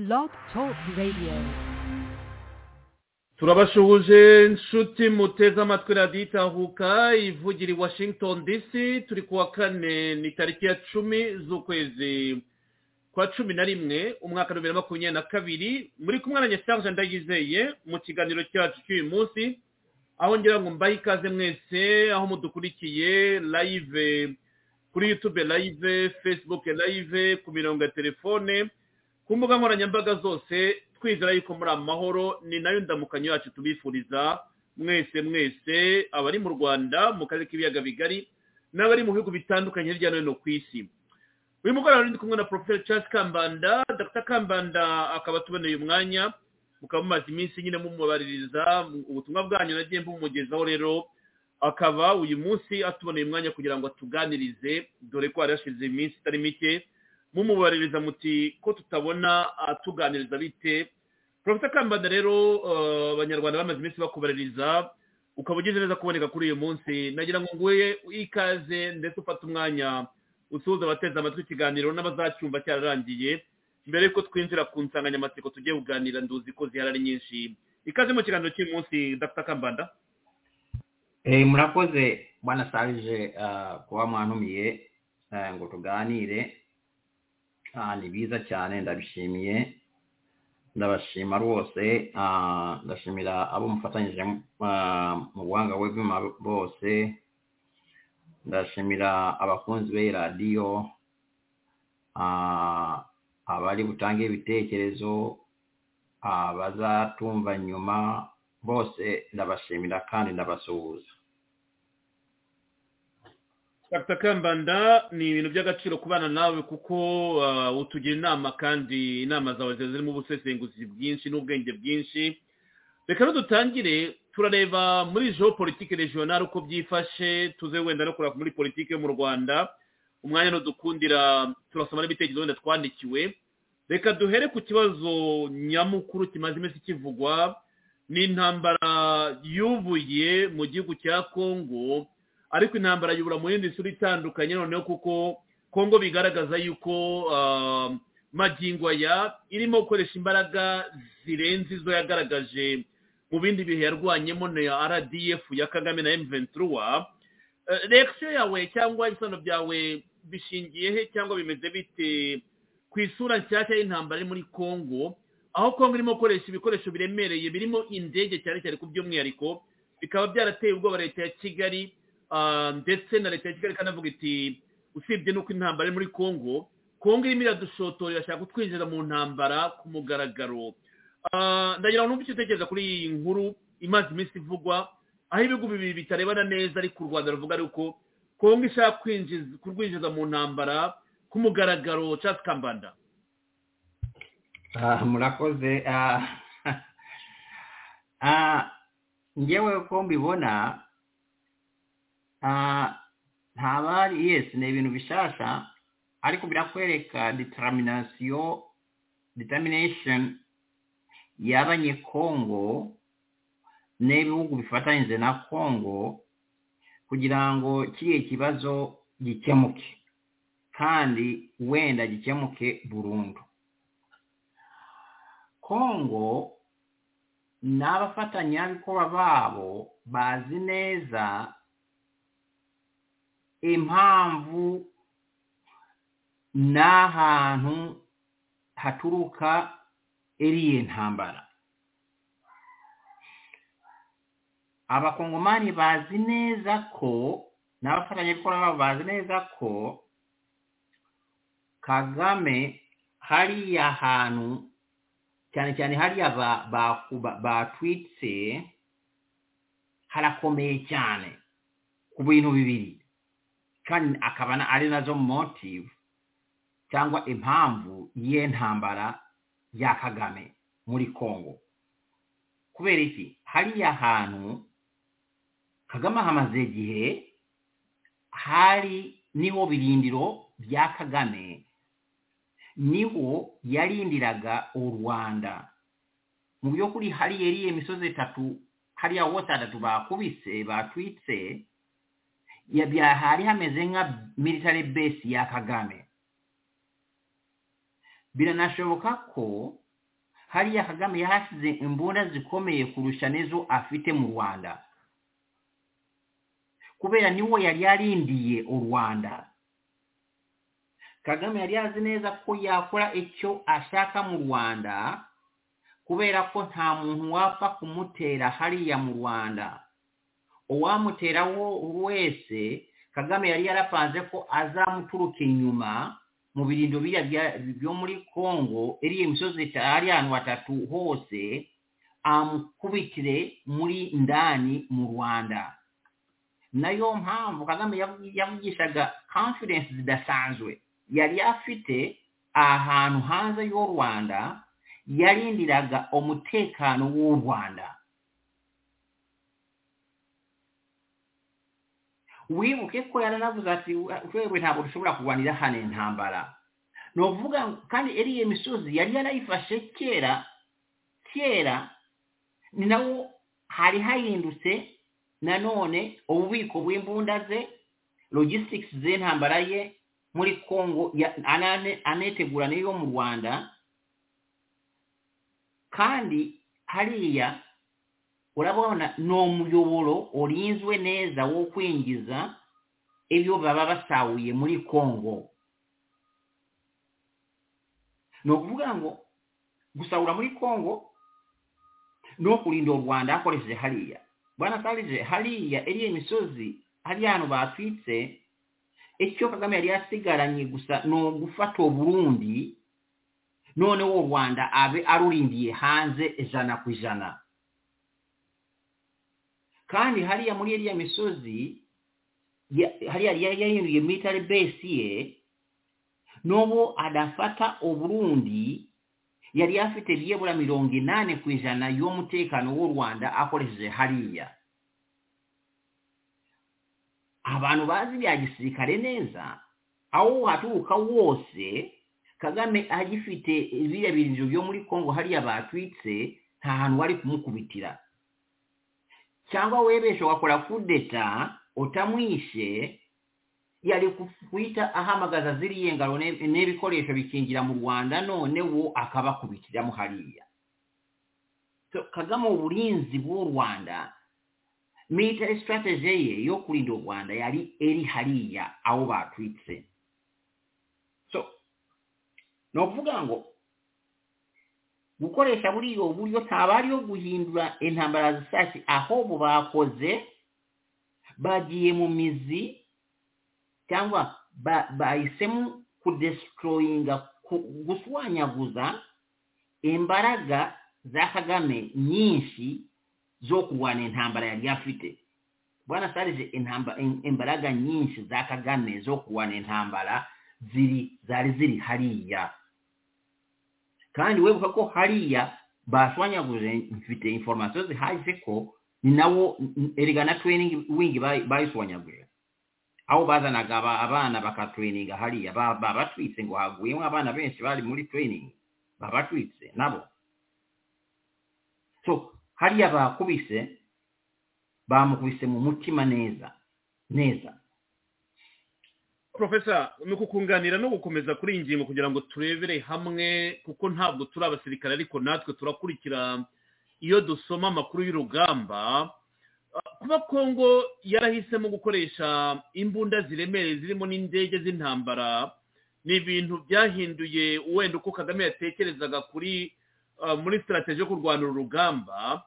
Blog Talk Radio. turabashuhuje inshuti muteze amatwi radiyo itahuka ivugira i washington dc turi ku wa kane ni tariki ya cumi z'ukwezi kwa cumi na rimwe umwaka wa bibiri na makumyabiri na kabiri. Muri kumwe na nyesitaje ndayizeye mu kiganiro cyacu cy'uyu munsi aho ngira ngo mbahe ikaze mwese aho mudukurikiye live kuri youtube live facebook live ku mirongo ya telefone. Ku mbuga nkoranyambaga zose twizera yuko muri amahoro ni na yo ndamukanyo yacu tubifuriza. Mwese mwese abari mu rwanda mu karere k'ibiyaga bigari n'abari mu bihugu bitandukanye hirya no hino ku isi. Uyu mugoroba ndi kumwe na poroferi Charles kambanda. Dr. Kambanda akaba atuboneye umwanya mukaba mumaze iminsi nyine mumubaririza ubutumwa bwanyu nagiye mbumugezaho rero akaba uyu munsi atuboneye umwanya kugira ngo atuganirize dore ko hari hashize iminsi itari mike mumubaririza muti ko tutabona atuganiriza bite? Porofita kambanda rero abanyarwanda bamaze iminsi bakubaririza ukaba ugize neza kuboneka kuri uyu munsi. Nagira ngo nguhe ikaze ndetse ufate umwanya usuhuza abateze amatwi ikiganiro n'abazacyumva cyararangiye mbere y'uko twinjira ku nsanganyamatsiko tugiye kuganira nduzi ko zihari ari nyinshi. Ikaze mu kiganiro cy'uyu munsi dr. Kambanda. Murakoze bwana sarije kuba mwanumiye ngo tuganire. Ni biza cyane ndabishimiye ndabashima rwose ndashimira abo mufatanyije mu buhanga bw'ibyuma bose ndashimira abakunzi be radiyo abari butange ibitekerezo abazatumva nyuma bose ndabashimira kandi ndabasuhuza. Dr. Kambanda ni ibintu by'agaciro kubana nawe kuko utugira inama kandi inama zawe zirimo ubusesenguzi bwinshi n'ubwenge bwinshi. Reka dutangire turareba muri jo politiki regional uko byifashe tuze wenda no kureba muri politiki yo mu rwanda. Umwanya ntudukundira turasoma n'ibitekerezo wenda twandikiwe. Reka duhere ku kibazo nyamukuru kimaze iminsi kivugwa n'intambara yubuye mu gihugu cya kongo ariko intambara yubura mu yindi sura itandukanye noneho kuko kongo bigaragaza yuko magingo aya irimo gukoresha imbaraga zirenze izo yagaragaje mu bindi bihe yarwanyemo na rdf ya kagame na m23. Reaction yawe cyangwa ibisobanuro byawe bishingiye he cyangwa bimeze bite ku isura nshyashya y'intambara iri muri kongo aho kongo irimo gukoresha ibikoresho biremereye birimo indege cyane cyane ku by'umwihariko bikaba byarateye ubwoba leta ya kigali ndetse na leta ya kigali ikanavuga iti usibye n'uko intambara iri muri congo congo irimo iradushotora irashaka kutwinjiza mu ntambara ku mugaragaro. Ndagira ngo icyo utekereza kuri iyi nkuru imaze iminsi ivugwa aho ibihugu bibiri bitarebana neza ariko u rwanda ruvuga ariko congo ishaka kurwinjiza mu ntambara ku mugaragaro. Cyangwa kambanda. Murakoze. Ngewe ko mbibona ntabari yesi ni ibintu bishasha ariko birakwereka determination determination y'abanyekongo n'ibihugu bifatanyije na kongo kugira ngo kiriya kibazo gikemuke kandi wenda gikemuke burundu. Kongo n'abafatanyabikorwa babo bazi neza impamvu n'ahantu haturuka iriya ntambara. Abakongomani bazi neza ko n'abafatanyabikorwa babo bazi neza ko kagame hariya hantu cyane cyane hariya batwitse harakomeye cyane ku bintu bibiri. Kandi akaba ari na zo motive cyangwa impamvu y'intambara ya kagame muri congo. Kubera iki? Hariya hantu kagame hamaze igihe hari ni ho birindiro bya kagame ni ho yarindiraga u rwanda. Mu by'ukuri hariya iriya imisozi itatu hariya hose hatatu bakubise batwitse hari hameze nka military base ya kagame. Biranashoboka ko hariya kagame yahasize imbunda zikomeye kurusha n'izo afite mu rwanda. Kubera ni we yari yarindiye u rwanda. Kagame yari azi neza ko yakora icyo ashaka mu rwanda kubera ko nta muntu wapfa kumutera hariya mu rwanda. Uwamutera wese kagame yari yarapanze ko azamuturuka inyuma mu birindo biriya byo muri congo iriya imisozi hari ahantu hatatu hose amukubitire muri ndani mu rwanda. Nayo mpamvu kagame yavugishaga confidence zidasanzwe. Yari afite ahantu hanze y'u rwanda yarindiraga umutekano w'u rwanda. Wibuke ko yaranavuze ati twebwe ntabwo dushobora kurwanira hano intambara ni ukuvuga kandi iriya misozi yari yarayifashe kera kera ni nawo hari hahindutse nanone ububiko bw'imbunda ze logistics z'intambara ye muri congo anetegura n'iyo mu rwanda kandi hariya olaba n'omuyobolo olinzwe neeza w'okwenjiza ebyo baba basaawuye muli kongo n'okuvuga ngo gusawula muli kongo n'okulinda olwanda akoleseje haliya. Bwana kalije haliya eri emisozi hali ano batwitse ekyo kagame yali asigalanye gusa n'ogufata obulungi noonewo olwanda abe alulimbye hanze ejana ku ijana kandi hariya muri iriya misozi hariya yahinduye military base ye n'ubu adafata uburundi yari afite byibura mirongo inani ku ijana y'umutekano w'u rwanda akoresheje hariya abantu bazi bya gisirikare neza aho haturuka wose kagame agifite biriya birindiro byo muri congo hariya batwitse nta hantu wari kumukubitira. kyava weebeesa wakulafude ta otamuyise yali kuyita ahamagaza ziriyo engalo n'ebikoleesho bikingira mu rwanda noonewo akabakubitiramu haliya. So kagama obulinzi bw'u rwanda military strategy ye ey'okulinda u rwanda yali eri haliya awo baatwitse so n'okuvuga ngo gukoresha buriya buryo ntabwo ariyo guhindura intambara zisasi ahubwo bakoze bagiye mu mizi cyangwa bahisemo kudesitoroyinga guswanyaguza imbaraga za kagame nyinshi zo kurwana intambara yari afite. Bwana sarije imbaraga nyinshi za kagame zo kurwana intambara ziri zari ziri hariya kandi webuka ko hariya bashwanyaguje mfite informasiyo zihagije ko ni nawo erega na training wingi bayishwanyaguje aho bazanaga abana bakatreyininga hariya babatwitse ngo haguyemo abana benshi bari muri training babatwitse nabo. So hariya bakubise bamukubise mu mutima neza neza. Profesa ni ukukunganira no gukomeza kuri iyi ngingo kugira ngo turebere hamwe kuko ntabwo turi abasirikare ariko natwe turakurikira iyo dusoma amakuru y'urugamba kuba kongo yarahisemo gukoresha imbunda ziremereye zirimo n'indege z'intambara ni ibintu byahinduye wenda uko kagame yatekerezaga kuri muri sitarategi yo kurwanira urugamba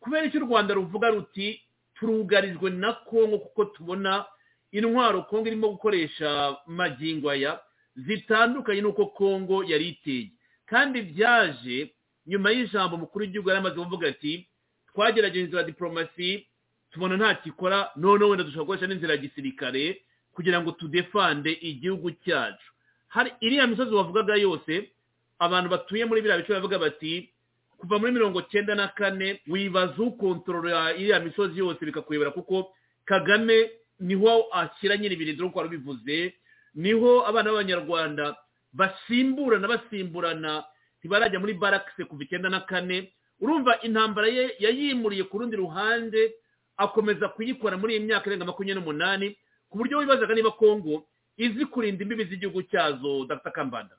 kubera icyo u rwanda ruvuga ruti turugarijwe na kongo kuko tubona intwaro kongo irimo gukoresha magingo aya zitandukanye n'uko kongo yari iteye. Kandi byaje nyuma y'ijambo mukuru w'igihugu yari amaze kuvuga ati twagerageje inzira diporomasi tubona nta kikora noneho wenda dushobora gukoresha n'inzira ya gisirikare kugira ngo tudefande igihugu cyacu. Hari iriya misozi wavugaga yose abantu batuye muri biriya bice bavuga bati kuva muri mirongo cyenda na kane wibaza ukontorora iriya misozi yose bikakuyobera kuko kagame ni ho ashyira nyine ibirindiro nk'uko wari ubivuze ni ho abana b'abanyarwanda basimburana basimburana ntibarajya muri barakise kuva icyenda na kane. Urumva intambara ye yayimuriye ku rundi ruhande akomeza kuyikora muri iyi myaka irenga makumyabiri n'umunani ku buryo wibazaga niba kongo izi kurinda imbibi z'igihugu cyazo dr. Kambanda?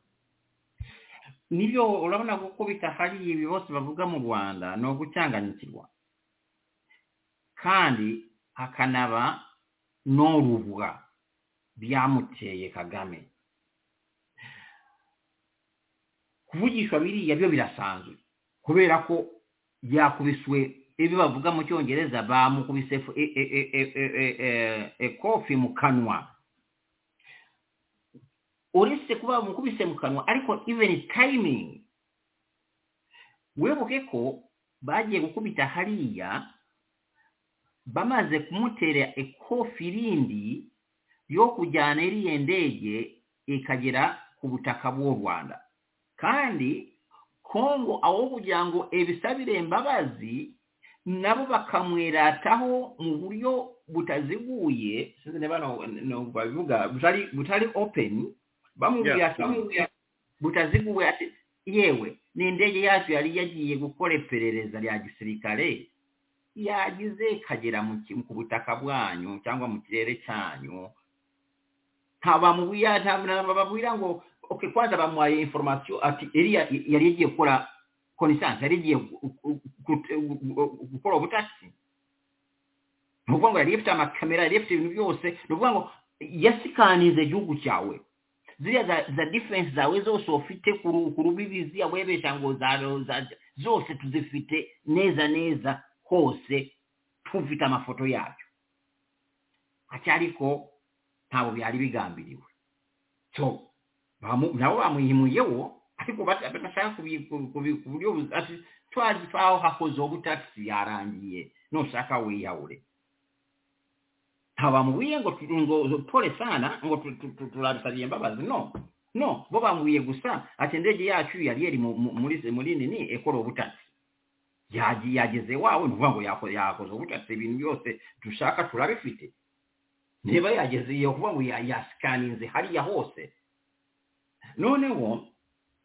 Nibyo urabona ko bitahari ibi bose bavuga mu rwanda ni ugucyanganyikirwa kandi hakanaba n'urubwa byamuteye kagame. Kuvugishwa biriya byo birasanzwe kubera ko yakubiswe ibyo bavuga mu cyongereza bamukubise ekofi mu kanwa. Uretse kuba bamukubise mu kanwa ariko even timing. Wibuke ko bagiye gukubita hariya bamaze kumutera ekofi rindi yo kujyana iriya ndege ikagera ku butaka bw'u rwanda. Kandi kongo aho kugira ngo ebisabire imbabazi nabo bakamwerataho mu buryo butaziguye babivuga butari butari open. Bamubwira butaziguye yewe ni indege yacu yari yagiye gukora iperereza rya gisirikare yagize ikagera ku butaka bwanyu cyangwa mu kirere cyanyu. Bababwira ngo okay kwanza bamuhaye information ati eriya yari yagiye gukora konisansi yari yagiye gukora ubutasi. Ni ukuvuga ngo yari ifite amakamera yari ifite ibintu byose. Ni ukuvuga ngo yasikanize igihugu cyawe. Ziriya za difensi zawe zose ufite ku rubibi ziriya webesha ngo zose tuzifite neza neza hose tuvita amafoto yabyo akyaliko ntabwo byali bigambiriwe so nabo bamuyimuyewo ariko batashaka kubulyo ati twazifaawo hakoze obutafisi yarangiye noshaka weyawule ntabamubuye ngo pole sana ngo tulabisa byembabazi no no bo bamubuye gusa ati endege yacu yali eri muri nini ekola obutasi yageze wawe ni ukuvuga ngo yakoze ubutasi ibintu byose dushaka turabifite. Niba yageze iyo kuvuga ngo yasikaninze hariya hose. Noneho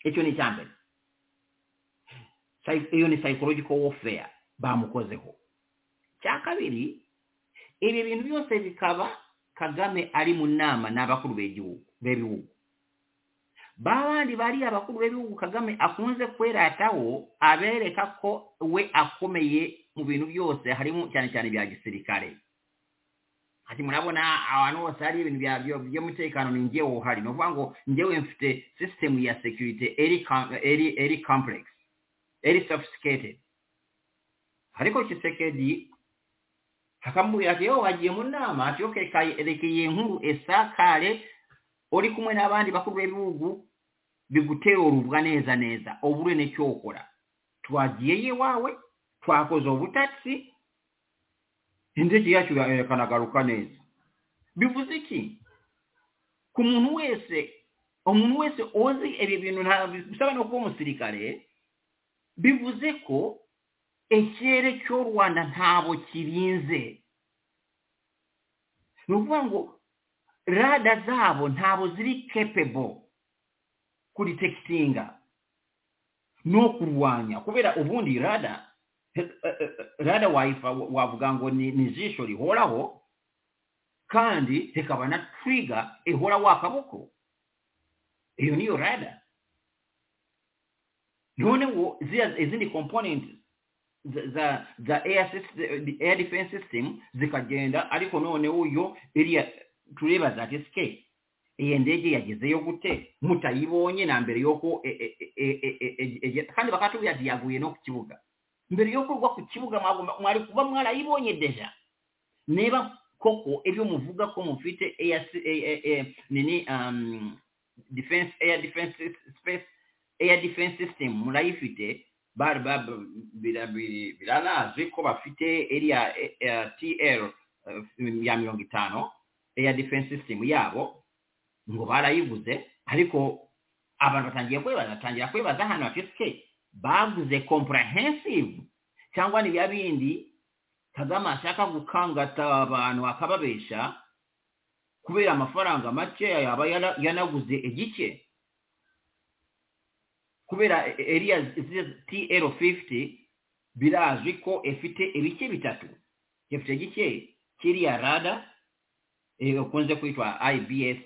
icyo ni icya mbere. Iyo ni psychological warfare bamukozeho. Cya kabiri ibi bintu byose bikaba kagame ari mu nama n'abakuru b'ibihugu babandi bari abakuru b'ibihugu kagame akunze kwerataho abereka ko we akomeye mu bintu byose harimo cyane cyane ibya gisirikare ati murabona ahantu hose hari ibintu by'umutekano ni njyewe uhari ni ngo njyewe mfite sisitemu ya security eri complex eri sophisticated. Ariko kisekedi akamubwira ati yewe wagiye mu nama ati oke rekeye nkuru esakare uri kumwe n'abandi bakuru b'ibihugu bigutera urubwa neza neza ubure n'icyo ukora twagiye ye wawe twakoze ubutasi indege yacu yakanagaruka neza. Bivuze iki ku muntu wese umuntu wese uzi ibi bintu bisaba no kuba umusirikare bivuze ko ikirere cy'u rwanda ntabwo kirinze. Ni ukuvuga ngo rada zabo ntabwo ziri capable. kulitekitinga nokurwanya kubera obundi rada eh, eh, eh, rada waifa wavuga ngo nizisho lihoraho kandi tekaba na trigger ehoraho akaboko iyo niyo rada. None ngo zia izindi component za za air, system, the air defense system zikagenda ariko none uyo iriya tureba za TSK iyi ndege yagezeyo gute? Mutayibonye na mbere yuko kandi bakatubwira ati yaguye no ku kibuga. Mbere yo kugwa ku kibuga mwari kuba mwarayibonye deja niba koko ibyo muvuga ko mufite nini air defense air defense system murayifite biranazi ko bafite iriya tr ya mirongo itanu air defense system yabo ngo barayivuze ariko abantu batangiye kwibaza batangira kwibaza hano hafite baguze comprehensive cyangwa ni bya bindi kagame ashaka gukangata abantu akababesha kubera amafaranga makeya yaba yanaguze igice. Kubera iriya tl 50 birazwi ko ifite ibice bitatu. Ifite igice kiriya rada ukunze kwitwa ibs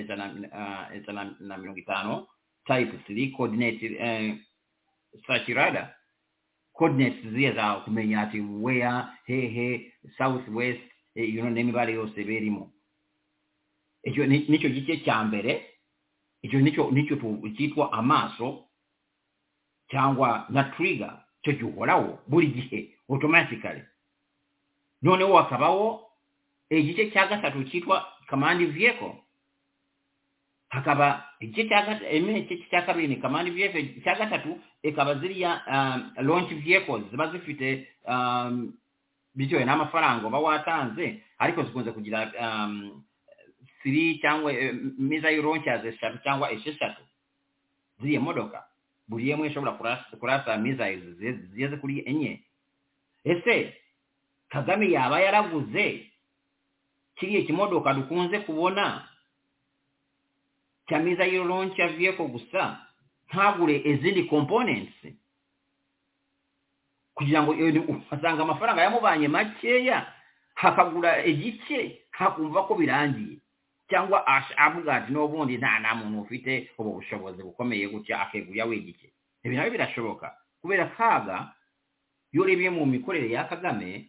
ijana na mirongo tano type three coordinate uh, search radar coordinates zile za kumenya ati where hehe south west eh, you know n'emibala yose berimo ni- nicyo gice cya mbere. Ekyo nicyo nicyo cyitwa amaaso cyangwa na trigger cyo gihoraho buri gihe automatically. Noneho hakabaho igice cya gatatu cyitwa command vyeko hakaba igice eme gatatu igice cya kabiri ni command vehicle cya gatatu ikaba ziriya um, launch vehicles ziba zifite um, bitewe n'amafaranga oba watanze ariko zikunze kugira um, siri cyangwa eh, missile launchers eshatu cyangwa esheshatu ziriya modoka. Buri emwe ishobora kurasa- kurasa missiles zi- zigeze kuri enye. Ese kagame yaba yaraguze kiriya kimodoka dukunze kubona cya missile launcher vehicle gusa ntagure izindi components. Kugira ngo iyo- ugasanga amafaranga yamubanye makeya hakagura igice hakumva ko birangiye. Cyangwa avuga ati n'ubundi nta nta muntu ufite. Ubu bushobozi bukomeye gutya akegurira we igice. Ibi na byo birashoboka. Kubera kaga iyo urebye mu mikorere ya kagame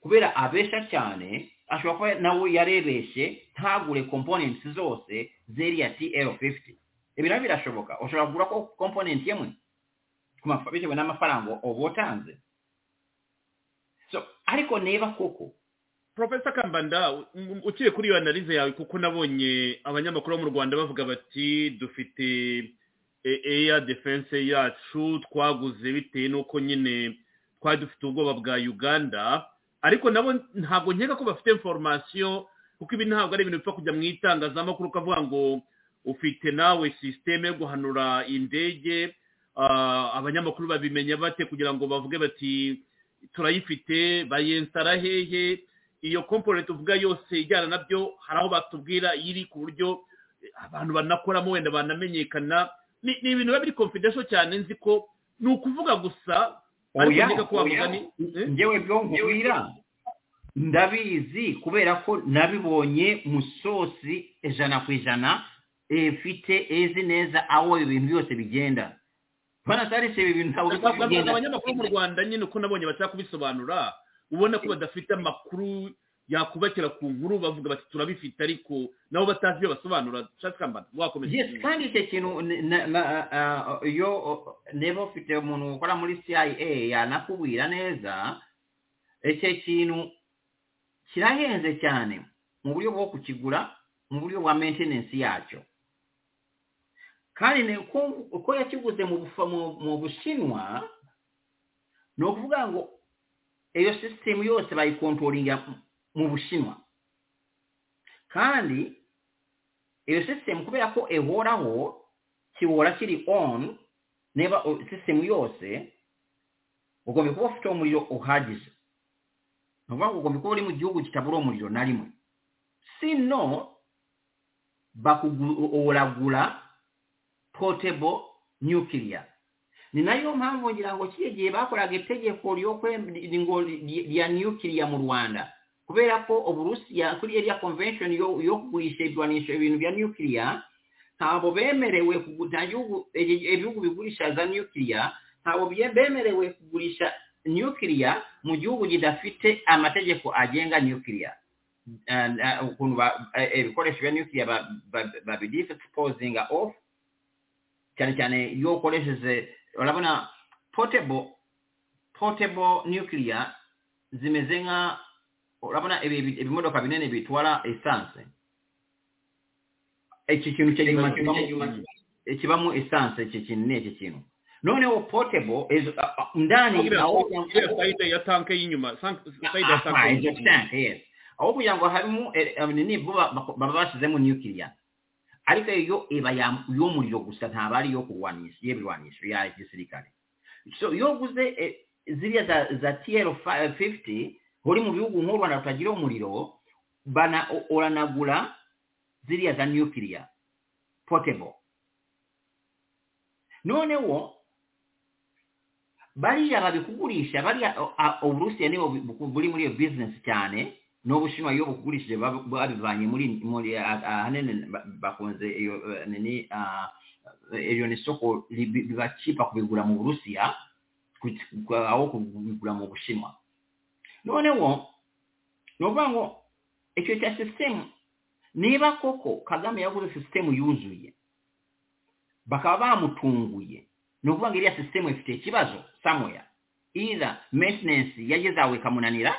kubera abesha cyane ashobora kuba nawe yarebeshe ntagure components zose zeriya tl50 ibi na byo birashoboka. Ushobora kugura ko component imwe? Bitewe n'amafaranga uba utanze. So ariko niba koko. Profesa kambanda ukiri kuri iyo analize yawe kuko nabonye abanyamakuru bo mu rwanda bavuga bati dufite e- air defense yacu twaguze bitewe n'uko nyine twari dufite ubwoba bwa uganda. Ariko nabo ntabwo nkeka ko bafite information kuko ibi ntabwo ari ibintu bipfa kujya mu itangazamakuru ukavuga ngo ufite nawe sisiteme yo guhanura indege. Ah, abanyamakuru babimenya bate kugira ngo bavuge bati turayifite bayensara hehe? Iyo component uvuga yose ijyana na byo hari aho batubwira iri ku buryo abantu banakoramo wenda banamenyekana. Ni ibintu biba biri confidential cyane nzi ko ni ukuvuga gusa oya eh? njyewe byo nkubwira ndabizi kubera ko nabibonye mu sosi ijana ku ijana ifite ezi neza aho ibintu byose bigenda bana sarise ibi bintu ntabwo Bavuga kugenda abanyamakuru mu rwanda nyine uko nabonye bashaka kubisobanura ubona ko badafite amakuru yakubakira ku nkuru bavuga bati turabifite ariko nabo batazi ibyo basobanura. Cyangwa wakomeza yes kandi icyo kintu iyo niba ufite umuntu ukora muri cia yanakubwira neza icyo kintu kirahenze cyane mu buryo bwo kukigura mu buryo bwa maintenance yacyo. Kandi uko yakiguze mu bushinwa ni ukuvuga ngo iyo sisitemu yose bayikontoringa mu bushinwa kandi eyo sisitemu kubeerako ewoorawo kiwoola kiri on neba sisitemu yose ogobye kuba ofuta omuliro ohagize obanga ogobye kuba oli mu gihugu kitabula omuliro nalimwe si nno olagula potable nuclear ninayo omanvu ngirango ki gye bakolaga ettegeeko lya nuclear mu rwanda kubera ko uburusiya kuri iriya convention yo kugurisha ibintu bya nuclear ntabwo bemerewe ibihugu bigurisha za nuclear ntabwo bemerewe kugurisha nuclear mu gihugu kidafite amategeko agenga nuclear. Uh, ukuntu eh, ibikoresho bya nuclear ba- ba- babidisposinga off cyane cyane iyo ukoresheje urabona portable potable nuclear zimeze nka olabona ebimotoka binene bitwala esanse ekyo kintu ekibamu esanse ekyo kinne ekyo kino. Noonewo potable ezo ndaani eyatanka eyinyuma ah, ezo ah, tanka ah, yes. Aw'obuyangwa halimu e, e, nini bo baba basizemu nuclear. Ariko eyo eba y'omuliro gusa ntaaba ari y'ebirwaniso ya gisirikale so yoguze e, zirya za tl 50 ng'oli mu bibuga ng'olwanda lutagira omuliro bana olanagula ziriya za nuclear portable. Noonewo bariya babikugurisha baliya oburusiya nibo buli muri iyo bizinesi cyane n'ubushinwa iyo bukugurishije babivanye muri muri ahanini bakunze iyo e, nini iyo ni isoko ribacipa kubigura mu burusiya aho kubigura mu bushinwa. Noneho nokuvuga ngo ekyo kya sisitemu niba koko kagame yaguze sisitemu yuzuye bakaba bamutunguye nokuvuga ngo iriya sisitemu ifite ekibazo somewhere. Either maintenance yageze awo ekamunanira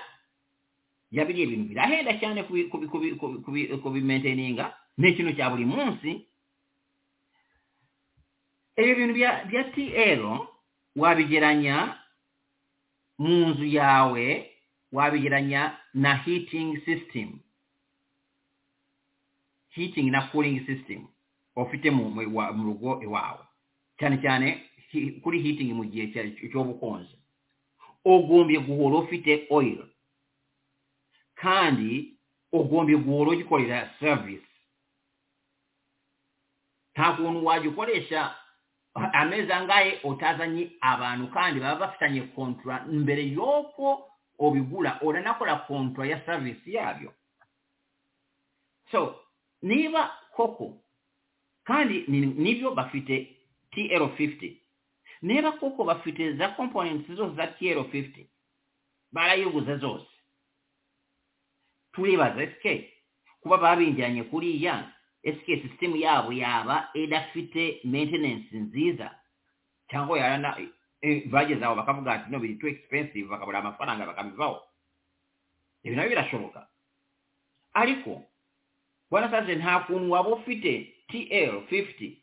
yabiri ebintu birahenda kubi- kubimaintaininga n'ekintu kya buli munsi. Ebyo bintu bya tl wabigeranya mu nzu yawe wabigeranya na heating system. Heating na cooling system ofite mu rugo iwawe. Cyane cyane kuri heating mu gihe cy'obukonje. Ogombye guhora ofite oil. Kandi ogombye guhora ogikolera service. Nta kuntu wagikoresha amezi angahe otazanye abantu kandi baba bafitanye kontra mbere y'uko obigula oranakola kontra ya service yabyo. So niba koko kandi ni- ni byo bafite tl50 niba koko bafite za components zose za tl50 barayiguze zose. Turibaza esike kuba babinjiranye kuriya esike sisitemu yabo yaba idafite maintenance nziza cyangwa bageze aho bakavuga ati no biri too expensive bakabura amafaranga bakabivaho ibi na byo birashoboka. Ariko bwana saje nta kuntu waba ufite tl 50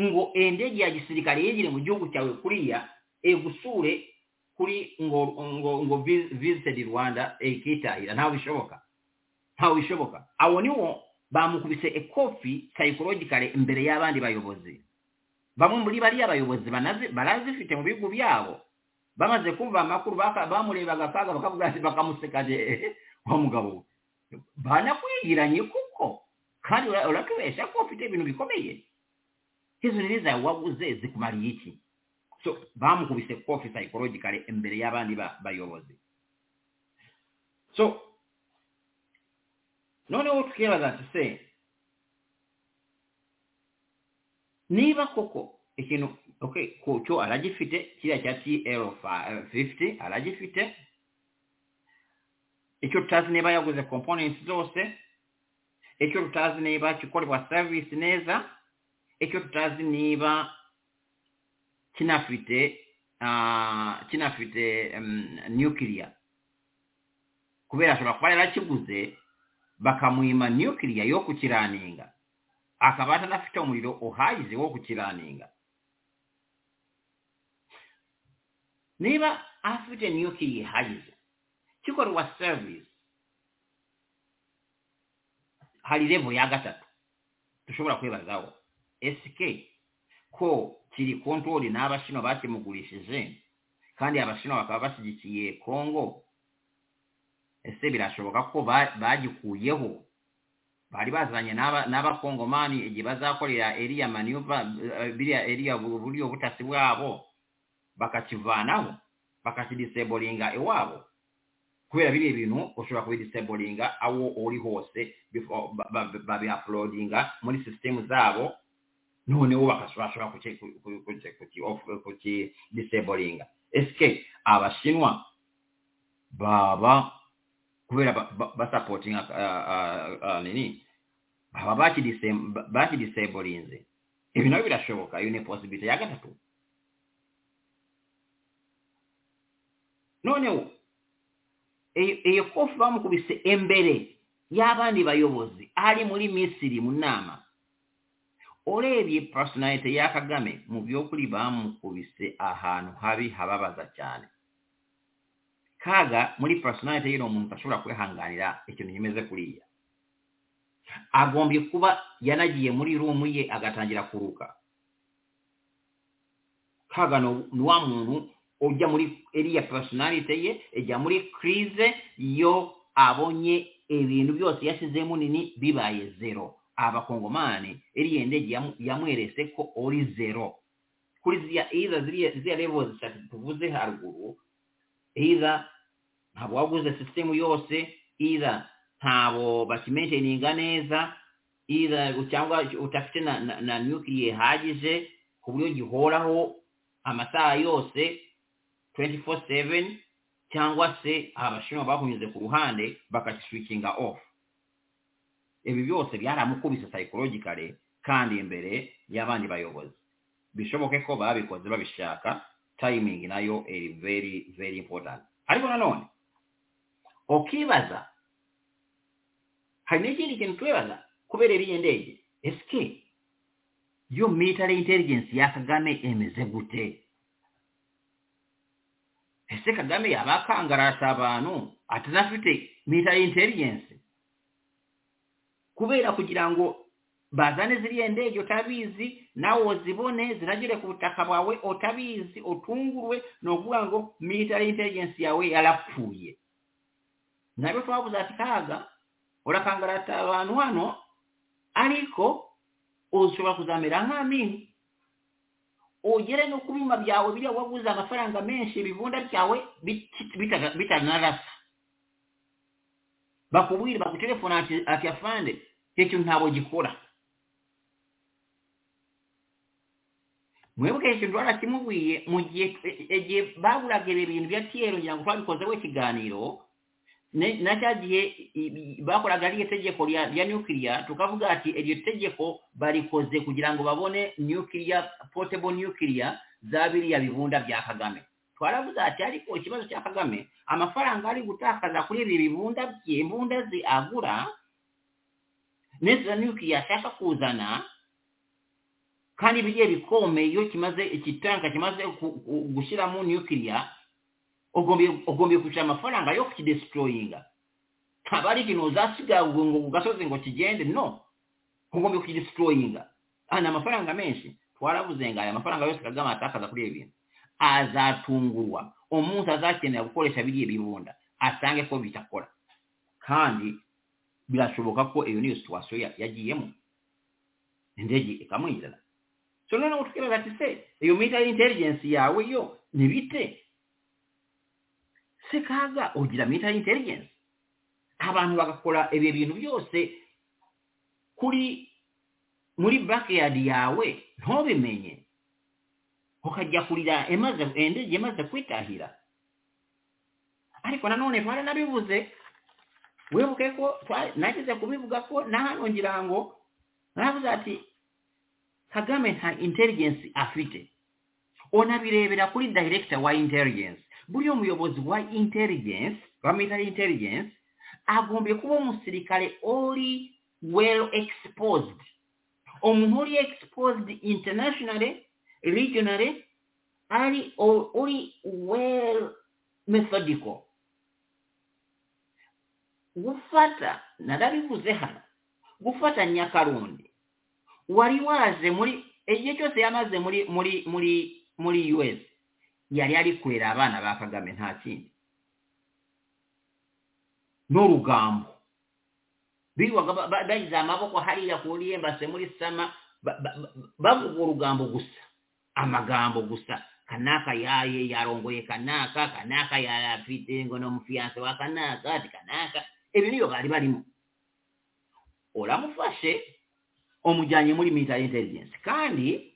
ngo endege ya gisirikare yegere mu gihugu cyawe kuriya egusure kuri ngo ngo ngo vis- visited rwanda ekitahira ntawe bishoboka? Ntawe bishoboka? Awo niwo bamukubise ekofi psychologically imbere y'abandi bayobozi. Bamwe muri bariya bayobozi barazifite mu bihugu byabo. Bamaze kumva amakuru bamurebaga kaga bakavuga ati bakamusekaje wa mugabo banakwigiranye kuko kandi ura- uratubesha ko ufite ibintu bikomeye. Hizo nini zawe waguze zikumariye iki? So bamukubise kofi psychologically imbere y'abandi ba- bayobozi. So noneho tukibaza ati niba koko ikintu okay ku cyo aragifite kiriya cya tl 50 aragifite icyo tutazi niba yaguze components zose icyo tutazi niba kikorerwa service neza icyo tutazi niba kinafite ah, kinafite um, nuclear. Kubera ashobora kuba yarakiguze bakamwima nuclear yo kukiraninga akaba atanafite umuriro uhagije wo kukiraninga niba afite nuclear ihagije kikorwa service hari level ya gatatu. Dushobora kwibazaho sk ko kiri control n'abashinwa bakimugurishije kandi abashinwa bakaba bashyigikiye kongo ese birashoboka ko ba- bagikuyeho? bali bazanye n'abakongomani gye bazakolera eriya manuva biriya eriya buli obutasi bwabo bakakivaanawo bakakidisebolinga ewaabo kubera biri ebintu oshobora kubidisablinga awo oli hose babiaplodinga muri sisitemu zaabo noneho bakashobora kukidisablinga esike abashinwa baba kubera basapotinga ah, ah, ah, nini? aba bakidisablinze ebyo nabyo birashoboka eyo neposibility yagatatu nonewo e, eyo kofu bamukubise embere y'abandi bayobozi ali muli misiri munaama olw'ebyo personality ya kagame mu byokuli bamukubise ahantu habi hababaza cyane kaaga muli personality yino omuntu tasobola kwehanganira ekyo ninyumeze kuliya agombye kuba yanagiye muri rumu ye agatangira kuruka. Kaga ni wa muntu ujya muri iriya personality ye ijya muri crise yo abonye ibintu byose yashyizemo nini bibaye zero. Abakongomani iriya ndege yamweretse ko uri zero. Kuri ziriya levels zitatu tuvuze haruguru either ntabwo waguze sisitemu yose either ntabo bakimenteninga neza cyangwa udafite na, nuclear ihagije ku buryo gihoraho amasaha yose 24/7 cyangwa se abashinwa bakunyuze ku ruhande bakakiswikinga off. Ibi byose byaramukubise psychologically kandi imbere y'abandi bayobozi. Bishoboke ko babikoze babishaka timing na yo iri very very important. Ariko nanone ukibaza hari n'ikindi kintu twebala kubeera eriyenda egi esike yo military intelligence ya kagame emeze gute ese kagame yaba akangalasa abantu ate nafite military intelligence. Kubeera kugira ngu bazaane ziri endeejo tabiizi naawe ozibone ziragire ku butaka bwawe otabiizi otungulwe n'okuba ngu military intelligence yawe yalapfuuye nabyo twabuza tikaaga olakangala abantu wano aliko osobola kuzamera nk'amini ogere n'okubima byawe biri awaguza amafaranga menshi ebivunda byawe bitanarasa bakubwire bakutelefona ati afande ekyo ntabwe gikola mwebuka ekyo ndwala kimubwiye mugye bagulaga ebyo ebintu bya tyero ngira ngu twabikozewo ekigaaniro na cya gihe bakoraga ariyo tegeko rya nukiliya tukavuga ati iryo tegeko barikoze kugira ngo babone nukiliya potable nukiliya za biriya bibunda bya kagame. Twaravuze ati ariko ikibazo cya kagame amafaranga ari gutakaza kuri ibi bibunda bye imbunda zi agura n'izo nukiliya ashaka kuzana kandi bigiye bikomeye iyo kimaze ikitanka kimaze gushyiramo nukiliya ogombye kukyusa amafaranga y'okukidestroyinga abali kino ozasiga gasozi ngo kigende no. Ogombye okukidestroyinga ana amafaranga menshi twalabuze nga amafaranga yose kagama atakaza kuli ebintu. Azatungulwa omuntu azakenera kukolesha biri ebibunda asangeko bitakola kandi birashoboka ko iyo niyo situwasiyo yagiyemo endege ikamwinjira so noneho utekereza ati se iyo military intelligence yawe yo nibite se kaga ugira military intelligence. Abantu bagakora ibyo bintu byose kuri muri backyard yawe ntubimenye ukajya kurira indege imaze kwitahira. Ariko nanone twaranabivuze wibuke ko nageze kubivuga ko na hano ngira ngo naravuze ati kagame nta intelligence afite. Onabirebera kuri director wa intelligence. Buriya omuyobozi wa intelligence wa military intelligence agombye kuba omusirikale oli well exposed. Omuntu oli exposed internationally regionally ali oli well methodical. Gufata narabivuze hano gufata nyakalundi wari waje muri igihe kyose yamaze muri muri muri muri us yali alikwera abaana ba kagame nta kindi. N'olugambo. Bayiza amaboko haliya kuliya embase muli sama bavuga olugambo gusa amagambo gusa. Kanaaka yaaye yalongoye kanaaka kanaaka yalafidde ngo n'omufiyanse wa kanaaka ti kanaaka. Ebyo niyo baali balimu. Olamufashe omujanye muri military intelligence. Kandi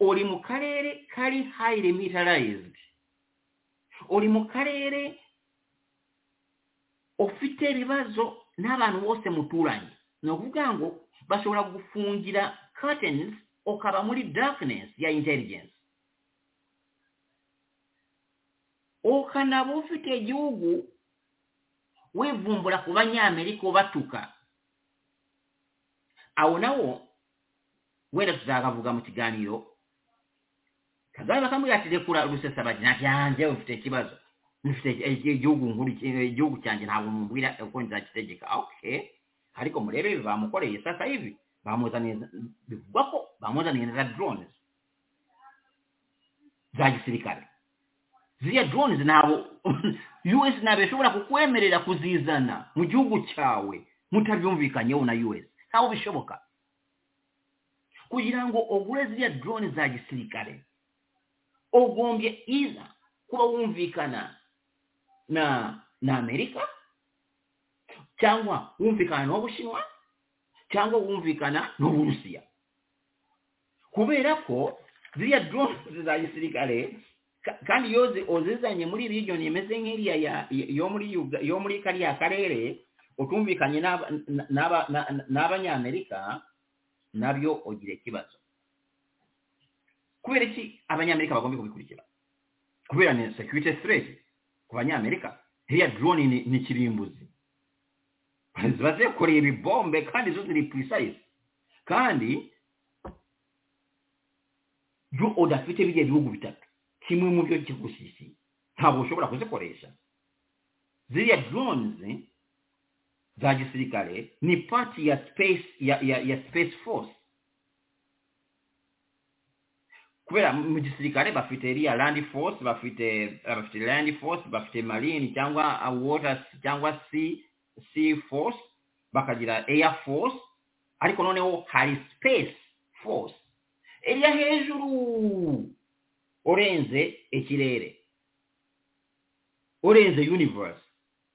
oli mu kaleere kali highly militarized. Oli mu kaleere ofite ebibazo n'abantu wose mutuulanyi n'okugamba basobola kufungira curtains okaba muli darkness ya intelligence. Okanaba ofite egiwugu weevumbula ku banyamerika obattuka awo nawo wenda tuzaakavuga mu kiganiro kagame bakamubwira ati rekura rusesabagina byanjye ufite ikibazo mfite igihugu nkuru igihugu cyanjye ntabwo mubwira uko nzakitegeka okay. Ariko murebe bamukoreye sasa hivi bamuzaniye bivugwa ko bamuzaniye na drones za gisirikare ziriya drones ntabwo us ntabwo ishobora kukwemerera kuzizana mu gihugu cyawe mutabyumvikanyeho na us ntabwo bishoboka. Kugira ngo ugure ziriya drones za gisirikare ugombye iza kuba wumvikana na na amerika? Cyangwa wumvikana n'ubushinwa cyangwa wumvikana n'uburusiya kubera ko ziriya drones za gisirikare kandi iyo zi- uzizanye muri region imeze nk'iriya ya- yo muri yo muri kariya karere utumvikanye n'aba- n'aba- na- n'abanyamerika nabyo ugira ikibazo kubera iki abanyamerika bagomba kubikurikira? Kubera ni security threat ku banyamerika? Iriya drone ni, kirimbuzi. Ziba zikoreye ibibombe kandi zo ziri precise. Kandi iyo udafite biriya bihugu bitatu. Kimwe mu byo kigusisi ntabwo ushobora kuzikoresha. Ziriya drones za gisirikare ni pati ya space ya, ya, ya space force. Kubera mu gisirikare bafite iriya land force bafite bafite land force bafite marine cyangwa water cyangwa sea sea force bakagira air force ariko noneho hari space force. Iriya hejuru urenze ikirere urenze universe.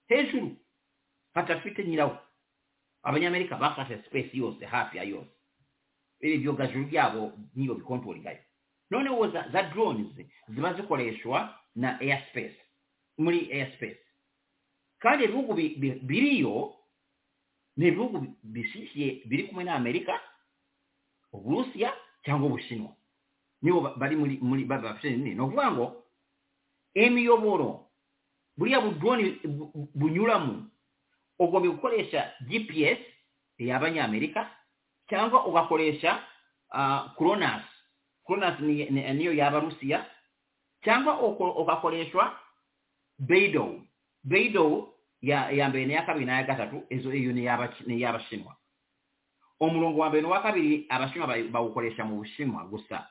Hejuru hatafite nyirawo abanyamerika bafashe space yose hafi ya yose. Ibi byogajuru byabo niyo bikontorikayo noneho za, drones ziba zikoreshwa na airspace muri airspace. Kandi ibihugu bi- bi- biriyo ni ibihugu bi- bishyigikiye biri kumwe na amerika uburusiya cyangwa ubushinwa. Nibo ba- bari muri muri ba- bafite ni ukuvuga ngo imiyoboro buriya budroni bu- bu- bunyuramo ugomba gukoresha gps y'abanyamerika cyangwa ugakoresha uh, kronos niyo y'abarusiya kyangwa okakoleswa beidow beidow yambere neyakabiri nayagatatu ezo eyo neyabashinwa omulongo wambere nowakabiri abashinwa bawukolesha mu bushinwa gusa.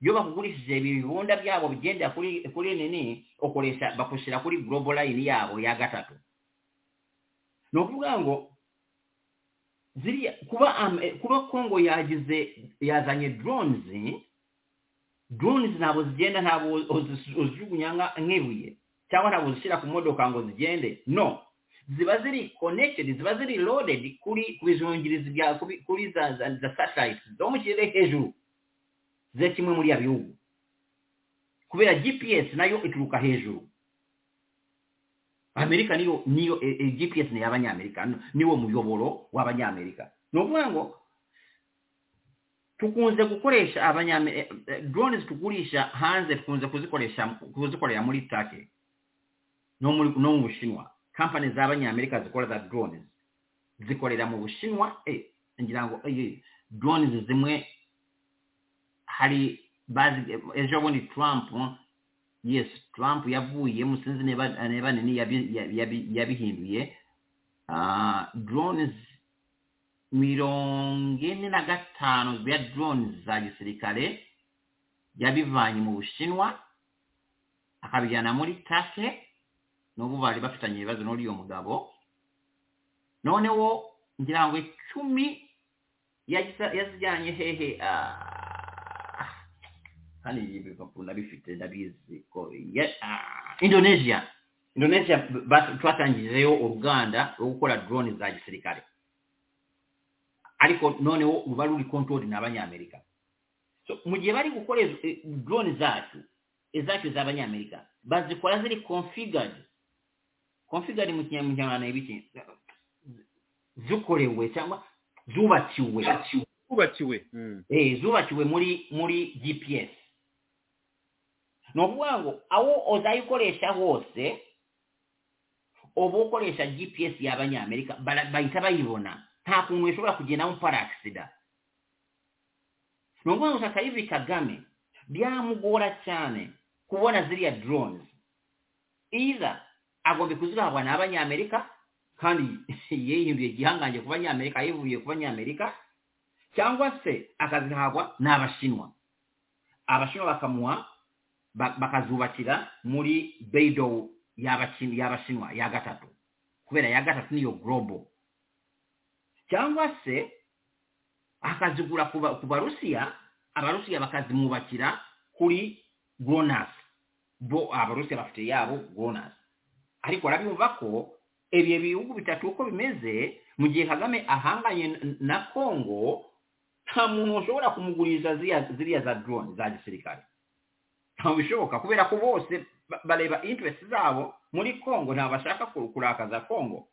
Yo bakugulisiza ebibunda byabwe bijenda kuli nini? Okolesa bakusira kuli global line yaabwe yagatatu nokuvuga ngo ziriya kuba kongo yagize yazanye drones drones ntabwo zigenda ntabwo uzi- uzijugunya nk'ibuye cyangwa ntabwo uzishyira ku modoka ngo zigende. No ziba ziri connected ziba ziri loaded kuri ku bizungirizi bya kuri- za za, satellite zo mu kirere hejuru ze kimwe muri ya bihugu. Kubera gps na yo ituruka hejuru. Amerika niyo niyo e, e, gps ni y'abanyamerika n- niwo muyoboro w'abanyamerika ni ukuvuga ngo tukunze gukoresha abanyamerika drones tugurisha hanze tukunze kuzikoresha kuzikorera muri take no mu bushinwa. Kampani z'abanyamerika zikora za drones. Zikorera mu bushinwa eh ngira ngo drones zimwe hari ejo bundi trump yes trump yavuyemo sinzi niba niba nini yabi- yabi- yabihinduye. Ah, drones mirongo ine na gatanu bya drones za gisirikare yabivanye mu bushinwa akabijyana muri take n'ubu bari bafitanye ibibazo n'uriyo mugabo. Noneho ngira ngo icumi yazijyanye hehe ah, hano ibi bipapuro ndabifite ndabizi ko ah, indonesia. Indonesia twatangijeyo uruganda rwo gukora drone za gisirikare. Ariko noneho ruba ruri control n'abanyamerika mu gihe bari gukora eh, drone zacu izacu z'abanyamerika bazikora ziri configured. Configured mu kinyarwanda ibiki zikorewe cyangwa zubakiwe. Twubakiwe Mm. eh, zubakiwe muri muri gps ni ukuvuga ngo aho uzayikoresha hose uba ukoresha gps y'abanyamerika bahita bayibona. Nta kuntu ishobora kugendamo paragisida ni ukuvuga ngo kagame byamugora cyane kubona ziriya drones. Iza agomba kuzihabwa n'abanyamerika kandi yihinduye igihangange ku banyamerika yivuye ku banyamerika cyangwa se akazihabwa n'abashinwa. Abashinwa bakamuha ba- bakazubakira muri beido y'abashinwa ya gatatu kubera ya gatatu niyo global. Cyangwa se akazigura ku barusiya abarusiya bakazimwubakira kuri gronas bo abarusiya bafite yabo gronas ariko arabyumva ko ibyo bihugu bitatu uko bimeze mu gihe kagame ahanganye na congo nta muntu ushobora kumuguriza ziriya za drone za gisirikare ntabwo bishoboka kubera ko bose ba- bareba interest zabo muri congo ntabwo bashaka ku- kurakaza congo.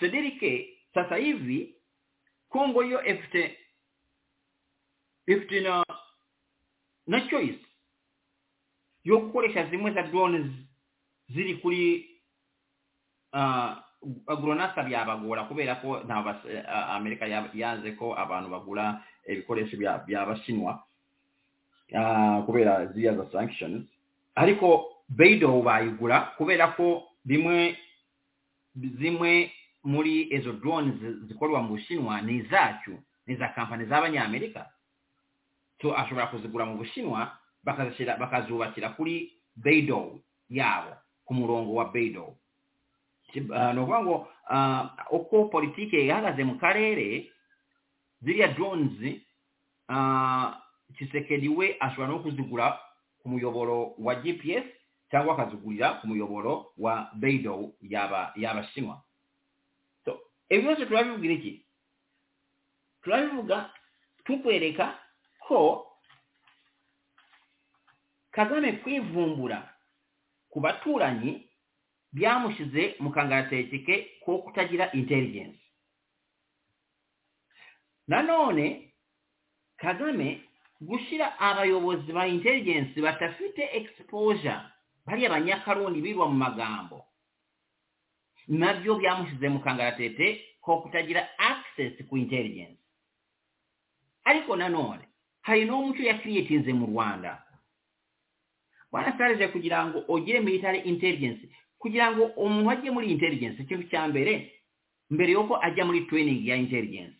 Sedirike sasa hivi congo yo ifite ifite na na choice yo gukoresha zimwe za drones ziri kuri uh, agronasa byabagora kubera ko uh, amerika ya- yanze ko abantu bagura ibikoresho bya- by'abashinwa uh, kubera ziriya za sanctions. Ariko beido bayigura kubera ko bimwe zimwe muri izo drones zi- zikorwa mu bushinwa ni izacu ni iza kampani z'abanyamerika. So ashobora kuzigura mu bushinwa bakazubakira kuri beido yabo ku murongo wa beido. Uh, ni ukuvuga ngo uh, uko politike ihagaze mu karere ziriya drones uh, kisekedi we ashobora no kuzigura ku muyoboro wa gps cyangwa akazigurira ku muyoboro wa beido yaba y'abashinwa so ibi byose turabivugira iki turabivuga tukwereka ko kagame kwivumbura ku baturanyi byamushyize mu kangarateke ko kutagira intelligence. Nanone kagame gushyira abayobozi ba intelligence badafite exposure bariya banyakarundi birwa mu magambo. Nabyo byamushyize mu kangaratete ko kutagira access ku intelligence. Ariko nanone hari n'umuco yakiriyetinze mu rwanda. Banasareje kugira ngo ogire military intelligence kugira ngo umuntu ajye muri intelligence ikintu cya mbere mbere yuko ajya muri training ya intelligence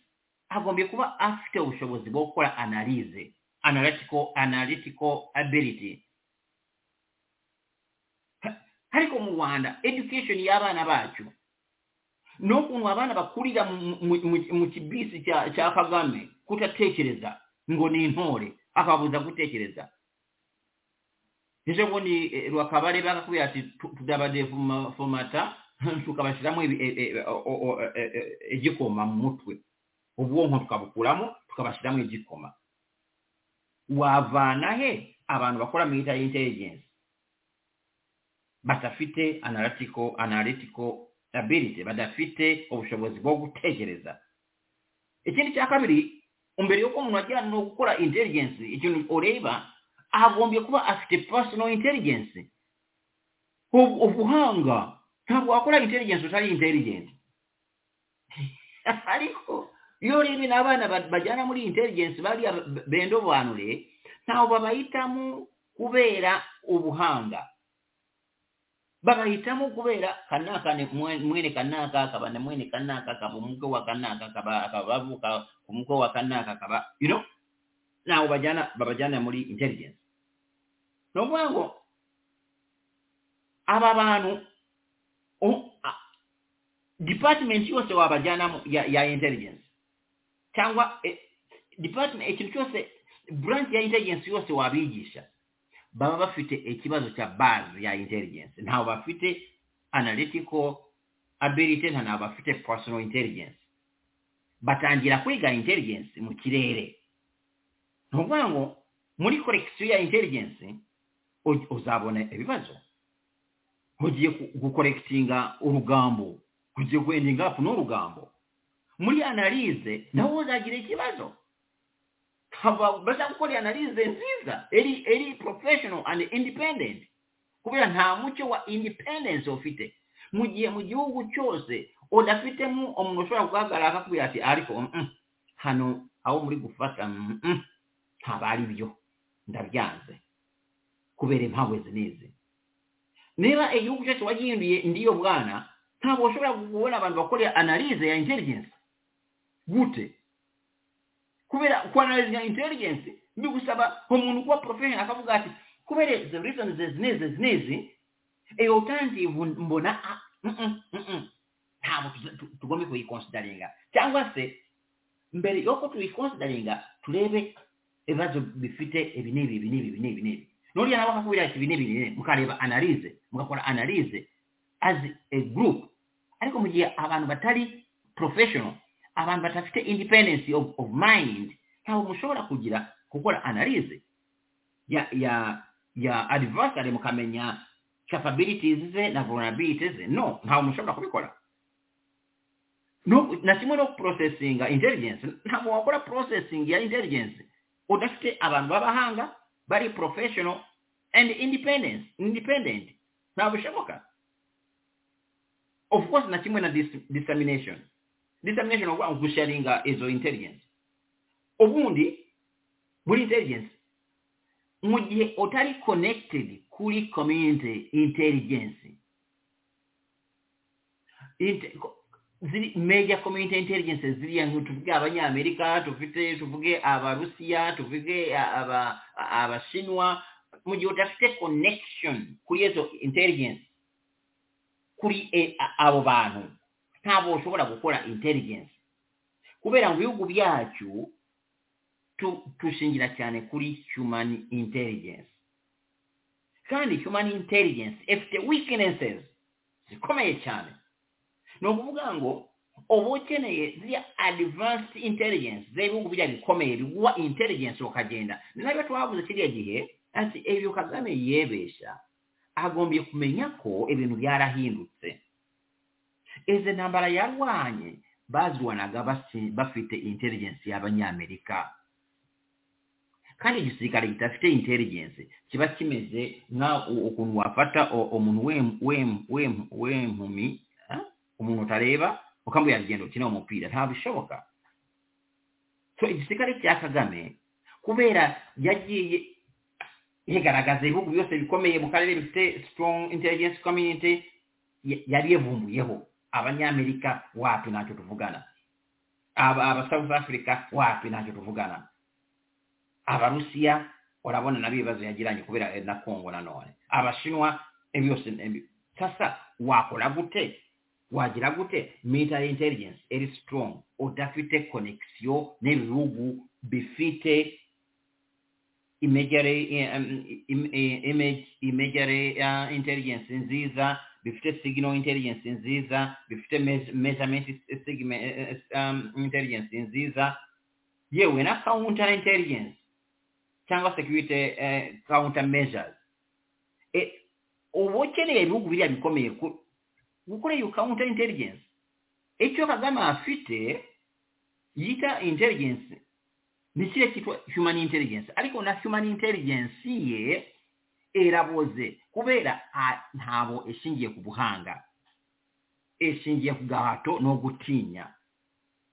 agombye kuba afite ubushobozi bwo gukora analyze analytical analytical ability. Ariko mu rwanda education y'abana bacu n'ukuntu abana bakurira mu- kibisi cya kagame kutatekereza ngo ni intore akabuza gutekereza ejo bundi eh, rwakabare bakakubwira ati tu- tudabadefomata tukabashyiramo eh, eh, eh, eh, eh, igikoma mu mutwe. Ubwonko tukabukuramo tukabashyiramo igikoma wavana he? Abantu bakora military intelligence. Badafite analytical analytical ability. Badafite ubushobozi bwo gutekereza ikindi cya kabiri mbere yuko umuntu ajyana no gukora intelligence ikintu ureba agombye kuba afite personal intelligence. Ubu- ubuhanga ntabwo wakora intelligence utari intelligent. Ariko yoolebye n'abaana bajana muli intelligence bali bendobanule nawo babayitamu kubeera obuhanga. Babayitamu kubeera kanaaka mwene kanaaka kaba namwene kanaaka kaba omutwe wa kanaaka kabababuuka ku mutwe wa kanaaka kaba you know? Nawo babajana muli intelligence. Nobwango abo abantu department yose wabajanamu ya, ya intelligence. Cyangwa eh, department ikintu cyose branch ya intelligence yose wabigisha. Baba bafite ikibazo cya base ya intelligence. Ntabwo bafite analytical ability nta ntabwo bafite personal intelligence. Batangira kwiga intelligence mu kirere. Ni ukuvuga ngo muri collection ya intelligence uzabona ibibazo ugiye gukorekitinga urugambo. Ugiye guendinga up n'urugambo. Muri analize nawe uzagira ikibazo haba bashaka gukora analize nziza eri eri professional and independent. Kubera nta mucyo wa independence ufite. Mu gihe mu gihugu cyose udafitemo umuntu ushobora guhagarara akakubwira ati ariko hano aho muri gufata ntabwo ari byo ndabyanze. Kubera impamvu izi n'izi niba igihugu cyose wagihinduye ndiyo bwana ntabwo ushobora kubona abantu bakora analize ya intelligence. Gute. Kubera kuanalize ya intelligence bigusaba umuntu kuba professional akavuga ati kubera reasons izi n'izi izi n'izi iyo alternative mbona ah, mm, mm, mm, ntabwo tugomba kuyiconsideringa cyangwa se mbere yuko tuyiconsideringa turebe ibibazo bifite ibi n'ibi ibi n'ibi ibi n'ibi ibi n'ibi nuriya nawe akakubwira ati ibi n'ibi ibi n'ibi mukareba analize mugakora analize as a group. Ariko mu gihe abantu batari professional abantu badafite independence of, of mind. Ntabwo mushobora kugira gukora analyse ya ya ya adversary mukamenya capabilities ze na vulnerabilities ze. No ntabwo mushobora kubikora. Na kimwe no processinga intelligence. Ntabwo wakora processing ya intelligence. Udafite abantu b'abahanga bari professional and independence independent. Ntabwo bishoboka. Of course na kimwe na dis- dissemination dissemination nkusharinga ezo izo intelligence. Obundi buli intelligence. Mu gihe otali connected kuri community intelligence. Inte, ziri major community intelligence ziri tuvuge abanyamerika tufite tuvuge abarusiya tuvuge abashinwa. Mu gihe udafite connection kuri ezo intelligence kuri e- abo bantu ntabwo ushobora gukora intelligence kubera ngo ibihugu byacu tushingira cyane kuri human intelligence. Kandi human intelligence ifite weaknesses zikomeye cyane ni ukuvuga ngo uba ukeneye ziriya advanced intelligence z'ibihugu bya bikomeye biguha intelligence ukagenda ni na byo twavuze kiriya gihe ati ibyo kagame yebesha agombye kumenya ko ibintu byarahindutse. ezo ntambara yarwanye baazirwanaga bafite intelligence y'abanyamerika kandi egisirikale kitafite intelligence kiba kimeze nga okuntu wafata omuntu w'empumi omuntu otareeba okambwe yagenda okina omupiira ntabishoboka so egisirikale kya kagame kubeera yagiye yegaragaza ebihugu byose bikomeye mu karere bifite strong intelligence community yari yabyevumbuyeho abanyamerika wapi ntacyo tuvugana? Aba south africa wapi ntacyo tuvugana? Abarusiya urabona nabo ibibazo yagiranye kubera eh, na congo nanone abashinwa byose sasa wakora gute? Wagira gute? Military intelligence. Eri strong. Udafite connection n'ibihugu bifite imagery eh, eh, image imagery uh, intelligence nziza. Bifite signal intelligence nziza bifite me- measurement eh, eh, um, intelligence nziza. Yewe na counter intelligence cyangwa security eh, counter measures. Uba ukeneye ibihugu biriya bikomeye gukora iyo counter intelligence icyo kagame afite yita intelligence ni kiriya cyitwa human intelligence. Ariko na human intelligence ye eraboze kubera ntabo eshingiye ku buhanga eshingiye ku gahato no gutinya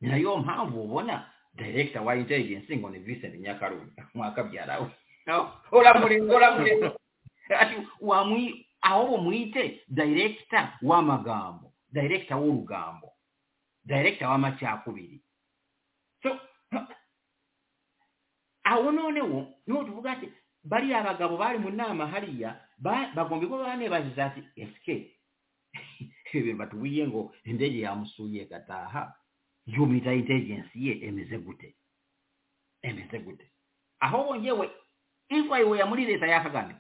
ni nayo mpamvu ubona director wa intelligence ngo ni Vincent Nyakarundi mwakabyara we. Ati wamwi aho bumwite director w'amagambo director w'urugambo director w'amacyakubiri so aho noneho niho tuvuga ati bariya abagabo bari mu nama hariya ba- bagomba kuba banebaziza ati esike batubwiye ngo indege yamusuye gataha yo mita intelligence ye emeze gute? Emeze gute? Aho bongewe inquiry ya muri leta ya kagame.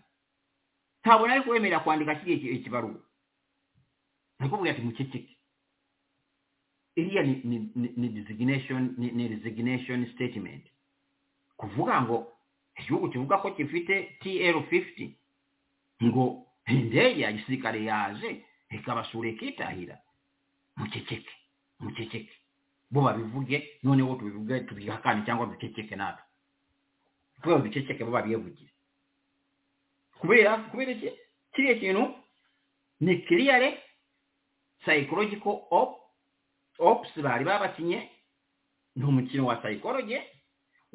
Ntabwo nari kubemerera kwandika kiriya ki- ikibaruwa nakubwira ati muceceke. Iriya ni, ni, ni, ni, ni resignation statement. Kuvuga ngo igihugu kivuga ko gifite tl50 ngo indege ya gisirikare yaje ikabasura ikitahira. Muceceke muceceke. Bo babivuge noneho tubivuge tubihakane cyangwa duceceke natwe. Kubera duceceke bo babiyevugire kubera kubera iki? Kiriya kintu ni kiriyare psychological ops bari babakinye ni umukino wa psychology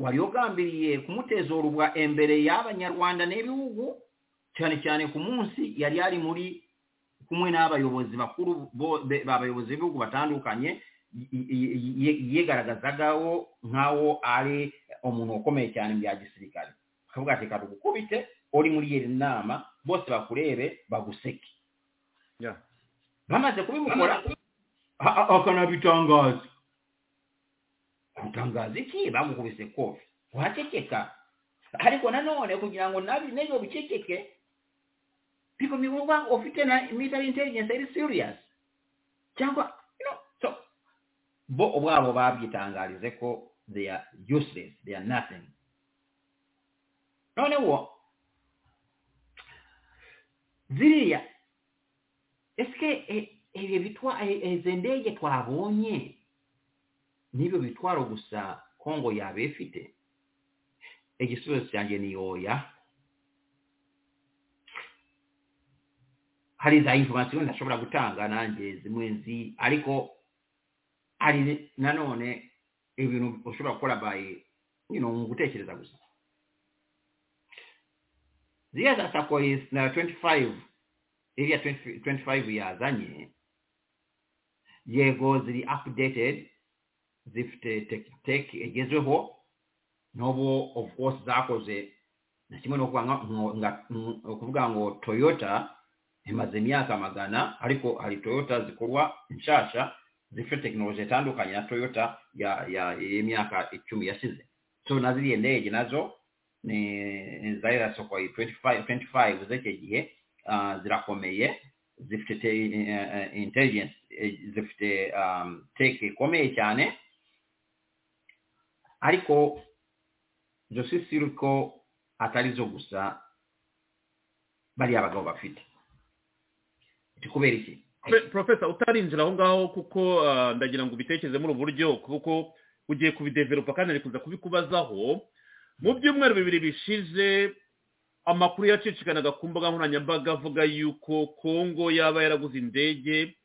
wari ugambiriye kumuteza urubwa imbere y'abanyarwanda n'ibihugu cyane cyane ku munsi yari ari muri kumwe n'abayobozi bakuru b'abayobozi b'ibihugu batandukanye yigaragazagaho nk'aho ari umuntu ukomeye cyane mu bya gisirikare akavuga ati reka tugukubite uri muri iyi nama bose bakurebe baguseke. Bamaze kubimukora akanabitangaza gutangaza iki bamukubise kofi waceceka ariko nanone kugira ngo nabi n'ibyo biceceke biko bivuga ufite na military intelligence iri serious. Cyangwa know, so bo ubwabo babyitangarize ko they are useless they are nothing. Noneho ziriya eske ebyo bitwa ezo endege twabonye nibyo bitwaro gusa kongo yaba efite igisubizo cyanjye ni oya. Hari za informasiyo ndashobora gutanga nanjye zimwe nzi ariko hari nanone ibintu ushobora gukora bayi mu gutekereza gusa. Ziriya za sakoyi na 25 iriya 20 25 yazanye. Yego ziri updated zifite igezweho n'ubu of course zakoze. Na kimwe no ngo- toyota imaze imyaka magana ariko hari toyota zikorwa nshasha zifite tekinoloji itandukanye na toyota ya ya y'imyaka icumi yashize. So na ziriya nazo ni zahera sokoi 25 25 z'icyo gihe ah, zirakomeye zifite te- eh, eh, intelligence eh, zifite um, tech ikomeye cyane ariko suis sûr ko atari zo gusa bariya abagabo bafite. Kubera iki? Profesa utarinjira aho ngaho kuko ah, ndagira ngo ubitekereze muri ubu buryo kuko ugiye kubidevelopa kandi ari kuza kubikubazaho. Mu byumweru bibiri bishize amakuru yacicikanaga ku mbuga nkoranyambaga avuga yuko kongo yaba yaraguze indege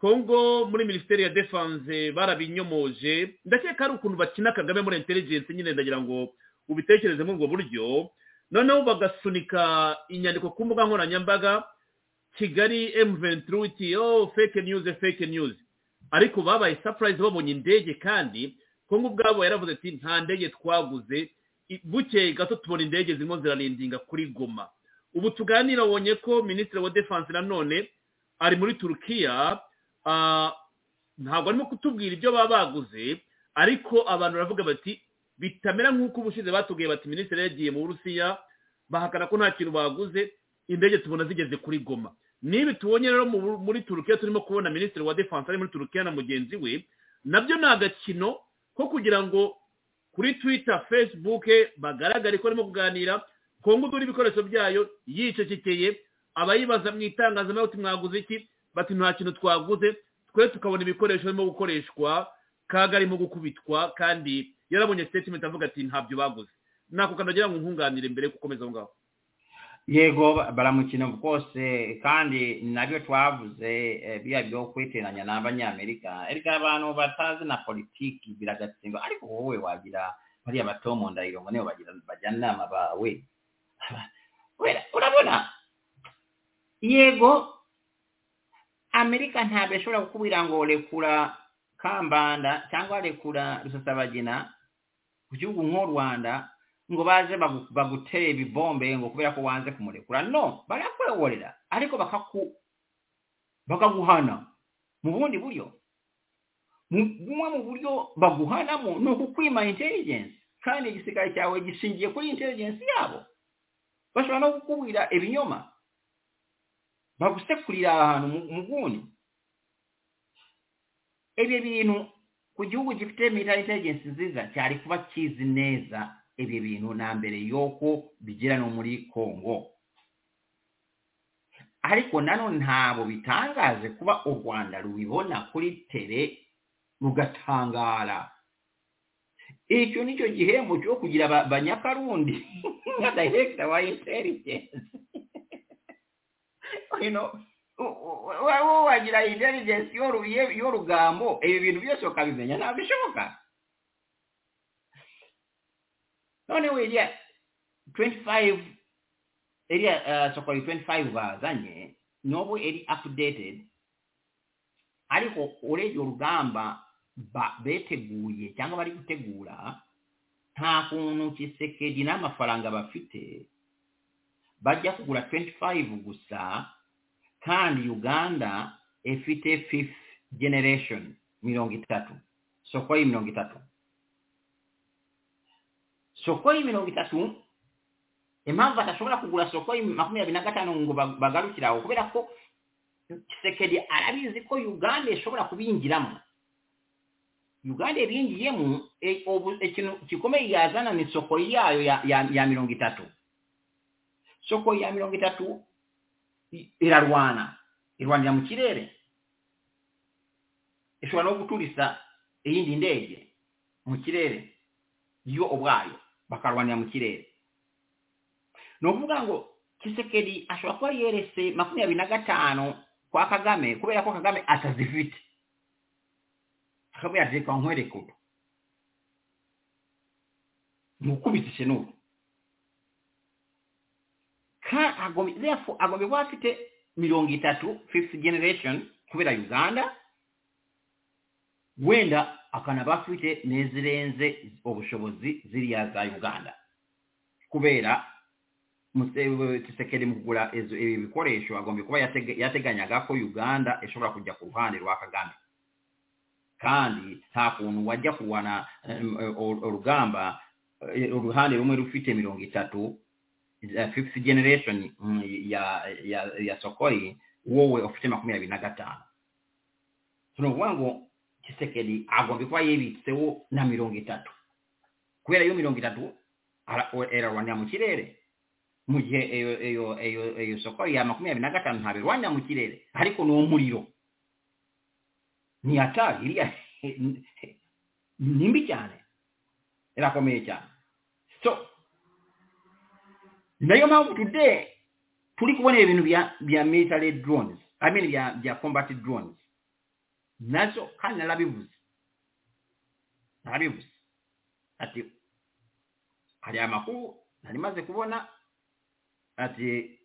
kongo muri minisiteri ya defanse barabinyomoje. Ndakeka ari ukuntu bakina kagame muri intelligence nyine ndagira ngo ubitekereze muri ubwo buryo. Noneho bagasunika inyandiko ku mbuga nkoranyambaga kigali M23 iti oh fake news fake news. Ariko babaye surprise babonye indege kandi kongo ubwabo yaravuze ati nta ndege twaguze. Bukeye gato tubona indege zirimo zirarindinga kuri goma. Ubu tuganira wabonye ko minisitiri wa defense nanone ari muri turukiya ntabwo arimo kutubwira ibyo baba baguze ariko abantu baravuga bati bitamera nk'uko ubushize batubwiye bati minisitiri yagiye mu burusiya bahakana ko nta kintu baguze indege tubona zigeze kuri goma. Nibi tubonye rero mu- muri turukiya turimo kubona minisitiri wa defense ari muri turukiya na mugenzi we na byo ni agakino ko kugira ngo kuri twitter facebook bagaragare ko barimo kuganira kongo udura ibikoresho byayo yicecekeye abayibaza mu itangazamakuru mwaguze iki bati nta kintu twaguze. Twe tukabona ibikoresho birimo gukoreshwa kaga arimo gukubitwa kandi yarabonye statement avuga ati ntabyo baguze. Nako kanagira ngo nkunganire mbere gukomeza aho ngaho. Yego ba- baramukina rwose kandi na byo twavuze eh, biriya byo kwiteranya n'abanyamerika erega abantu batazi na politiki biragatsindwa. Ariko wowe wagira bariya bato mu ndahiro ngo nibo bajyana inama bawe. Urabona? Yego amerika ntabwo ishobora kukubwira ngo rekura kambanda cyangwa rekura rusasabagina ku gihugu nk'u rwanda ngo baze bagu- bagutere ibibombe ngo kubera ko wanze kumurekura no barakweworera ariko bakaguhana. Mu bundi buryo bumwe mu buryo baguhanamo ni ukukwima intelligence kandi igisirikare cyawe gishingiye kuri intelligence yabo. Bashobora no kukubwira ibinyoma. Bagusekurira ahantu mu- gundi ibyo bintu ku gihugu gifite military intelligence nziza cyari kuba kizi neza ibyo bintu na mbere y'uko bigera no muri congo. Ariko nanone ntabwo bitangaje kuba u rwanda rubibona kuri tere rugatangara icyo ni cyo gihembo cyo kugira aba- abanyakarundi nka director wa intelligence. You know, wowe wagira intelligence y'orugambo ibyo bintu byose ukabimenya ntabwo bishoboka noneho iriya 25 iriya uh, sokori 25 bazanye n'ubu eri updated ariko urebye urugamba ba- beteguye cyangwa bari gutegura nta kuntu kisekedi n'amafaranga bafite bajya kugura 25 gusa kandi uganda efite fifth generation mirongo itatu. Sokoyi mirongo itatu. Sokoyi mirongo itatu impamvu badashobora kugura sokoyi makumyabiri na gatanu ngo ba- bagarukire kubera ko kisekedi arabizi ko uganda ishobora kubinjiramo. Uganda ebinjiyemu e- obu- ekintu kikomeye yazana ni sokoyi yayo ya, ya, ya mirongo itatu soko ya mirongo itatu irarwana. Irwanira mu kirere ishobora no guturisa iyindi ndege mu kirere yo ubwayo bakarwanira mu kirere ni ukuvuga ngo kisekedi ashobora kuba yerese makumyabiri na gatanu kwa kagame kubera ko kagame atazifite. Akaba yaje kankwereka ubu mukubitishe n'ubu ka agombe therefore agobebwa afite mirongo etatu fifth generation kubera uganda wenda akanaba afite n'ezirenze obushobozi ziriya za uganda. Kubeera kisekere mu kugula ebyo bikoresho agombye kuba yateganyagako uganda eshobora kujja ku ruhande lwa kagame. Kandi nta kuntu wajja kulwana olugamba oruhande eh, rumwe rufite mirongo etatu fifth generation mm, ya ya ya sokoi wowe ofite makumi abiri na gatanu ukuvuga ngo kisekedi agombe kuba yibitseho na mirongo itatu. Kubera iyo mirongo itatu erarwanira mu kirere mu gihe eyo eyo eyo makumi abiri ya na gatanu ntabirwanira mu kirere ariko ni umuriro ni hatari iriya nimbi cyane irakomeye cyane so nayo mpamvu today tuli kubona ebintu bya bya military drones i mean bya bya combat drones. Nazo kandi narabivuze narabivuze ati ali amakulu nalimaze kubona ati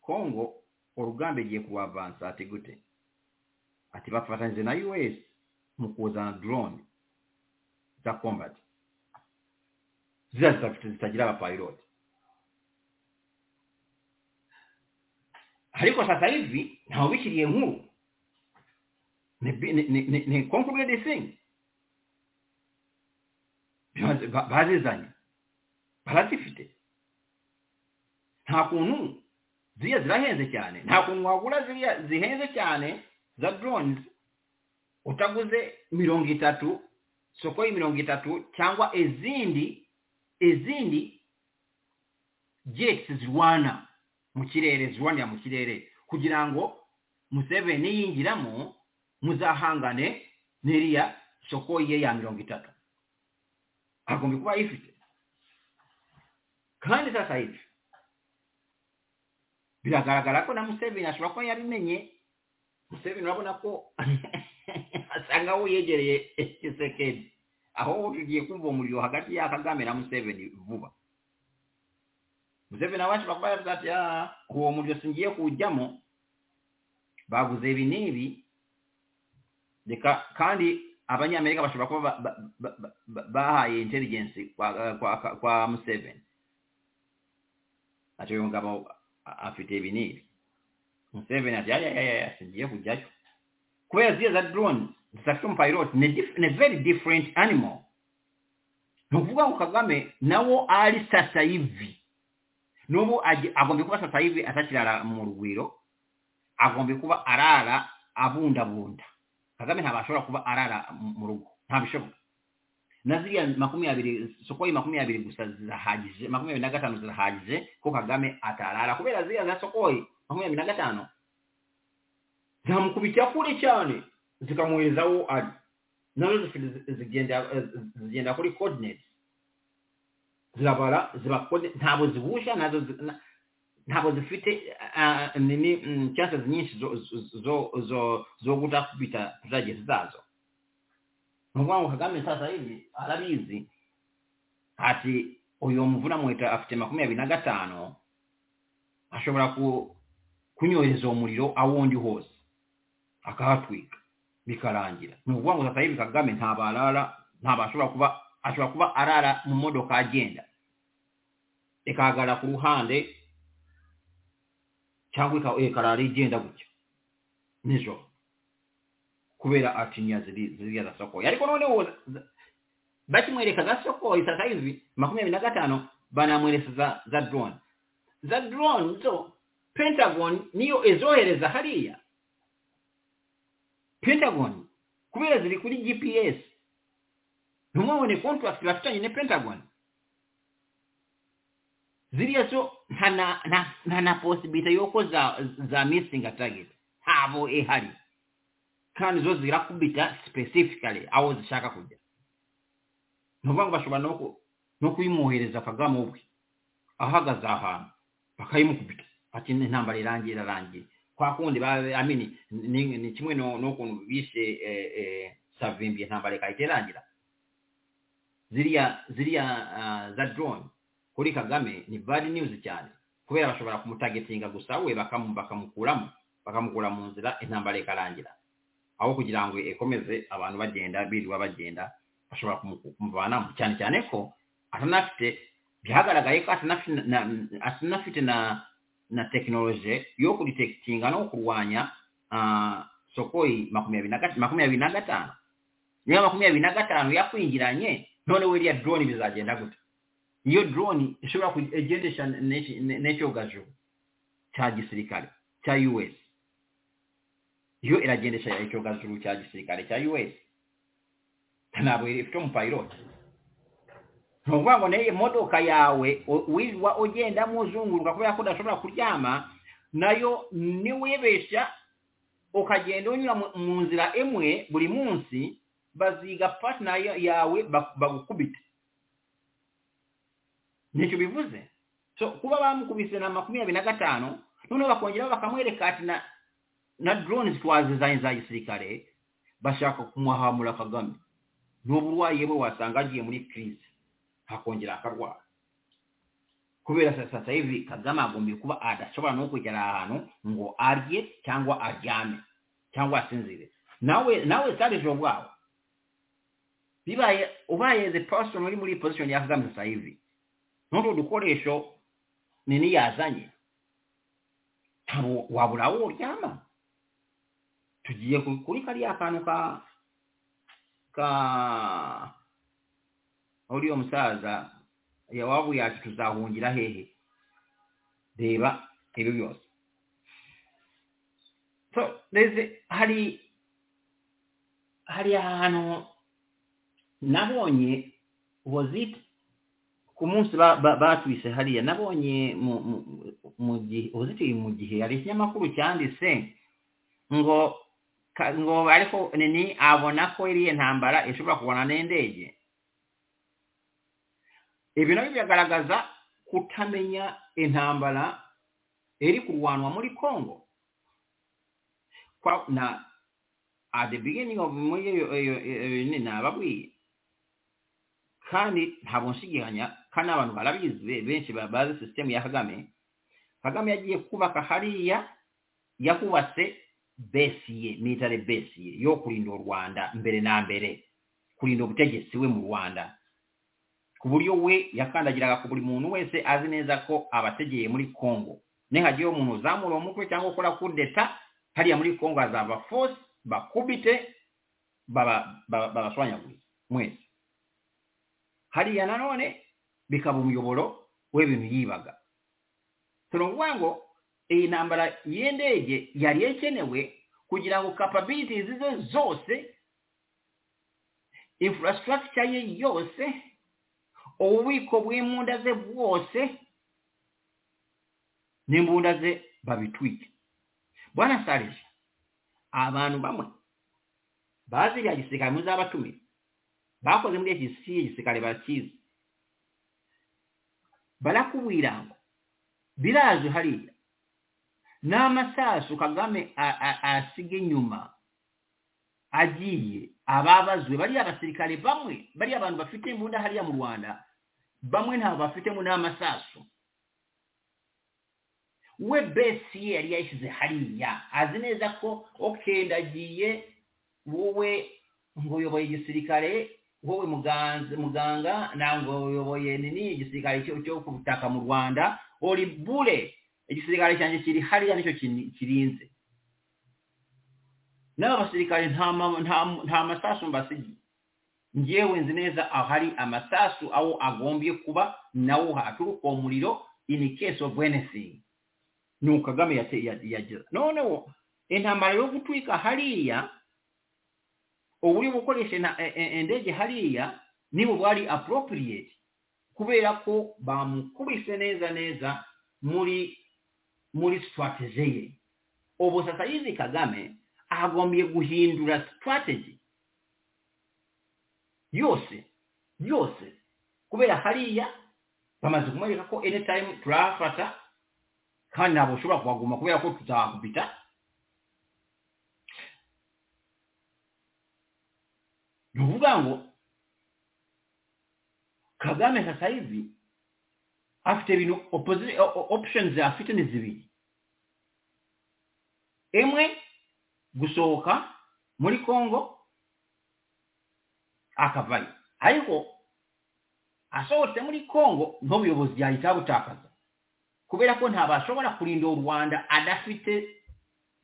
kongo urugamba igiye kubavansa ati gute? Ati bafatanize na us mu kuzana drone za combat zitagira abapiloti ariko sasa hivi ntawe ubishyiriye nkuru ni ni thing. Bazizanye barazifite nta kuntu ziriya zirahenze cyane nta kuntu wagura ziriya zihenze cyane za drones. Utaguze mirongo itatu soko y'imirongo itatu cyangwa izindi izindi jets zirwana mu kirere zirwanira mu kirere. Kugira ngo museveni yinjiramo muzahangane n'iriya soko ye ya mirongo itatu. Agomba kuba ayifite. Kandi sasa hivi biragaragara ko na museveni ashobora kuba yabimenye. Museveni urabona ko asa nkaho yegereye kisekedi aho tugiye kumva umuriro hagati ya kagame na museveni vuba. Museveni ashobora kuba yavuze ati "Ah, uwo muriro singiye kuwujyamo baguze ibi n'ibi reka kandi abanyamerika bashobora kuba ba- ba- ba- ba- ba- bahaye intelligence kwa, museveni. Ati uyu mugabo afite ibi n'ibi museveni ati aya yaya aya singiye kujyayo kubera ziriya za drone zidafite umupiloti ni dif- ni very different animal. Ni ukuvuga ngo kagame nawo ari sasa hivi n'ubu agomba kuba sasa hivi atakirara mu rugwiro agomba kuba arara abundabunda. Kagame ntabwo ashobora kuba arara mu rugo. Ntabishoboka. Na ziriya makumyabiri sokoyi makumyabiri gusa zirahagije makumyabiri na gatanu zirahagije ko kagame atarara. Kubera ziriya za sokoyi makumyabiri na gatanu zamukubitira kure cyane. Zikamwoherezaho ali. Nazo zigenda zigenda kuri coordinates. Zirabara ziba ntabwo zibusha nazo ntabwo zifite nini mm, chances nyinshi zo kutakubita target zazo. Ni kagame sasa hivi arabizi ati uyu muvuna mweta afite makumyabiri na gatanu ashobora ku kunyohereza uwo muriro aho hose akahatwika bikarangira. Ni ukuvuga ngo sasa hivi kagame ntabwo arara ntabwo ashobora kuba ashobora kuba arara mu modoka agenda. Ikahagarara ku ruhande cyangwa ika- ikarara igenda gutya. Nijoro. Kubera atinya ziri ziriya za sokoyi. Ariko noneho bakimwereka za sokoyi sasa hivi makumyabiri na gatano banamweresa za za drone. Za drone zo pentagon niyo ezohereza hariya pentagon. Kubera ziri kuri gps ntumubone contract bafitanye ne pentagon. Ziriya zo nta na possibility y'uko za za missing a target. Ntabo ihari kandi zo zirakubita specifically aho zishaka kujya ni ukuvuga ngo bashobora no ku- no kuyimwohereza kagame ubwe ahagaze ahantu bakayimukubita ati intambara irangiye irarangiye kwa kundi ba amini ni, ni kimwe n'ukuntu bishe eh, eh, savimbi intambara ikahita ziriya ziriya za drone kuri kagame ni bad news cyane kubera bashobora kumutagetinga gusa we bakamu- bakamukuramo bakamukura mu nzira intambara ikarangira aho kugira ngo ikomeze abantu bagenda birirwa bagenda bashobora kumuvanamo cyane cyane ko atanafite byagaragaye ko atanafite na, na tekinologiya y'okulitekitinga n'okulwanya ah, sokoi makumi abiri nagataano naye amakumi abiri nagataano yakuyingiranye noonewo erya drone bizagenda guta yo drone esobola egyendesa n'ekyogazo kya gisirikale kya us yo eragendesa ekyogazo kya gisirikale kya us naabwere efite omupilot ni ukuvuga ngo na yo imodoka yawe wirirwa ugendamo uzunguruka kubera ko udashobora kuryama na yo niwibeshya ukagenda unyura mu- nzira imwe buri munsi baziga patina yawe bagukubite. Nicyo bivuze? Kuba bamukubise na makumyabiri na gatanu noneho bakongeraho bakamwereka ati na na drone twazi za gisirikare bashaka kumuhamura kagame. N'uburwayi bwe wasanga agiye muri crise akongera akarwara. Kubera sa- sasa hivi kagame agombye kuba adashobora no kugera ahantu ngo arye cyangwa aryame cyangwa asinzire. Nawe nawe sarejo bwawe. Bibaye ubaye the person uri muri position ya kagame sasa hivi n'utu dukoresho nini yazanye. Wabura aho uryama. Tugiye kuri kariya kantu ka ka uriya musaza yawabu yacu tuzahungira hehe. Reba ibi byose. Hari hari ahantu nabonye was it? Ku munsi ba- ba- batwise hariya nabonye mu gihe was it mu gihe hari ikinyamakuru cyanditse ngo ngo ariko nini abona ko iriya ntambara ishobora kubona n'indege? Ibi na byo biragaragaza kutamenya intambara iri kurwanwa muri congo. Na at the beginning of muri iyo nababwiye kandi ntabwo nshigikanya kandi abantu barabizi be- benshi ba- bazi sisitemu ya kagame. Kagame yagiye kubaka hariya yakubatse besi ye military besi ye yo kurinda u rwanda mbere na mbere kurinda ubutegetsi we mu rwanda. Ku buryo we yakandagiraga ku buri muntu wese azi neza ko abategeye muri congo. Nihagiyeho umuntu uzamura umutwe cyangwa ukora kudeta hariya muri congo hazava force bakubite baba- baba- babashwanyaguye mwese. Hariya nanone bikaba umuyoboro w'ibintu yibaga. Turi ukuvuga ngo iyi ntambara y'indege yari ikenewe kugira ngo capabilities ze zose infrastructure ye yose obubiiko bw'emunda ze bwose n'embunda ze babitwike. Bwana salesi abantu bamwe baazirya kisikale muza abatume bakoze muli ekisi ekisikale bakiizi balakubwirango biraazo haliya n'amasaaso kagame asiga ennyuma agiye abaabazwe bali abasirikale bamwe bali abantu bafite embunda haliya mu rwanda bamwe ntabwo bafitemo n'amasasu. We besi yari yayishyize hariya. Azi neza ko okay ndagiye wowe ngo uyoboye igisirikare wowe muganga ntabwo uyoboye nini igisirikare cyo ku butaka mu rwanda uri bure. Igisirikare cyanjye kiri hariya nicyo kirinze. N'aba basirikare nta masasu mbasigiye njyewe nzi neza ahari amasasu aho agombye kuba nawo haturuka umuriro in case of anything nuko kagame yate- ya- yageza noneho intambara yo gutwika hariya uburi bukoresha ena- e- e- hariya nibo bwari appropriate kubera ko bamukubise neza neza muri muri strategy ye. Ubu sasa hizi kagame agombye guhindura strategy yose. Yose. Kubera hariya bamaze kumwereka ko anytime turafata kandi ntabwo ushobora kuhaguma kubera ko tuzahakubita ni ukuvuga ngo kagame sasa hivi afite ibintu options afite ni zibiri. Imwe gusohoka muri congo akavayo ariko asohotse muri congo n'ubuyobozi yahita butakaza. Kubera ko ntabashobora kurinda u rwanda adafite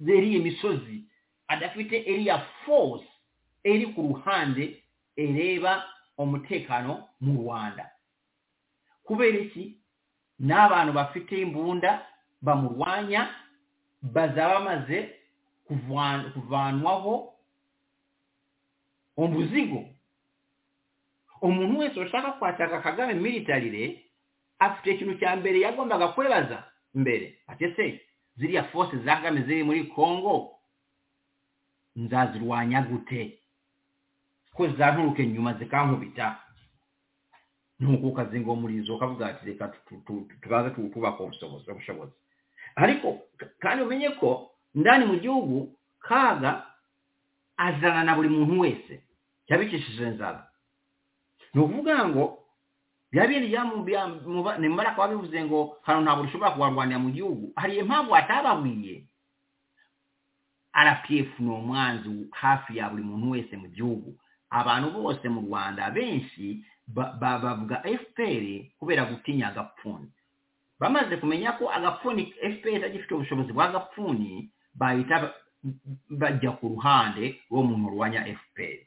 zeriya misozi adafite iriya force iri ku ruhande ireba umutekano mu rwanda. Kubera iki? N'abantu bafite imbunda bamurwanya bazaba bamaze kuvan- kuvanwaho umuzigo umuntu wese ushaka kwataka kagame militarire afite ikintu cya mbere yagombaga kwebaza mbere. Ati se ziriya force za kagame ziri muri congo nzazirwanya gute? Ko zanturuke nyuma zikankubita. Nuko ukazinga umurizo ukavuga ati reka tubaze tu- tu- tubanze tu- twubake ubushobozi ubushobozi ariko kandi umenye ko ndani mu gihugu kaga azana na buri muntu wese. Yabikishije inzara ni ngo bya bindi nimara kuba bivuze ngo hano ntabwo dushobora kubarwanira mu gihugu. Hari impamvu atababwiye. Rpf ni umwanzi hafi ya buri muntu wese mu gihugu. Abantu bose mu rwanda benshi ba- ba- bavuga fpr kubera gutinya agapfuni. Bamaze kumenya ko agapfuni fpr itagifite ubushobozi bw'agapfuni bahita bajya ku ruhande rwo muntu urwanya fpr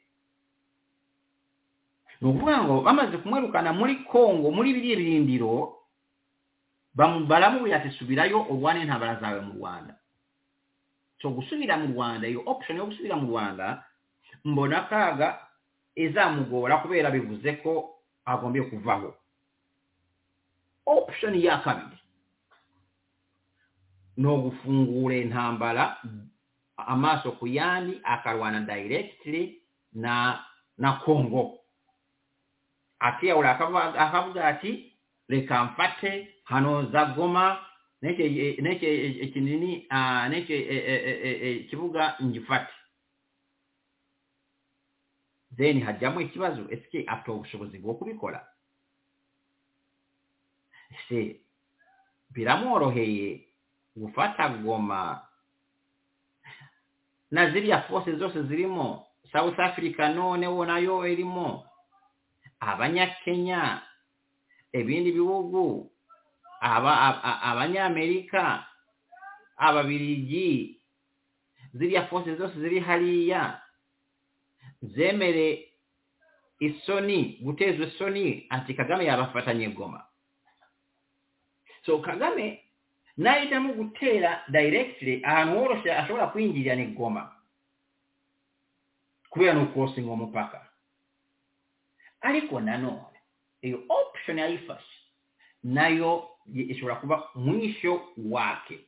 bwekubanga bamaze kumwerukana muli kongo muli biri ebirindiro bamubalamu bwe yatisubirayo olwana entambala zaabwe mu rwanda. Kyokusubira mu rwanda eyo option yokusubira mu rwanda mbonakaaga ezamugoola kubeera bivuzeko agombye okuvaho option yakabiri n'ogufunguula entambala amaaso ku yandi akalwana directly na na congo. akeyawula akabuga ki leka mpate hano za goma nekyo ekinini nekyo ekibuga e, e, e, njifate then hajjamu ekibazo esiki afite obusobozi bw'okubikola se biramworoheye gufata goma? Na zirya force zose zirimo south africa nonewo nayo erimo abanyakenya ebindi bibugu abanyamerika ababirigi zirya fosi zose ziri haliya zemere essoni buteezwa essoni anti kagame yabafatanya eggoma. So kagame n'ayitamu guteera directly ahantu worosha ashobora kuyingirira neggoma. Kubeera n'okukosinga omupaka. Ariko nanone iyo option yayifashe nayo ishobora kuba mwisho wake.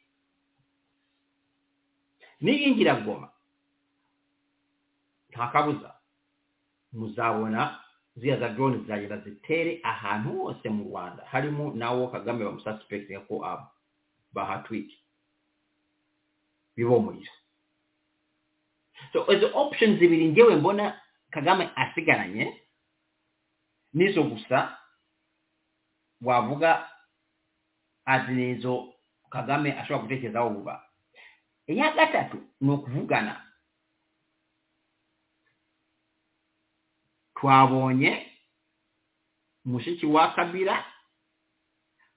Niyinjira goma nta kabuza muzabona ziriya za drone zizagenda zitere ahantu hose mu rwanda. Harimo nawo kagame bamususpectinga ko aba bahatwike bibomurira. So izo options zibiri ngewe mbona kagame asigaranye nizo gusa wavuga ati nizo kagame ashobora gutekerezaho vuba iya gatatu ni ukuvugana twabonye mushiki wa kabira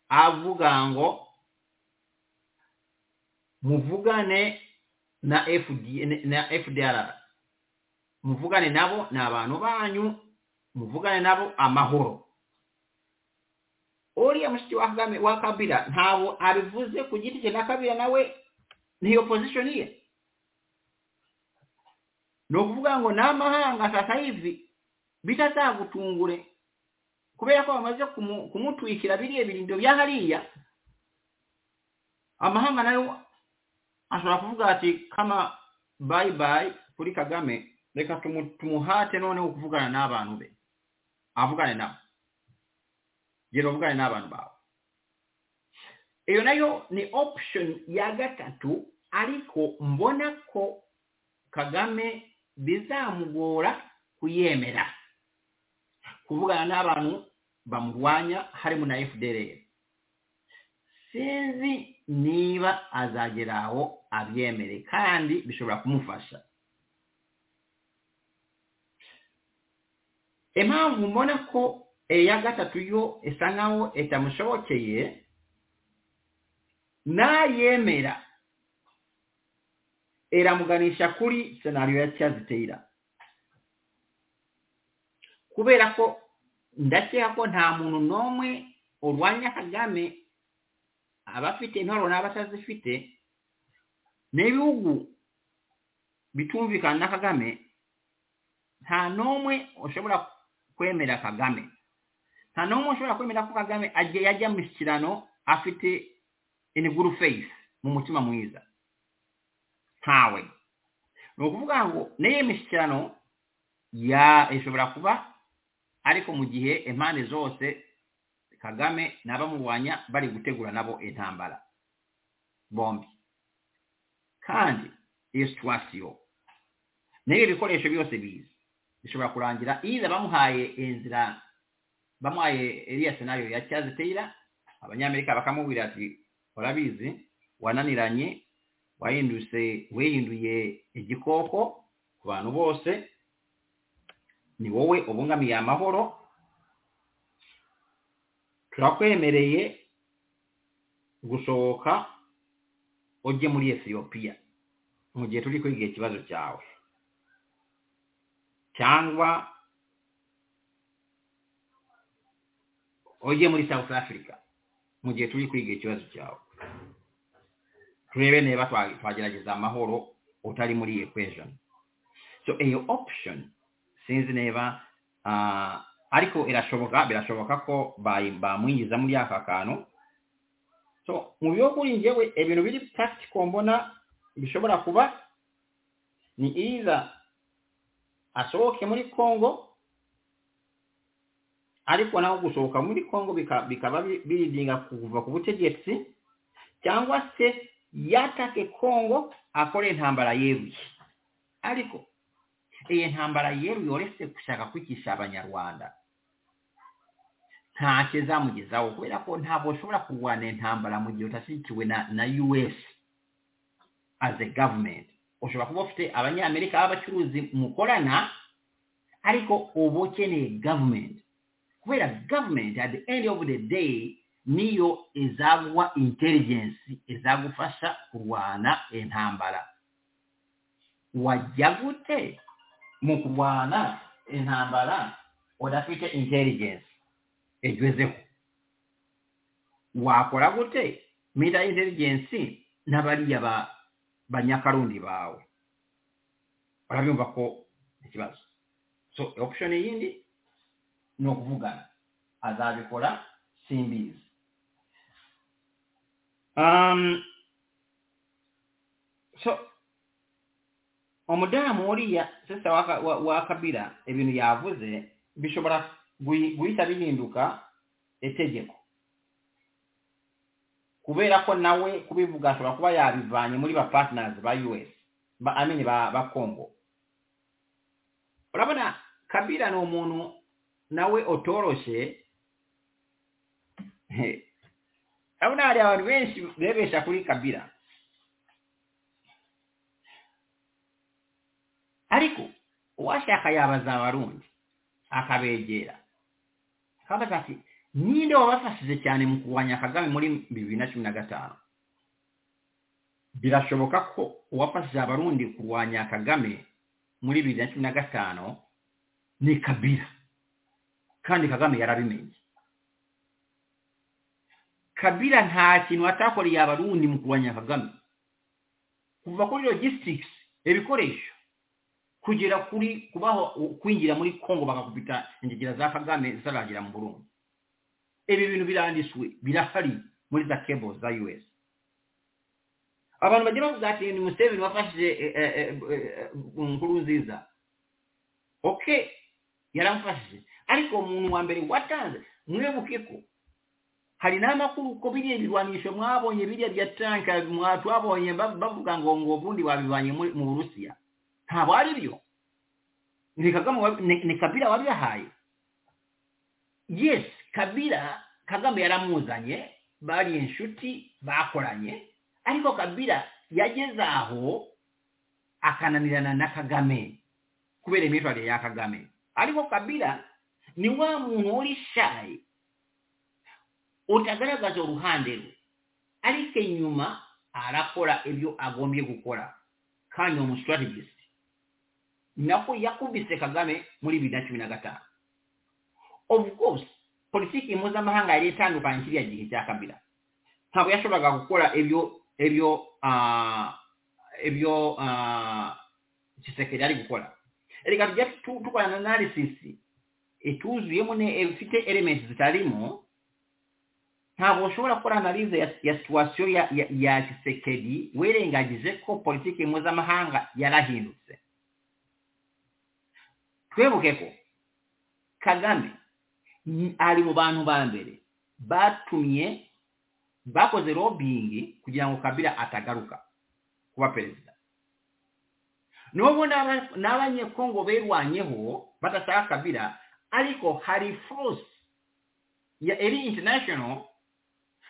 avuga ngo muvugane na FD, na fdr muvugane nabo ni abantu banyu muvugane nabo amahoro. Uriya mushiki wa kagame wa kabira ntabwo abivuze ku giti cye na kabira nawe niyo position ye. Ni ukuvuga ngo n'amahanga sasa hivi bitazagutungure kubera ko bamaze kumu- kumutwikira biriya birindiro bya hariya. Amahanga na yo ashobora kuvuga ati kama bayi bayi kuri kagame reka tumu- tumuhate noneho kuvugana n'abantu be. Avugane nabo genda uvugane n'abantu bawe iyo na yo ni option ya gatatu ariko mbona ko kagame bizamugora kuyemera. Kuvugana n'abantu bamurwanya harimo na fdr sinzi niba azagera aho abyemere kandi bishobora kumufasha. emmanvu mbonako eyagatatuyo esangawo etamusobokeye n'ayemera. Eramuganisha kuli senaryo ya Charles Taylor. Kubera ko ndacyeka ko nta muntu n'umwe urwanya kagame abafite intwaro n'abatazifite n'ibihugu bitumvikana na kagame nta n'umwe ushobora kwemera kagame. Nta n'umwe ushobora kwemera ko kagame agiye yajya mu mishyikirano afite in good faith mu mutima mwiza. Ntawe. Ni ukuvuga ngo n'iyo mishyikirano ishobora kuba ariko mu gihe impande zose kagame n'abamurwanya bari gutegura nabo intambara. Bombi. Kandi iyo situwasiyo n'iyo bikoresho byose biza bishobora kurangira. Iza bamuhaye inzira bamuhaye iriya senario ya cyaziteyira abanyamerika bakamubwira ati urabizi wananiranye wahindutse wihinduye igikoko ku bantu bose ni wowe ubungamiye amahoro. Turakwemereye gusohoka ujye muri etiyopiya mu gihe turi kwiga ikibazo cyawe. Cyangwa ujye muri south africa. Mu gihe turi kwiga ikibazo cyawe. Turebe niba twa- twagerageza amahoro utari muri equation. So iyo option sinzi niba ah, ariko irashoboka birashoboka ko bamwinjiza muri aka kantu. So mu by'ukuri njyewe ibintu biri practical mbona bishobora kuba ni either asohoke muri congo ariko naho gusohoka muri congo bika- bikaba bi- biridinga kuva ku butegetsi cyangwa se yatake congo akore intambara yeruye ariko iyi ntambara yeruye uretse gushaka kwicisha abanyarwanda. Ntacyo izamugezaho kubera ko ntabwo ushobora kurwana intambara mu gihe udashyigikiwe na us as a government. Ushobora kuba ufite abanyamerika b'abacuruzi mukorana ariko uba ukeneye government. Kubera government at the end of the day niyo izaguha intelligence izagufasha kurwana intambara wajya gute mu kurwana intambara udafite intelligence egezeho wakora gute? Mida intelligence n'abariya ba bannyakalungi baawe olabye muvako ekibazo. So option eyindi n'okuvugana. Azabikola simbiizi um, so omudaamu oliya sesa wa kabira ebintu yavuze bishobora guhita bihinduka etegeko. kubeerako nawe kubivuga asobola kuba yabivanye muli ba partners ba us ba amini ba congo. Olabona kabira n'omuntu nawe otoroshe abona ali abantu benshi beebesha kuli kabira ariko owashaka yabaza abalungi akabeegeera kabaza ati ninde wabafashije cyane mu kurwanya kagame muri bibiri na cumi na gatanu? Birashoboka ko uwafashije abarundi kurwanya kagame muri bibiri na cumi na gatanu ni kabira kandi kagame yarabimenye. Kabila nta kintu atakoreye abarundi mu kurwanya kagame. Kuva kuri logistics ibikoresho kugera kuri kubaho kwinjira muri congo bakakubita ingegera za kagame zitaragera mu burundi. Ibi bintu birandiswe birahari muri za cables za us abantu bagira bavuga ati ni museveni wafashije nkuru nziza okay yaramufashije. Ariko umuntu wa mbere watanze mwibuke ko hari n'amakuru ko biriya birwanisho mwabonye biriya bya tanka twabonye bavuga ngo ngo ubundi wabivanye mu burusiya. Ntabwo ari byo. Ni kabira wabihaye. Yes kabira kagame yaramuzanye bari inshuti bakoranye ariko kabira yageze aho akananirana na kagame kubera imyitwarire ya kagame. Ariko kabira ni wa muntu uri shayi utagaragaza uruhande rwe. Ariko inyuma arakora ibyo agombye gukora kandi uwo umustrategist nako yakubise kagame muri bibiri na cumi na gatanu of course polisiki mpuzamahanga yali etandika nkiri yagiki ekyakabira ntabwe yashoboraga kukola ebyo ebyo ebyo kisekere ali gukola reka tujja tukola analysis. Etuuzuyemu efite e, elements zitalimu ntabwo ushobora gukora analize ya situwasiyo ya kisekedi wirengagije ko politiki mpuzamahanga yarahindutse twibuke ko kagame. Ari mu bantu ba mbere. Batumye bakoze lobbying kugira ngo kabila atagaruka kuba perezida. Nubwo n'abanyekongo berwanyeho badashaka kabila ariko hari force ya eri international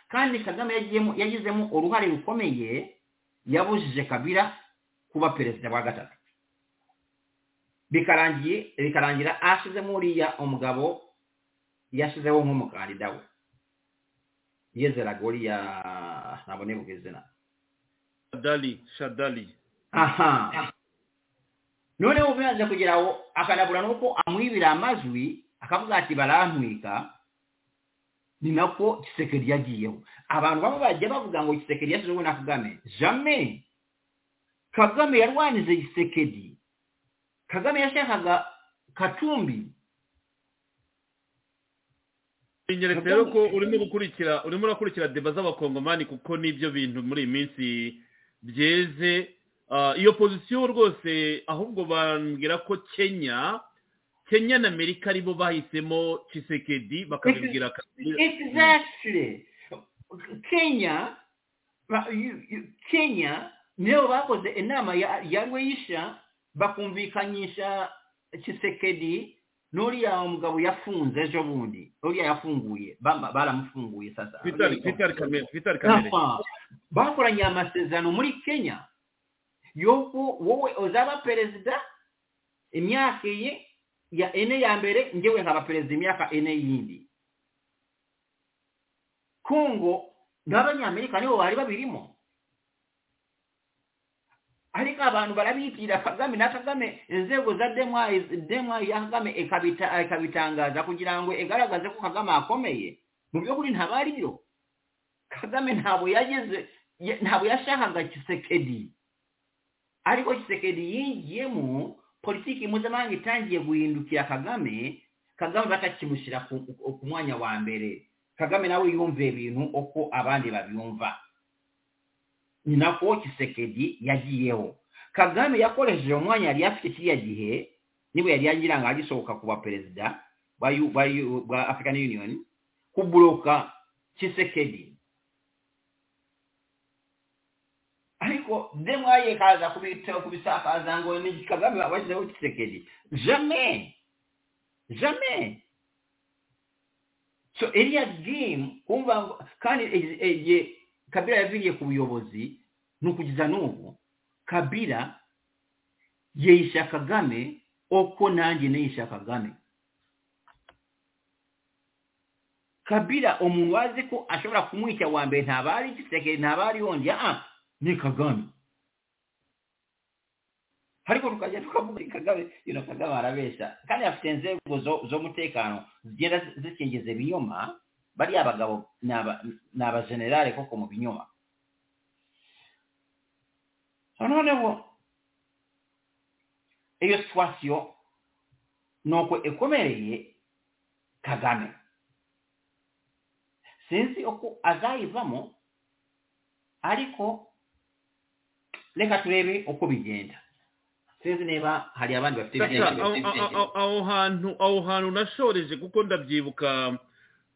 kandi kagame yagizemo uruhare rukomeye yabujije kabila kuba perezida wa gatatu. Bikarangira ashizemo uriya umugabo yasuzewo omumukandidawe yezera goli ya nabone mugezera shaddali shaddali. Aha. Noneho obuyanza kugerawo akalabula n'okwo amuyibira amazwi akavuga ati balamwika ninako kisekeri yagiyeho abantu baba bajja bavuga ngo kisekeri yasuzewo nakugame jame kagame yalwaniza ekisekedi. Kagame yashakaga katumbi binyeretse rero ko urimo gukurikira urimo urakurikira deba z'abakongomani kuko n'ibyo bintu muri iyi minsi byeze. Iyo pozisiyo rwose ahubwo bambwira ko kenya kenya na amerika ari bo bahisemo kisekedi bakabibwira exactly. Kenya kenya nibo bakoze inama ya rweyisha bakumvikanyisha kisekedi n'uriya mugabo yafunze ejo bundi. Uriya yafunguye. Baramufunguye sasa. Bakoranye amasezerano muri kenya. Yuko wowe uzaba perezida imyaka ye ya ene ya mbere ngewe nkaba perezida imyaka ene yindi. Kongo n'abanyamerika nibo bari babirimo. aliko abantu balabiikirira kagame nakagame enzeego zaddemu yakagame ekabitangaaza kugira ngu egalagazeko kagame akomeye. Mu byokuli ntabaliro kagame ntabwe yageze ntabwe yashakaga kisekedi ariko kisekedi yinjiyemu politiki mpuzamahanga itangiye guhindukira kagame kagame batakimushyira ku mwanya wa mbere. Kagame nawe yumva ebintu uko abandi babyumva. Ni kisekedi yagiyeho kagame yakoresheje umwanya yari afite kiriya gihe niba yari yagiranga agisohoka kuba perezida wa african union kuburoka kisekedi ariko demwaye kaza kubisakaza ngo ni kagame abashyizeho kisekedi jamais! Jamais! So iriya game kumva kandi igihe kabila yaviriye ku buyobozi ni ukugeza n'ubu. Kabila yeyisha kagame uko nanjye neyisha kagame. Kabila umuntu wazi ko ashobora kumwica wa mbere ntaba ari gisekeri ntaba ari yongeye ah ni kagame. Ariko tukajya tukavuga kagame ino kagame arabeshya. Kandi afite inzego z'umutekano zigenda zikingiza ibinyoma bariya abagabo aba- koko mu binyoma noneho iyo situwasiyo nuko ekomereye kagame sinzi uko azayivamo ariko reka turebe uko bigenda sinzi niba hari abandi bafite ibitekerezo aho hantu aho hantu nashoreje kuko ndabyibuka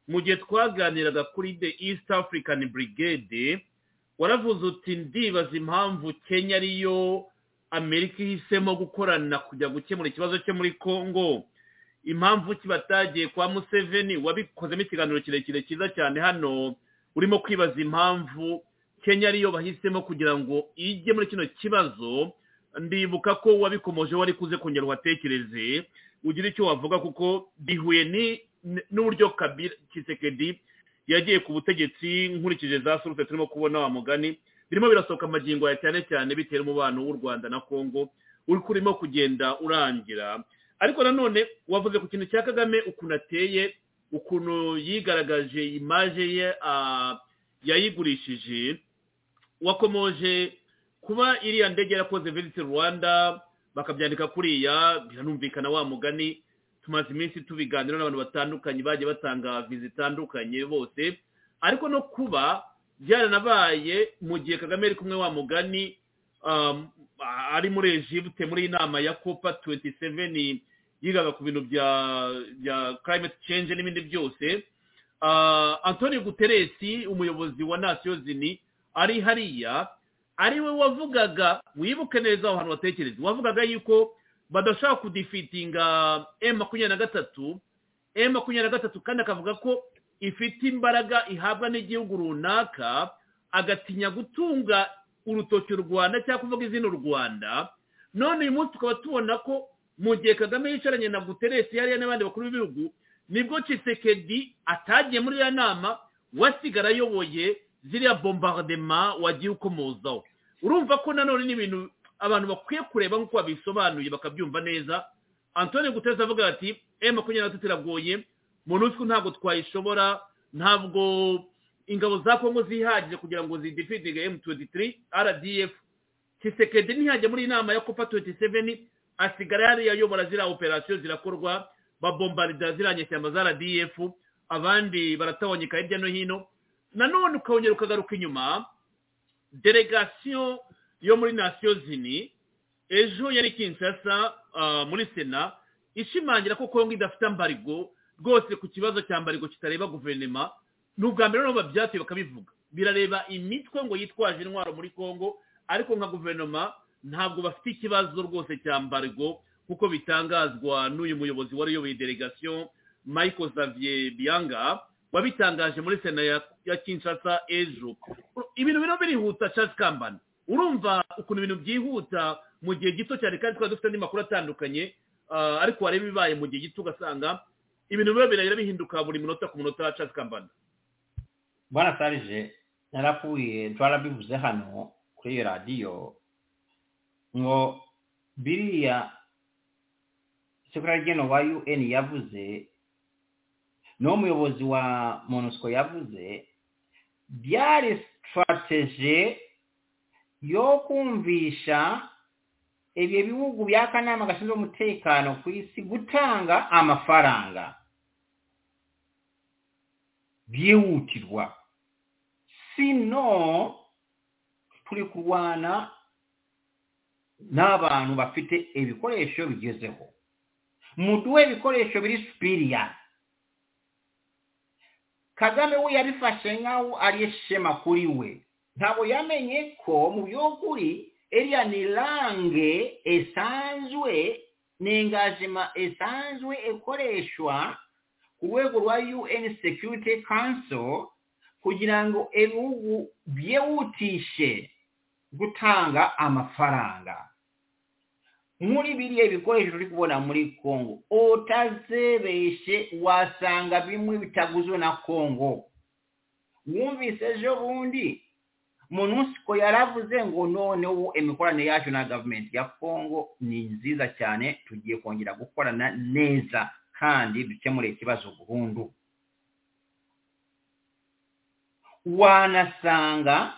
mu gihe twaganiraga kuri the east african brigade waravuze uti ndibaza impamvu kenya ariyo amerika ihisemo gukorana kujya gukemura ikibazo cyo muri congo. Impamvu ki batagiye kwa museveni? Wabikozemo ikiganiro kirekire cyiza cyane hano. Urimo kwibaza impamvu kenya ariyo bahisemo kugira ngo ijye muri kino kibazo. Ndibuka ko wabikomoje wari kuze kongera uhatekereze. Ugire icyo wavuga kuko bihuye ni- n'uburyo kabira kisekedi yagiye ku butegetsi nkurikije za surute turimo kubona wa mugani birimo birasohoka amagingo ya cyane cyane bitewe n'umubano w'u rwanda na congo uri kurimo kugenda urangira. Ariko nanone wavuze ku kintu cya kagame ukuntu ateye ukuntu yigaragaje imaje ye yayigurishije wakomoje kuba iriya ndege yarakoze visiti rwanda bakabyandika kuriya biranumvikana wa mugani tumaze iminsi tubiganira n'abantu batandukanye bagiye batanga zitandukanye bose ariko no kuba byaranabaye mu gihe kagame ari kumwe wa mugani um, ari muri egypte muri iyi nama ya copa 27 yigaga ku bintu bya bya climate change n'ibindi byose. Uh, antonio guteresi umuyobozi wa nations zini ari hariya ari we wavugaga wibuke neza aho hantu watekereza wavugaga yuko badashobora kudifitinga m makumyabiri na gatatu m makumyabiri na gatatu kandi akavuga ko ifite imbaraga ihabwa n'igihugu runaka agatinya gutunga urutoki rwanda cyangwa kuvuga izina u rwanda. None uyu munsi tukaba tubona ko mu gihe kagame yicaranye na guteresi hariya n'abandi bakuru b'ibihugu ni bwo cisekedi atagiye muri iriya nama wasigara ayoboye ziriya bombardema wagiye ukomozaho. Urumva ko nanone ni ibintu abantu bakwiye kureba nk'uko babisobanuye bakabyumva neza. Antoni guteresi avuga ati emu makumyabiri na gatatu iragoye monusco ntabwo twayishobora. Ntabwo ingabo za kongo zihagije kugira ngo zidifitinge emu tuwenti tiri rdf kisekedi ntihajya muri iyi nama ya copa tuwenti seveni asigara yari ayobora ziriya operasiyo zirakorwa. Babombarida ziriya nyeshyamba za rdf abandi baratawanyika hirya no hino. Nanone ukongera ukagaruka inyuma. Delegasiyo yo muri nasiyo zini ejo yari kinshasa ah, muri sena ishimangira ko kongo idafite ambarigo rwose ku kibazo cya mbarigo kitareba guverinoma ni ubwa mbere noneho babyatuye bakabivuga. Birareba imitwe ngo yitwaje intwaro muri kongo ariko nka guverinoma ntabwo bafite ikibazo rwose cya mbarigo nk'uko bitangazwa n'uyu muyobozi wari uyoboye delegasiyo michael xavier bianga wabitangaje muri sena ya, kinshasa ejo. Ibintu birihuta charles kambana. Urumva ukuntu ibintu byihuta mu gihe gito cyane kandi twari dufite andi makuru atandukanye ah, ariko wareba ibibaye mu gihe gito ugasanga ibintu biba biragenda bihinduka buri munota ku munota charles kambana bwana sarije narapfuye twarabivuze hano kuri iyo radiyo ngo biriya sekretari genero wa un yavuze n'umuyobozi wa monusco yavuze byari sitarateje y'okunviisha ebyo ebiwugu byakanaama gasinza omuteekaano ku isi gutanga amafaranga. Byewuutirwa. Sino tuli kulwana n'abantu bafite ebikoleesho bigezeho. Muduwa ebikoleesho biri supiiriya kagame we yabifashe ng'awo ali eshema kuri we ntabwo yamenye ko mu by'ukuri iriya ni range esanzwe ni engagement esanzwe ikoreshwa ku rwego rwa un security council kugira ngo ibihugu byihutishe gutanga amafaranga. Muri biriya bikoresho turi kubona muri congo. Utazebeshe wasanga bimwe bitaguzwe na congo. Wumvise ejo bundi monusco yaravuze ngo noneho imikoranire yacu na gavumenti ya congo ni nziza cyane tugiye kongera gukorana neza kandi dukemure ikibazo burundu. Wanasanga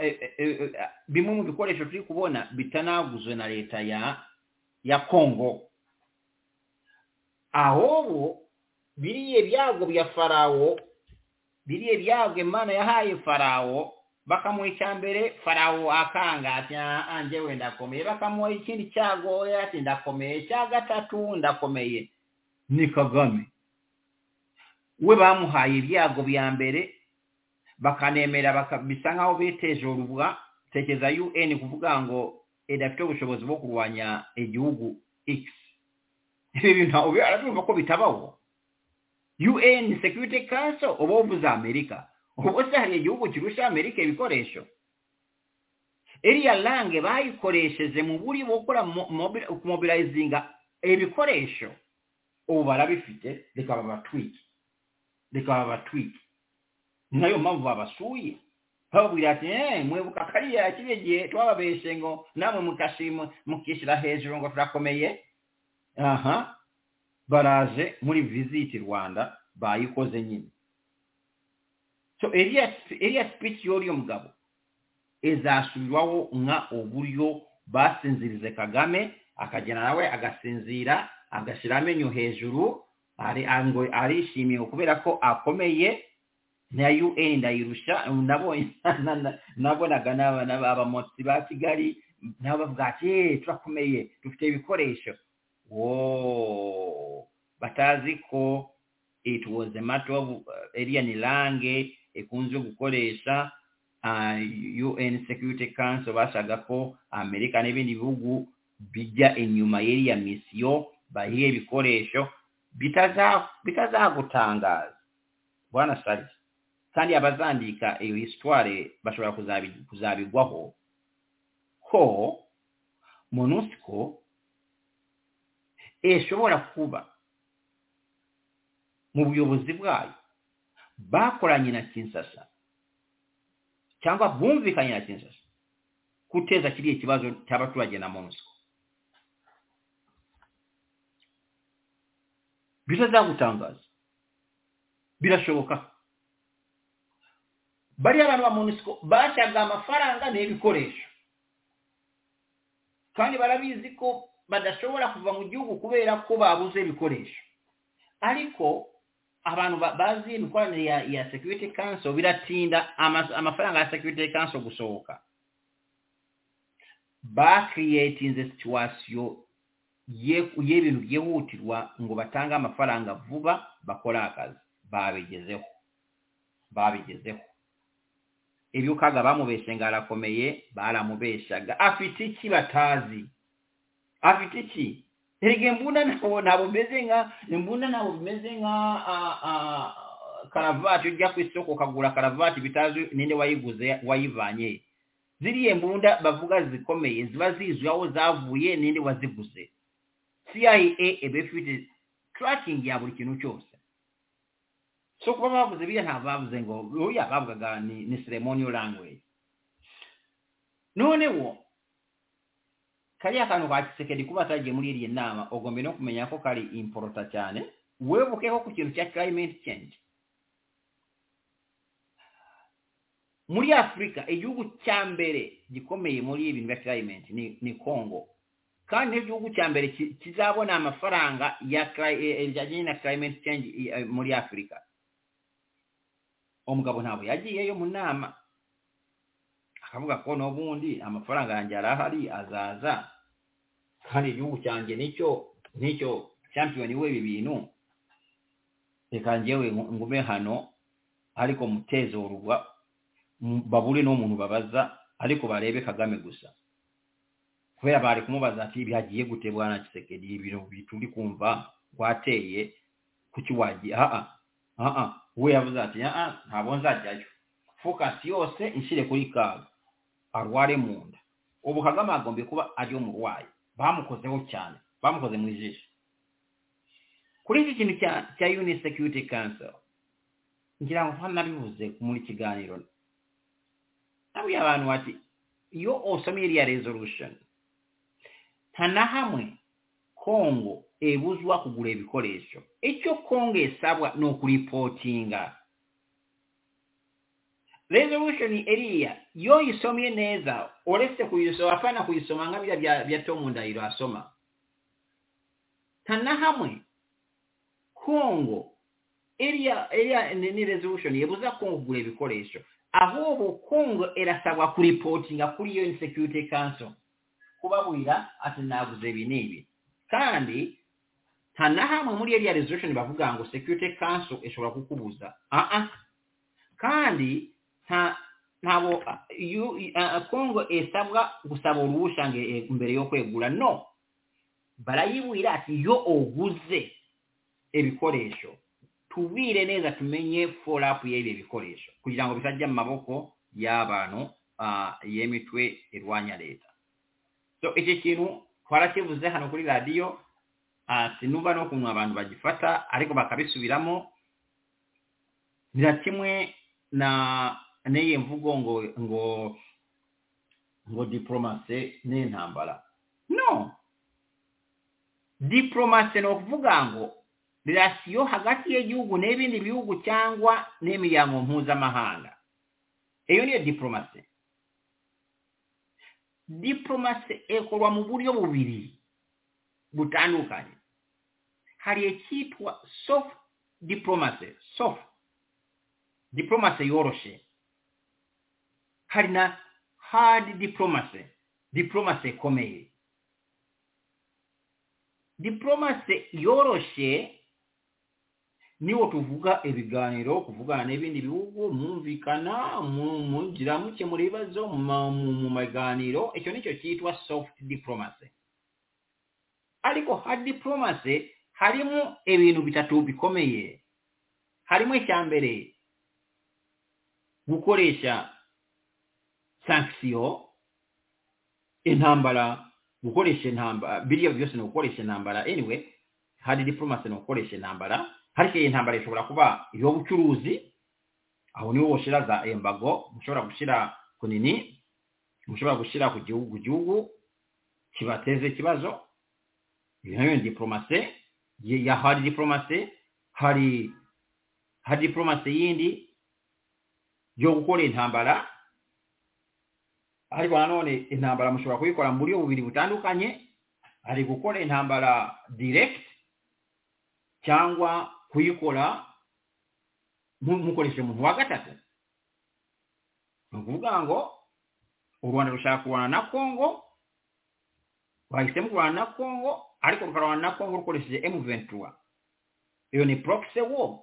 e, e, e, bimwe mu bikoresho turi kubona bitanaguzwe na leta ya ya kongo ahubwo biriya byago bya farawo biriya ibyago imana yahaye farawo bakamuha icya mbere farawo akanga ati "Ah, njyewe ndakomeye. Bakamuha ikindi cyago ati ndakomeye. Cya gatatu ndakomeye. Ni kagame. We bamuhaye ibyago bya mbere bakanemera baka- bisa nkaho biteje urubwa tekereza un kuvuga ngo idafite ubushobozi bwo kurwanya igihugu x. Ibi bintu ubi- arabyumva ko bitabaho. Un security council uba uvuze amerika ubu se hari igihugu kirusha amerika ibikoresho iriya lange bayikoresheje mu buryo bwo gukora mobilizinga ibikoresho ubu barabifite reka babatwike reka babatwike nayo mpamvu babasuye bababwira ati eh mwibuka kariya kiriya gihe twababeshe ngo namwe mukashima mukishyira hejuru ngo turakomeye. Aha baraje muri visiti rwanda bayikoze nyine. So iriya speech y'uriya mugabo izasubirwaho nka uburyo basinzirize kagame akagenda nawe agasinzira agashyira amenyo hejuru arishimiye kubera ko akomeye na un ndayirusha nabonaga abamotsi ba kigali nabo bavuga ati "Eh, turakomeye dufite ibikoresho. Wo batazi ko it was a matter of uh, area ni lange ekunze gukoresha uh, un security council bashagako amerika n'ibindi bihugu bijya inyuma y'iriya misiyo bahiye ibikoresho bitaza- bitazagutangaza bwana sari kandi abazandika iyo histoire bashobora kuzabi- kuzabigwaho. Ko monusco ishobora kuba mu buyobozi bwayo. Bakoranye na kinsasa cyangwa bumvikanye na kinsasa guteza kiriya kibazo cy'abaturage na monusco. Bitazagutangaza birashoboka. Bariya abantu ba monusco bashyaga amafaranga n'ibikoresho. Kandi barabizi ko badashobora kuva mu gihugu kubera ko babuze ibikoresho. Ariko abantu bazimba enkolanire ya, ya security council biratinda amafaranga ya security council gusowoka bacreatinze situation y'ebintu byehuutirwa ngu batange amafaranga vuba bakole akazi babigezeho babigezeho. Ebyukaga bamubeese nga alakomeye baalamubeesaga afite ki bataazi afite ki? Erega mbunda nabo nabo bimeze nka mbunda nabo bimeze nka karavati ujja ku isoko ukagura karavati bitazi ninde wayiguze wayivanye ziri mbunda bavuga zikomeye ziba zizwi aho zavuye ninde waziguze cia eba ifite tracking ya buri kintu cyose so kuba bavuze biriya ntabwo bavuze ngo oya bavugaga ni, ni ceremonial language. Noneho kariya kantu ka kuba atagiye muri iriya nama ogombe no kumenya ko kari importa cyane webukeko ku kintu cya climate change. Muri afurika igihugu cya mbere gikomeye muri ibintu bya climate ni, ni congo. Kandi n'igihugu cya mbere kizabona amafaranga ya cli- eh, bijyanye na climate change eh, muri afurika umugabo ntabwo yagiyeyo mu nama. Akavuga ko n'ubundi amafaranga yanjye arahari azaza kandi igihugu cyanjye ni cyo ni cyo champiyoni w'ibi bintu reka njyewe ngu- ngume hano ariko muteze urugwa m- babure n'umuntu babaza ariko barebe kagame gusa. Kubera bari kumubaza ati byagiye gute bwana kisekedi ibintu bituri kumva wateye kuki wagiye? Aa aa. We yavuze ati aa ntabwo nzajyayo. Focus yose inshyire kuri kaga. Arware mu nda. Ubu kagame agombye kuba ari umurwayi. Bamukozeho cyane bamukoze mu ijisho. Kuri iki kintu cya cya uni security council ngira ngo ntanabivuze muri kiganiro. Nabwiye abantu bati iyo usomye iriya resolution nta na hamwe kongo ebuzwa kugura ibikoresho. Icyo kongo esabwa ni ukuripotinga resolution eriya yo yisomye neza olese kuyisoma afaana kuyisoma nga bira bya tomundayiro asoma. Tanahamwe kongo eriya eriya ne resolution yebuza kongo kugula ebikoleesyo ahobwo kongo erasabwa kulipooti nga kuliyo insecurity council kubabwira ati naaguza ebina ebye kandi tanahamwe muli eriya resolution bavuga ngu security council esobola kukubuza. Aa kandi ntabwo kongo esabwa gusaba uruhusha mbere yo kwegura no. Barayibwira ati iyo oguze ebikoresho tubire neza tumenye follow up y'ebyo bikoresho kugira ngo bitajya mu maboko y'abantu y'emitwe irwanya leta so icyo kintu twarakivuze hano kuri radiyo sinumva n'ukuntu abantu bagifata ariko bakabisubiramo. Bira kimwe na n'iyi mvugo ngo ngo ngo diporomasi n'intambara. No! Diporomasi ni ukuvuga ngo rirasiyo hagati y'igihugu n'ibindi bihugu cyangwa n'imiryango mpuzamahanga iyo niyo diporomasi diporomasi ikorwa mu buryo bubiri butandukanye. Hari icyitwa soft diporomasi soft. Diporomasi yoroshe. Hari na hard diplomacy. Diplomacy ikomeye diplomacy yoroshe niwo tuvuga ibiganiro kuvugana n'ibindi bihugu mwumvikana mugira mukemura ibibazo mu maganiro. Icyo nicyo cyitwa soft diplomacy. Ariko hard diplomacy harimo ibintu bitatu bikomeye. Harimo icya mbere gukoresha sanction intambara gukoresha intambara biriya byose ni ugukoresha intambara. Anyway hari diplomacy ni ugukoresha intambara. Ariko iyi ntambara ishobora kuba iy'ubucuruzi aho niwe woshira za embago mushobora gushira ku nini mushobora gushira ku gihugu gihugu kibateze ikibazo. Iyo nayo ni diplomasi ya hari diporomasi hari hari diporomasi yindi yo gukora intambara ariko nanone intambara mushobora kuyikora mu buryo bubiri butandukanye hari gukora intambara direct cyangwa kuyikora mukoresheje umuntu wa gatatu. Ni ukuvuga ngo u rwanda rushaka kurwana na kongo bahisemo kurwana na kongo ariko rukarwana na kongo rukoresheje emu ventura iyo ni proxy war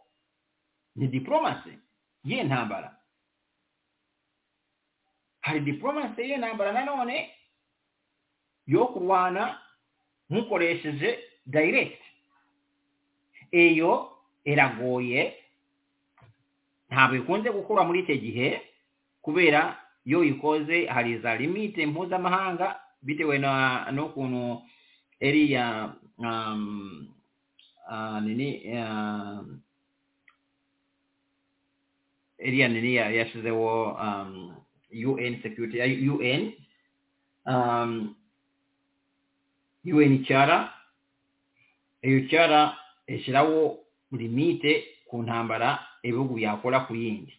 ni diplomasi y'iyi ntambara hari diplomasi y'iyi ntambara nanone yo kurwana mukoresheje direct. Iyo iragoye ntabwo ikunze gukora muri icyo gihe kubera iyo uyikoze hari za limite mpuzamahanga bitewe n'ukuntu eriya eriya nini yashyizeho un security un un cyara iyo cyara ishyiraho limite ku ntambara ibihugu byakora ku yindi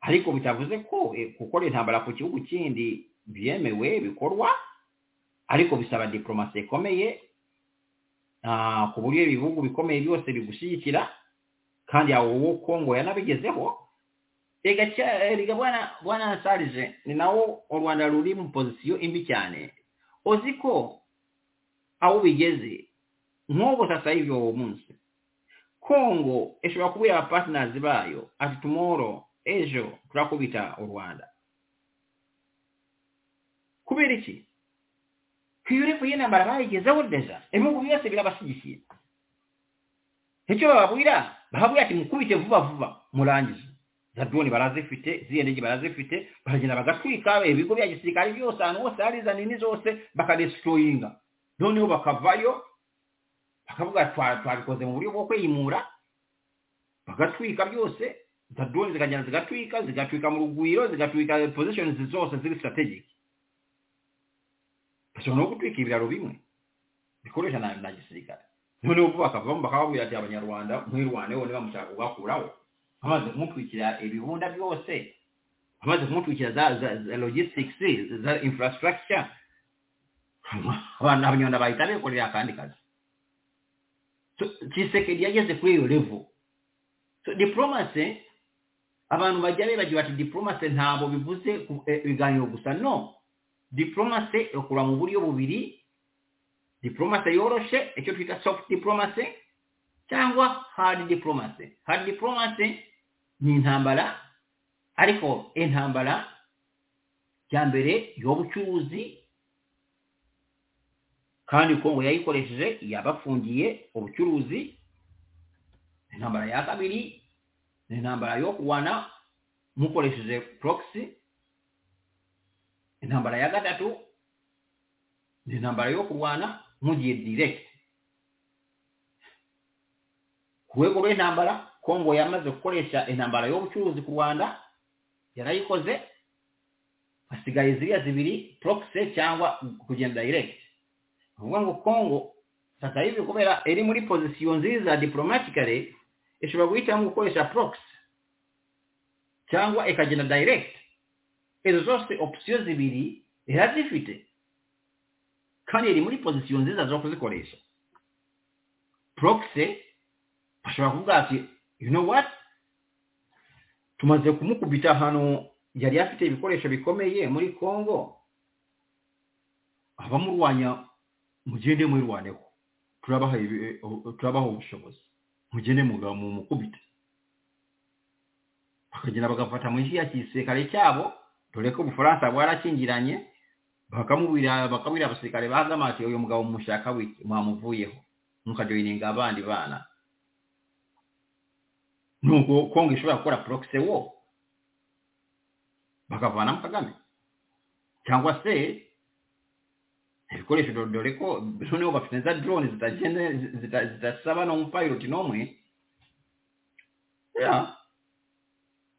ariko bitavuze ko gukora intambara ku gihugu kindi byemewe bikorwa ariko bisaba diporomasi ikomeye ku buryo ibihugu bikomeye byose bigushyigikira kandi wowe kongo yanabigezeho reka bwana sarije ni nawo u rwanda ruri mu pozisiyo imbi cyane uzi ko aho bigeze nk'ubu sasa hivi uwo munsi kongo ishobora kubwira abapartners bayo ati tomorrow ejo turakubita u rwanda kubera iki kwiyurifu y'intambara bayigezeho deja ibihugu byose birabashyigikiye icyo bababwira bababwira ati mukubite vuba vuba murangize za drone barazifite z'iyo ndege barazifite baragenda bagatwika ibigo bya gisirikare byose ahantu hose hari za nini zose bakadestroyinga. Noneho bakavayo bakavuga twabikoze mu buryo bwo kwimura bagatwika byose za drone zikagenda zigatwika zigatwika mu rugwiro zigatwika positions zose ziri strategic. Bashobora no gutwika ibiraro bimwe bikoresha na, gisirikare. Noneho bakavamo bakababwira ati abanyarwanda mwirwaneho niba mushaka kugakuraho. Bamaze kumutwikira ibibunda byose bamaze kumutwikira za, logistics za infrastructure abantu abanyarwanda bahita bekorera akandi kazi. Kisekedi yageze kuri iyo level. So diplomacy abantu bajya bibagiwe bati diplomacy ntabwo bivuze eh, ibiganiro gusa. No diplomacy ikora mu buryo bubiri. Diplomacy yoroshe icyo twita soft diplomacy cyangwa hard diplomacy. Hard diplomacy ni intambara ariko intambara ya mbere y'ubucuruzi kandi kongo yayikoresheje yabafungiye ubucuruzi intambara ya kabiri ni intambara yo kurwana mukoresheje proxy intambara ya gatatu ni intambara yo kurwana mugiye direct. Ku rwego rw'intambara kongo yamaze gukoresha intambara y'ubucuruzi ku rwanda yarayikoze hasigaye ziriya zibiri proxy cyangwa kugenda direct. Ni ukuvuga ngo kongo sasa hivi kubera iri muri pozisiyo nziza diplomatically ishobora guhitamo gukoresha proxy cyangwa ikagenda direct. Izo zose opsiyo zibiri irazifite kandi iri muri pozisiyo nziza zo kuzikoresha. Proxy bashobora kuvuga ati you know what? Tumaze kumukubita ahantu yari afite ibikoresho bikomeye muri congo. Abamurwanya mugende mwirwaneho turabaha ubushobozi. Mugende mugabo mu mukubite bakagenda bagafata mu ya gisirikare cyabo. Dore ko ubufaransa bwarakingiranye. Bakamubwira bakabwira abasirikare bagama ati uyu mugabo mushaka wiki? Mwamuvuyeho. Mukajoyininga abandi bana. Nuko kongo ishobora gukora proxy wo? Bakavanamo kagame. Cyangwa se ibikoresho do- dore ko noneho bafite za drone zitagenda zita- zidasaba n'umupiloti n'umwe.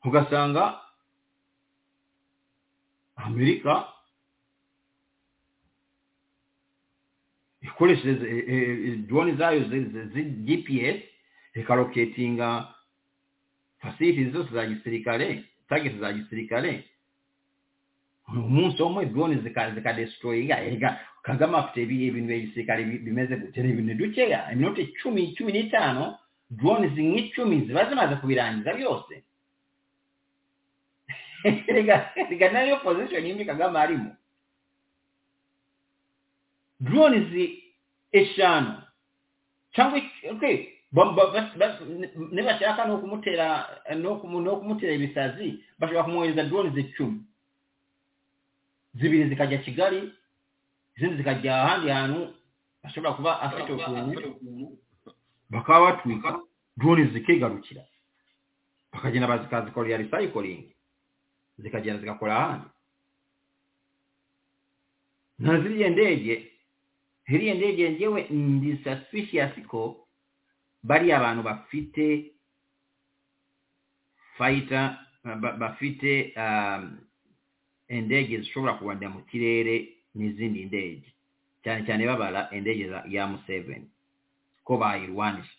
Ugasanga amerika ikoresheje eh, eh, drone zayo zi gps ikaroketinga facilities zose za gisirikare target za gisirikare umunsi umwe drone zika- zikadestroyinga ega kagame afite ibi- ibintu bya gisirikare bimeze gute ni ibintu dukeya iminota cumi n'itanu drone zimwe icumi ziba zimaze kubirangiza byose. Rega rega nayo position imwe kagame arimo drone zi eshanu cyangwa ba- ba- bas- bas- nibashaka no kumutera no kumu- no kumutera ibisazi bashobora kumwohereza drone zicumi zibiri zikajya kigali izindi zikajya ahandi hantu ashobora kuba afite ukuntu bakaba batwika drone zikigarukira. Bakagenda bazikazikorera recycling. Zikagenda zigakora ahandi. Na ziriya ndege ziriya ndege ngewe ndi suspicious ko bariya abantu bafite ba- bafite um, indege zishobora kurwanira mu kirere n'izindi ndege. Cyane cyane babara indege za ya museveni ko bayirwanisha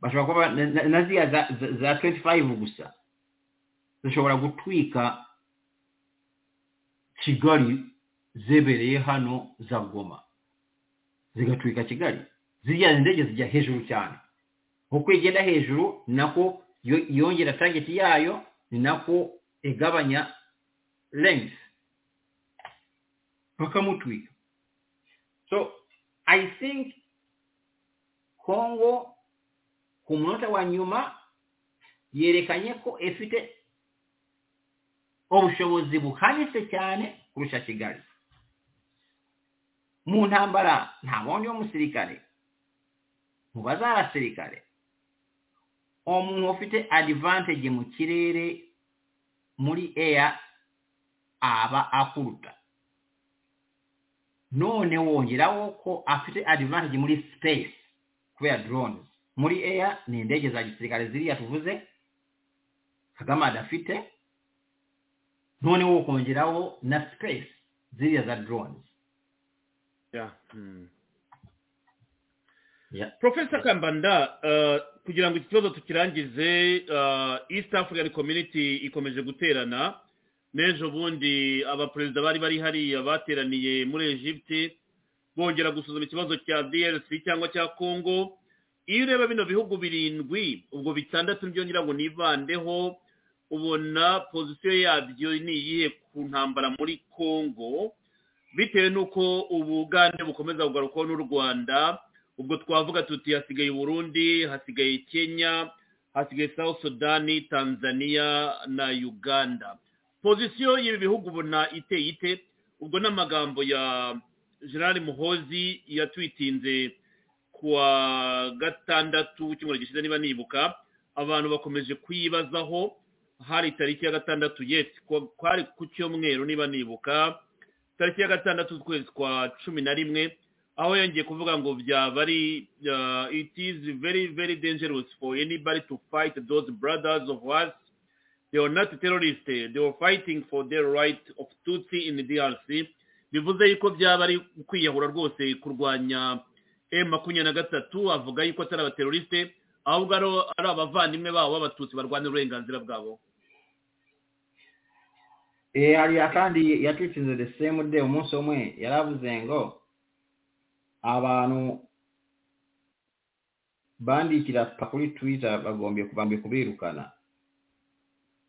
bashobora kuba na- ziriya za, za 25 gusa. Zishobora gutwika kigali zebereye hano za goma. Zigatwika kigali. Ziriya ndege zijya hejuru cyane. Uko igenda hejuru nako yo- yongera target yayo ni nako igabanya length. Bakamutwika. So i think congo ku munota wa nyuma yerekanye ko ifite ubushobozi buhanitse cyane kurusha kigali. Mu ntambara nta wundi w'umusirikare mu baza abasirikale. Omu ofite advantage mu kireere muli eya aba akuluta. Noone wongerawooko afite advantage muli space kubera drones. Muli eya n'endege za gisirikale ziri yatuvuze kagama adafite. Noonewo okwongerawo na space ziriya za drones. Yeah. mm. Profesa kambanda uh, kugira ngo iki kibazo tukirangize uh, east african community ikomeje guterana. N'ejo bundi abaperezida bari bari hariya bateraniye muri egypte bongera gusuzuma ikibazo cya drc cyangwa cya congo. Iyo ureba bino bihugu birindwi ubwo bitandatu ni byo ngira ngo nivandeho ubona pozisiyo yabyo ni iyihe ku ntambara muri congo? Bitewe n'uko ubugande bukomeza kugarukwaho n'u rwanda ubwo twavuga tuti hasigaye burundi hasigaye kenya hasigaye south sudani tanzania na uganda. Pozisiyo y'ibi bihugu ubona iteye ite? Ubwo n'amagambo ya general muhozi yatwitinze kuwa gatandatu w'icyumweru gishize niba nibuka abantu bakomeje kuyibazaho hari tariki ya gatandatu yesi kwari ku cyumweru niba nibuka tariki ya gatandatu z'ukwezi kwa cumi na rimwe aho yongeye kuvuga ngo byaba ari uh, it is very very dangerous for anybody to fight those brothers of us they are not terrorists. They were fighting for their right of tutsi in the drc bivuze yuko byaba ari kwiyahura rwose kurwanya m makumyabiri na gatatu avuga yuko atari abateroriste ahubwo ari- abavandimwe babo b'abatutsi barwanira uburenganzira bwabo. Eh, hari akandi yatwitsinze the same day umunsi umwe yaravuze ngo abantu bandikira pakuli twitter bagombye kubirukana.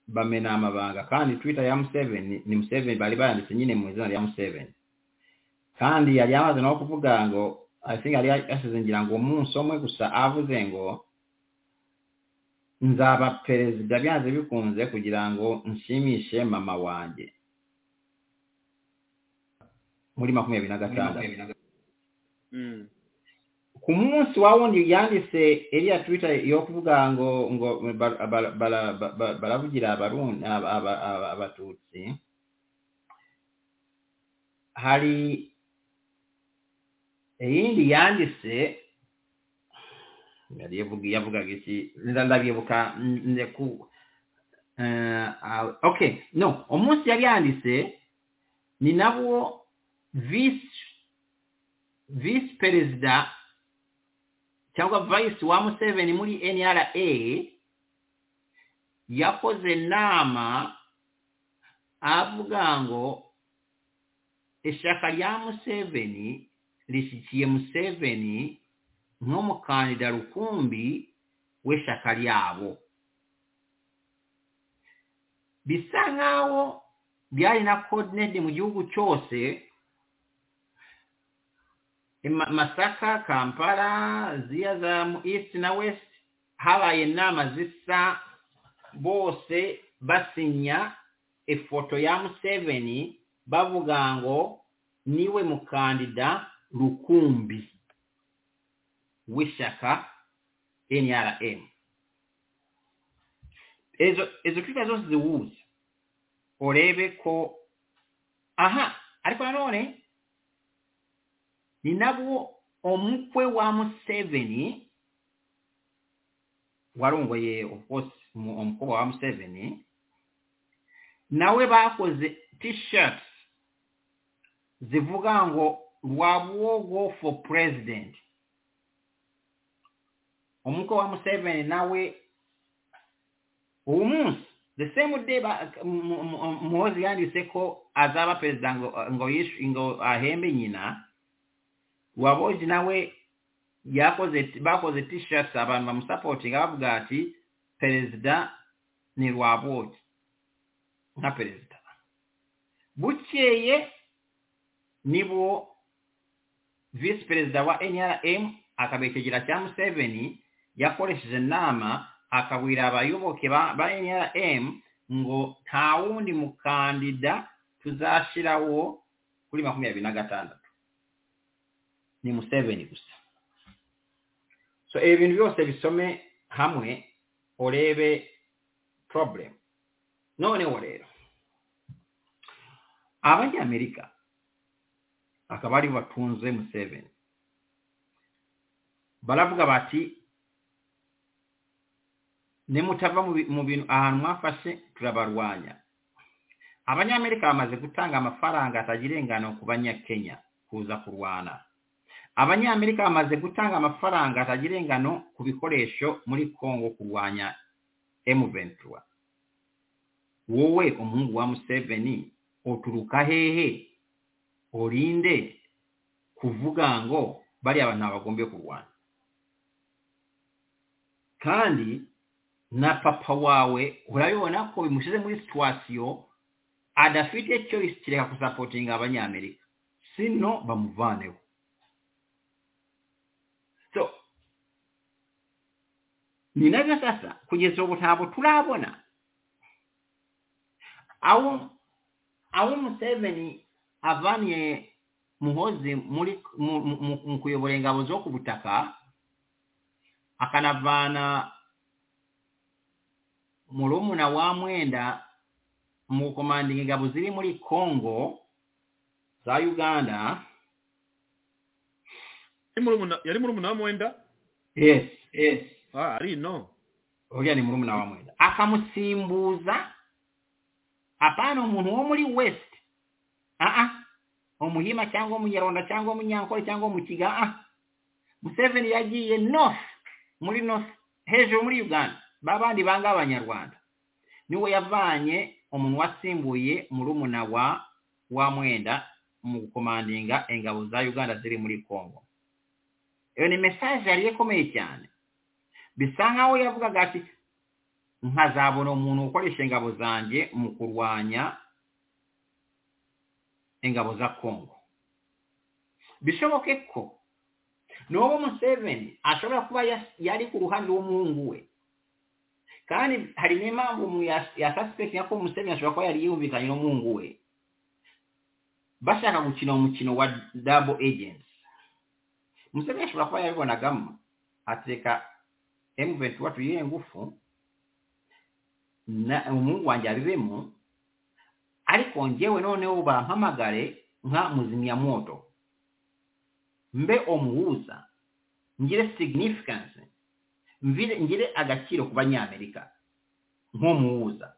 Bamena amabanga. Kandi twitter ya museveni ni museveni bari bayanditse nyine mu izina rya museveni. Kandi yari amaze no kuvuga ngo i think yari yasize ngira ngo umunsi umwe gusa avuze ngo nzaba perezida byanze bikunze kugira ngo nshimishe mama wanjye muri makumyabiri na gatandatu. Mm. ku munsi wawundi yandise eri ya twitter ey'okuvuga ngo ngo balavugira abarundi abatutsi hari eyindi yandise yari yavugaga iki ndabyibuka ndeku eh, ah, okay no omunsi yari yandise ni nabwo visi vice perezida cyangwa vice wa museveni muri nra yakoze nama avuga ngo ishyaka rya museveni rishyigikiye museveni nk'umukandida rukumbi w'ishyaka ryabo bisa nk'aho byari na coordinate mu gihugu cyose masaka kampala ziriya za mu east na west habaye inama zisa bose basinya ifoto ya museveni bavuga ngo niwe mukandida rukumbi w'ishyaka nrm ezo ezo twita zose ziwuzi urebe ko aha ariko nanone ninabwo omukwe wa museveni walongoye ofcourse omukubwa wa museveni. Nawe bakoze t-shirts zivuga ngo lwa bwogo for president. Omukwe wa museveni nawe obumunsi the same day muhozi yandiseko azaba perezida ngo ahembe nyina. wabozi nawe yakoze bakoze t-shirts abantu bamusapootinga bavuga ati perezida ni lwabwogi nga perezida. Bukyeye nibwo visi perezida wa nrm akabekyegera kya museveni yakoleseza ennaama akabwira abayoboke ba nrm ngo ntawundi mukandida tuzashirawo kuli makumi abiri na gatandatu. Ni museveni gusa. So ibi bintu byose bisome hamwe urebe problem. Noneho rero abanyamerika akaba ari batunze museveni. Baravuga bati nimutava mu bintu ahantu mwafashe turabarwanya. Abanyamerika bamaze gutanga amafaranga atagira ingano ku banyakenya kuza kurwana. Abanyamerika bamaze gutanga amafaranga atagira ingano ku bikoresho muri congo kurwanya m23. Wowe umuhungu wa museveni oturuka hehe? Orinde kuvuga ngo bariya bantu ntabagombye kurwana. Kandi na papa wawe urabibona ko bimushyize muri situwasiyo adafite choice kireka kusapotinga abanyamerika. Sino bamuvaneho. nina gasasa kugeza obutaabo tulabona. Awo awo museveni avanye muhozi mu kuyobora engabo z'oku butaka akanavaana mulumuna wa mwenda mu kukomandinga engabo ziri muri congo za uganda. Yali mulumuna wa mwenda? Yes yes. Ah ari no. Uriya ni murumuna wa mwenda akamusimbuza apana umuntu wo muri west aa umuhima cyangwa umunyaronda cyangwa umunyankore cyangwa umukiga ah museveni yagiye north muri north hejuru muri uganda. Babandi banga abanyarwanda. Niwe yavanye umuntu wasimbuye murumuna wa wa mwenda mu gukomandinga ingabo za uganda ziri muri congo. Iyo ni mesaje yari ikomeye cyane bisa nkaho yavugaga ati nkazabona umuntu ukoresha ingabo zanjye mu kurwanya ingabo za congo. Bishoboke ko n'uwo museveni ashobora kuba yari ku ruhande rw'umuhungu we kandi hari n'impamvu umuntu yas- yasasipekinga ko museveni ashobora kuba yari yumvikanye n'umuhungu we bashaka gukina umukino wa dabo agents. Museveni ashobora kuba yabibonagamo ateka M23 tuyihe ngufu na umuhungu wanjye abibemo ariko njyewe noneho bampamagare nka muzimyamoto mbe omuhuza ngire significance ngire agaciro ku banyamerika nk'omuhuza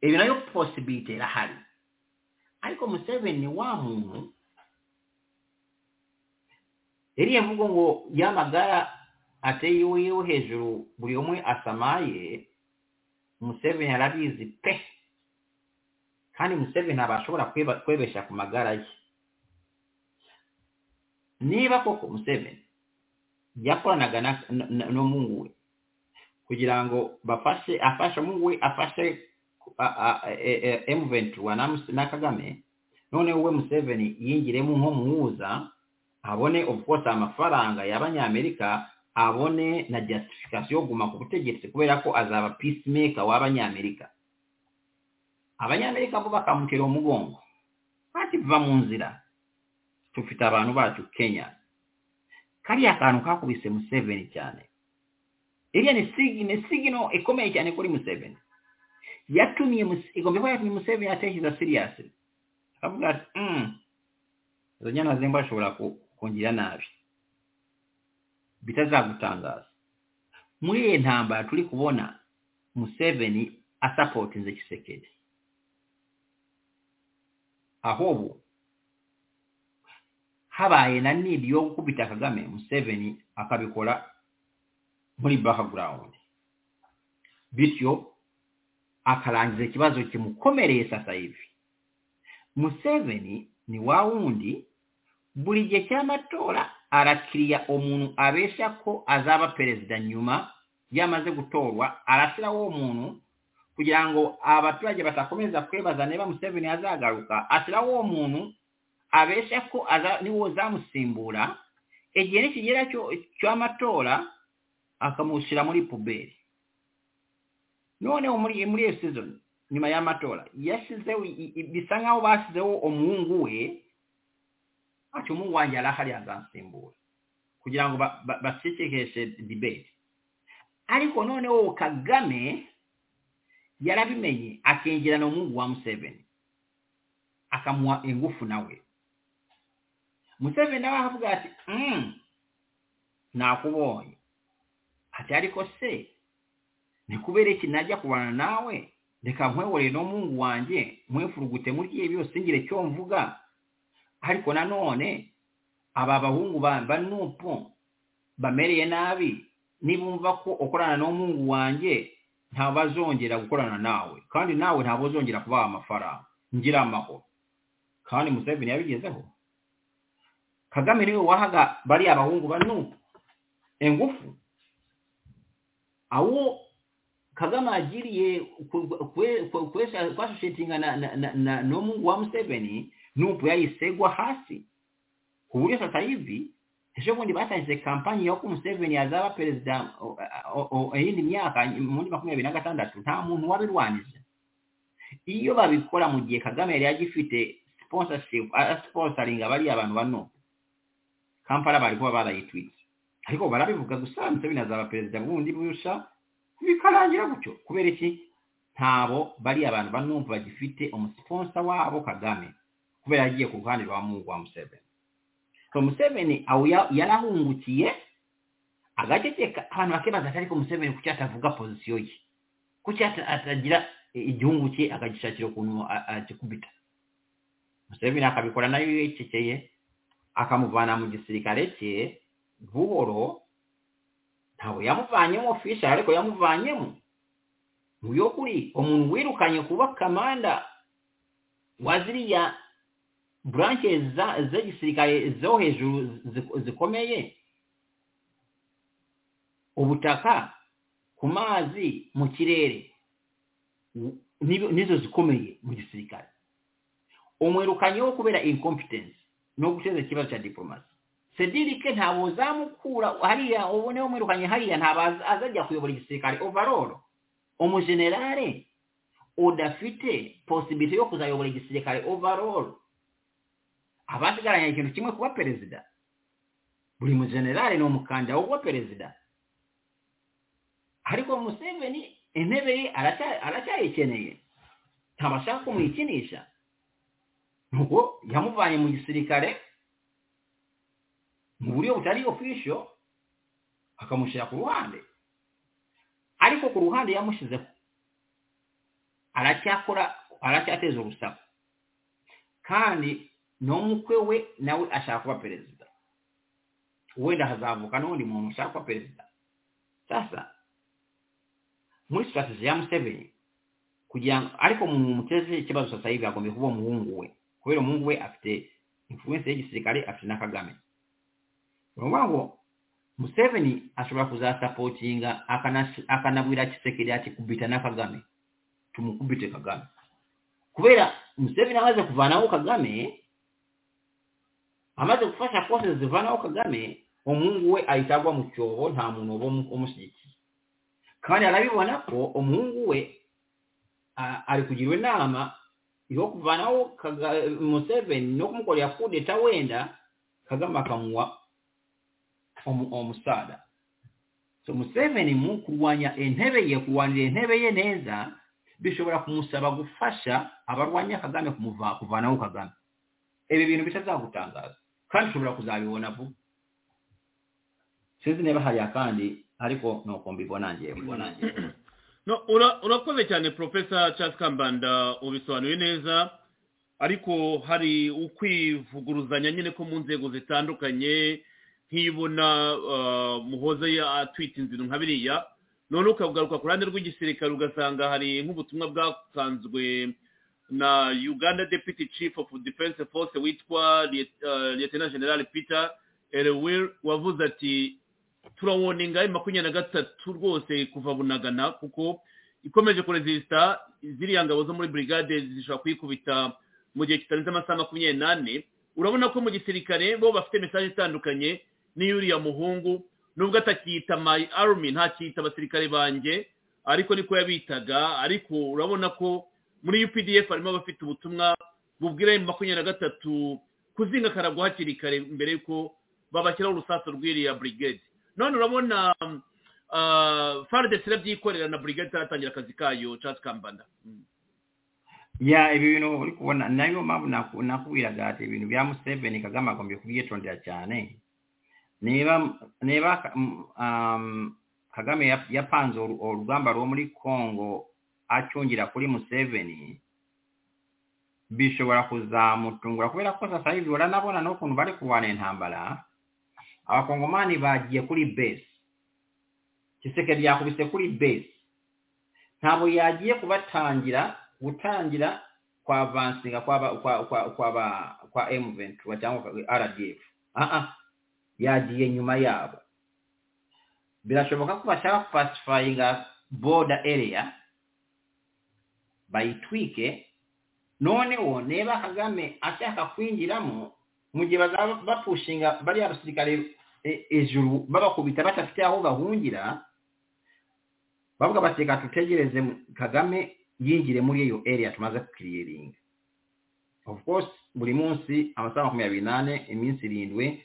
ebyo nayo possibility erahari ariko museveni wa muntu eriya envugo ngo yamagara ateyiweho hejuru buri umwe asamaye museveni arabizi pe. Kandi museveni ntabwo ashobora kwebesha ku magara ye. Niba koko museveni yakoranaga na- na- na- n'umuhungu we kugira ngo bafashe afashe umuhungu we afashe M23 na Mus- na Kagame noneho we Museveni yingiremo nk'umuhuza abone of amafaranga y'abanyamerika abone na justification yo kuguma ku butegetsi kubera ko azaba peacemaker w'abanyamerika. Abanyamerika bo bakamutera umugongo ati va mu nzira tufite abantu bacu kenya. Kariya kantu kakubise museveni cyane. Iriya ni sigi ni sigino ikomeye cyane kuri museveni yatumye igomba kuba yatumye museveni atekereza seriously. Akavuga ati "Mm, izo nyana zimba ashobora ku- kungira nabi. bitazaabutangaza mu eyo entambala tuli kubona museveni asapootinze kisekedi aho obwo habaye na niidi y'okukubita kagame museveni akabikola muli background bityo akalangiza ekibazo kimukomereye sasa hivi. Museveni ni waawundi buli gye kyamatoola arakiriya umuntu abeshya ko azaba perezida nyuma yamaze gutorwa arashyiraho uwo muntu kugira ngo abaturage batakomeza kwebaza niba museveni azagaruka ashyiraho uwo muntu abeshya ko niwo uzamusimbura igihe nikigera cy'amatora akamushyira muri puberi noneho muri iyo season nyuma y'amatora yashyizeho bisa nkaho bashyizeho umuhungu we ati wange arahari azansimbura kugira ngo ba- ba- bacecekeshe debate. Ariko noneho kagame yarabimenye akinjirana umuhungu wa museveni. Akamuha ingufu nawe. Museveni nawe aravuga ati "Mm, nakubonye ati ariko se kubera iki najya kubana nawe reka nkwehorere n'umuhungu wanjye mwefurugute muri byose ngire cyo mvuga ariko nanone aba bahungu ba nupu bamereye nabi nibumva ko ukorana n'umuhungu wanjye ntabwo azongera gukorana nawe kandi nawe ntabwo uzongera kubaha amafaranga ngira amahoro kandi museveni yabigezeho kagame ni we wahaga bariya abahungu ba nupu engufu awo kagame agiriye kwasoshetinga n'omungu wa museveni nupu yayisegwa hasi. Ku buryo sasa hivi ejo bundi batangize kampanyi y'uko museveni azaba perezida eyindi myaka muri makumyabiri na gatandatu nta muntu wabirwanije iyo babikora mu gihe kagame yari agifite sponsorship sponsoringa bariya abantu bano kampala bari kuba barayitwitse ariko barabivuga gusa museveni azaba perezida bundi busha bikarangira gutyo. Kubera iki? Ntabo bariya abantu banumva bagifite umusponsa wabo kagame kubera yagiye ku ruhande wa museveni. So museveni yarahungukiye agaceceka abantu bakibaza ati ariko museveni kuki atavuga pozisiyo ye. Kuki atagira igihungu cye akagishakira ukuntu akikubita. Museveni akabikora nayo yicekeye akamuvana mu gisirikare cye buhoro ntabwo yamuvanyemo ofisha ariko yamuvanyemo. Mu by'ukuri umuntu wirukanye kuba kamanda wa ziriya branches z'igisirikare zo hejuru zikomeye ubutaka ku mazi mu kirere nizo zikomeye mu gisirikare umwirukanyeho kubera incompetence no guteza ikibazo cya diplomasi sedirike ntabwo uzamukura hariya ubone umwirukanye hariya ntabwo azajya kuyobora igisirikare overall umujenerale udafite posibilite yo kuzayobora igisirikare overall abasigaranye ikintu kimwe kuba perezida. Buri mujenerale ni umukandida wo kuba perezida. Ariko museveni intebe ye aracyayikeneye ntabwo ashaka kumuyikinisha nuko yamuvanye mu gisirikare mu buryo butari ofisho akamushyira ku ruhande ariko ku ruhande yamushyizeho aracyakora aracyateza urusaku kandi n'umukwe we nawe ashaka kuba perezida. Wenda hazavuka n'undi muntu ushaka kuba perezida. Sasa muri strategy ya museveni kugira ngo ariko mu muteze ikibazo sasa hivi agomba kuba umuhungu we kubera umuhungu we afite influence y'igisirikare afite na kagame. Urumva ngo museveni ashobora kuzasapotinga akanabwira kisekedi ati kubita na kagame tumukubite kagame. Kubera museveni amaze kuvanaho kagame amaze gufasha kose zivanaho kagame umuhungu we ahitagwa mucyobo mu cyobo nta muntu uba umushyigikiye kandi arabibona ko umuhungu we ari kugirwa inama yo kuvanaho museveni no kumukorera kudeta wenda kagame akamuha omusaada so museveni mu kurwanya entebe ye kurwanira entebe ye neza bishobora kumusaba gufasha abarwanya kagame kuvanaho kagame. Ibi bintu bitazagutangaza kandi ushobora kuzabibona vuba. Sinzi niba hari akandi ariko nuko mbibona ngewe urakoze cyane profesa charles kambanda ubisobanuye neza. Ariko hari ukwivuguruzanya nyine ko mu nzego zitandukanye nk'ibona muhoze atwita inzira nka biriya none ukagaruka ku ruhande rw'igisirikare ugasanga hari nk'ubutumwa bwatanzwe na uganda deputy chief of defense force witwa lieutenant general peter erewil wavuze ati turawoninga makumyabiri na gatatu rwose kuva bunagana kuko ikomeje kurezisita ziriya ngabo zo muri brigade zishobora kuyikubita mu gihe kitarenze amasaha makumyabiri n'ane. Urabona ko mu gisirikare bo bafite mesaje itandukanye n'iyuriya muhungu nubwo atakiyita my army ntakiyita abasirikare banjye ariko niko yabitaga ariko urabona ko muri updf harimo abafite ubutumwa bubwira makumyabiri na gatatu kuzinga karagwa hakiri kare mbere y'uko babashyiraho urusaso rw'iriya brigade. None urabona faridesi irabyikorera na brigade itaratangira akazi kayo cyangwa kambanda. Ya ibi bintu uri kubona na yo mpamvu nakubwiraga ati ibintu bya museveni kagame agombye kubyitondera cyane. Niba niba kagame yapanze urugamba rwo muri congo acungira kuri museveni bishobora kuzamutungura kubera ko sasa hivi uranabona n'ukuntu bari kurwana intambara abakongomani bagiye kuri base. Kisekedi yakubise kuri base. Ntabwo yagiye kubatangira gutangira kwa avansinga kwa kwa kwa kwa kwa M23 cyangwa RDF ah ah yagiye nyuma yabo birashoboka ko bashaka kupacifyinga border area bayitwike noneho niba kagame ashaka kwinjiramo mu gihe bazaba bapushinga bariya basirikare e- ejuru babakubita badafite aho bahungira bavuga bati reka tutegereze kagame yinjire muri iyo area tumaze kukiriringa of course buri munsi amasaha makumyabiri n'ane iminsi irindwi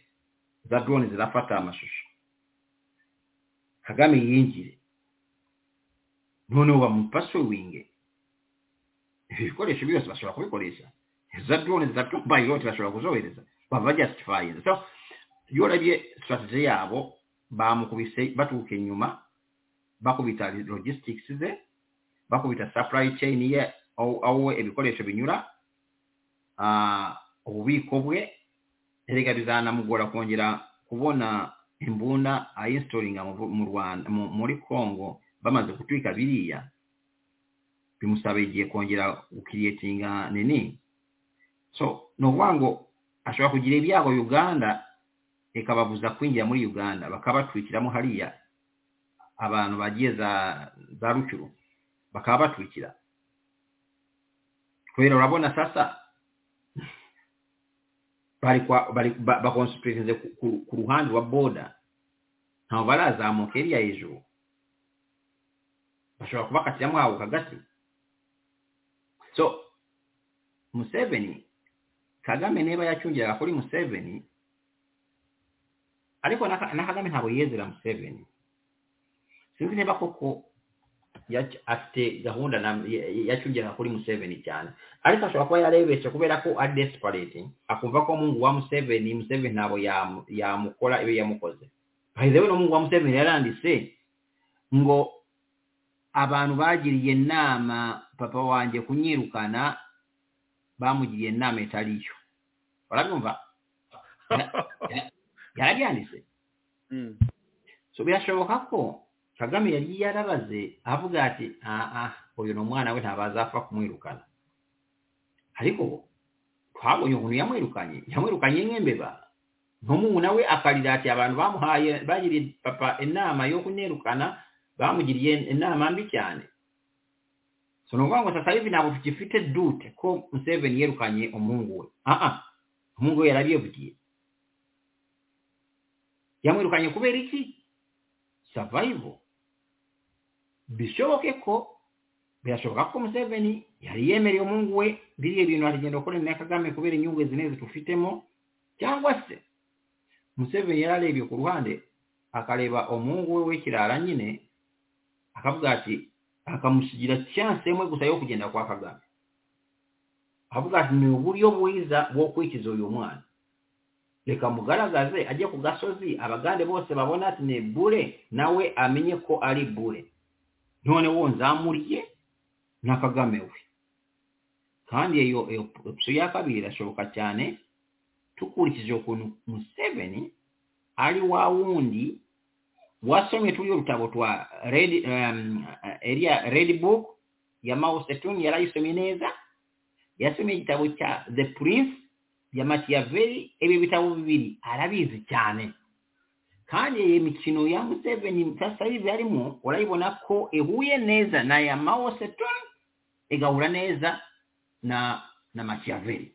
za drone zirafata amashusho. Kagame yinjire. Noneho bamupasuwinge ibi bikoresho byose bashobora kubikoresha za drone za pilot bashobora kuzohereza bava justifying so iyo urebye strategy yabo bamukubise baturuka inyuma bakubita logistics ze bakubita supply chain ye aho ibikoresho binyura ububiko bwe erega bizanamugora kongera kubona imbunda ayinstoringa mu Rwanda mu- muri Congo bamaze kutwika biriya bimusaba igihe kongera gukiriyetinga nini. So ni ukuvuga ngo ashobora kugira ibyago uganda ikababuza kwinjira muri uganda bakabatwikiramo hariya abantu bagiye za za rucuru bakaba batwikira kubera urabona sasa bari kwa bari ba- bakonsipirinze ku, ruhande rwa boda ntabwo barazamuka iriya hejuru. Bashobora kubakatiramo aho hagati so museveni kagame niba yacungiraga kuri museveni ariko na, kagame ntabwo yiyezera museveni. Sinzi niba koko afite gahunda yacungiraga kuri museveni cyane. Ariko ashobora kuba yarebeshe kubera ko ari desperate akumva ko mungu wa museveni museveni ntabwo yamu- yamukora ibyo yamukoze. The no wa museveni yaranditse ngo abantu baagiriye ennaama papa wange kunyiirukana baamugiriye ennaama etaliyo olabyumva yalabyandise hmm. so byasobokako kagame yali yalabaze avuga ati aa oyo nomwana we nabaaza afa kumwirukana. Ariko twabonye omuntu yamwirukanye yamwirukanye ng'embeba nomuwunawe akalira ati abantu bamuhaye bagiri papa ennaama y'okuneerukana bamugiriye inama mbi cyane. So ni ukuvuga sasa hivi ntabwo tugifite dute ko museveni yirukanye umuhungu we? Aha umuhungu we yarabiyobwiye yamwirukanye kubera iki? Savayivo bishoboke ko birashoboka ko museveni yari yemereye umuhungu we biriya bintu aragenda gukorana na kagame kubera inyungu zine zitufitemo cyangwa se museveni yari arebye ku ruhande akareba umuhungu we w'ikirara nyine akavuga ati akamusigira chance gusa yo kugenda kwa kagame. Avuga ati ni uburyo bwiza bwo kwikiza uyu mwana. Reka mugaragaze ajye ku gasozi abagande bose babona ati ni bure nawe amenye ko ari bure. Noneho nzamuriye na kagame we. Kandi iyo iyo option ya kabiri irashoboka cyane tukurikije ukuntu museveni ari wa wundi wasomye turiyo rutabo twa red um, area red book ya Mao Zedong yarayisomye neza yasomye igitabo cya the prince ya Machiavelli. Ebyo bitabo bibiri arabizi cyane kandi iyi mikino ya Museveni sasa hivi arimo urayibona ko ihuye neza na ya Mao Zedong igahura neza na na Machiavelli.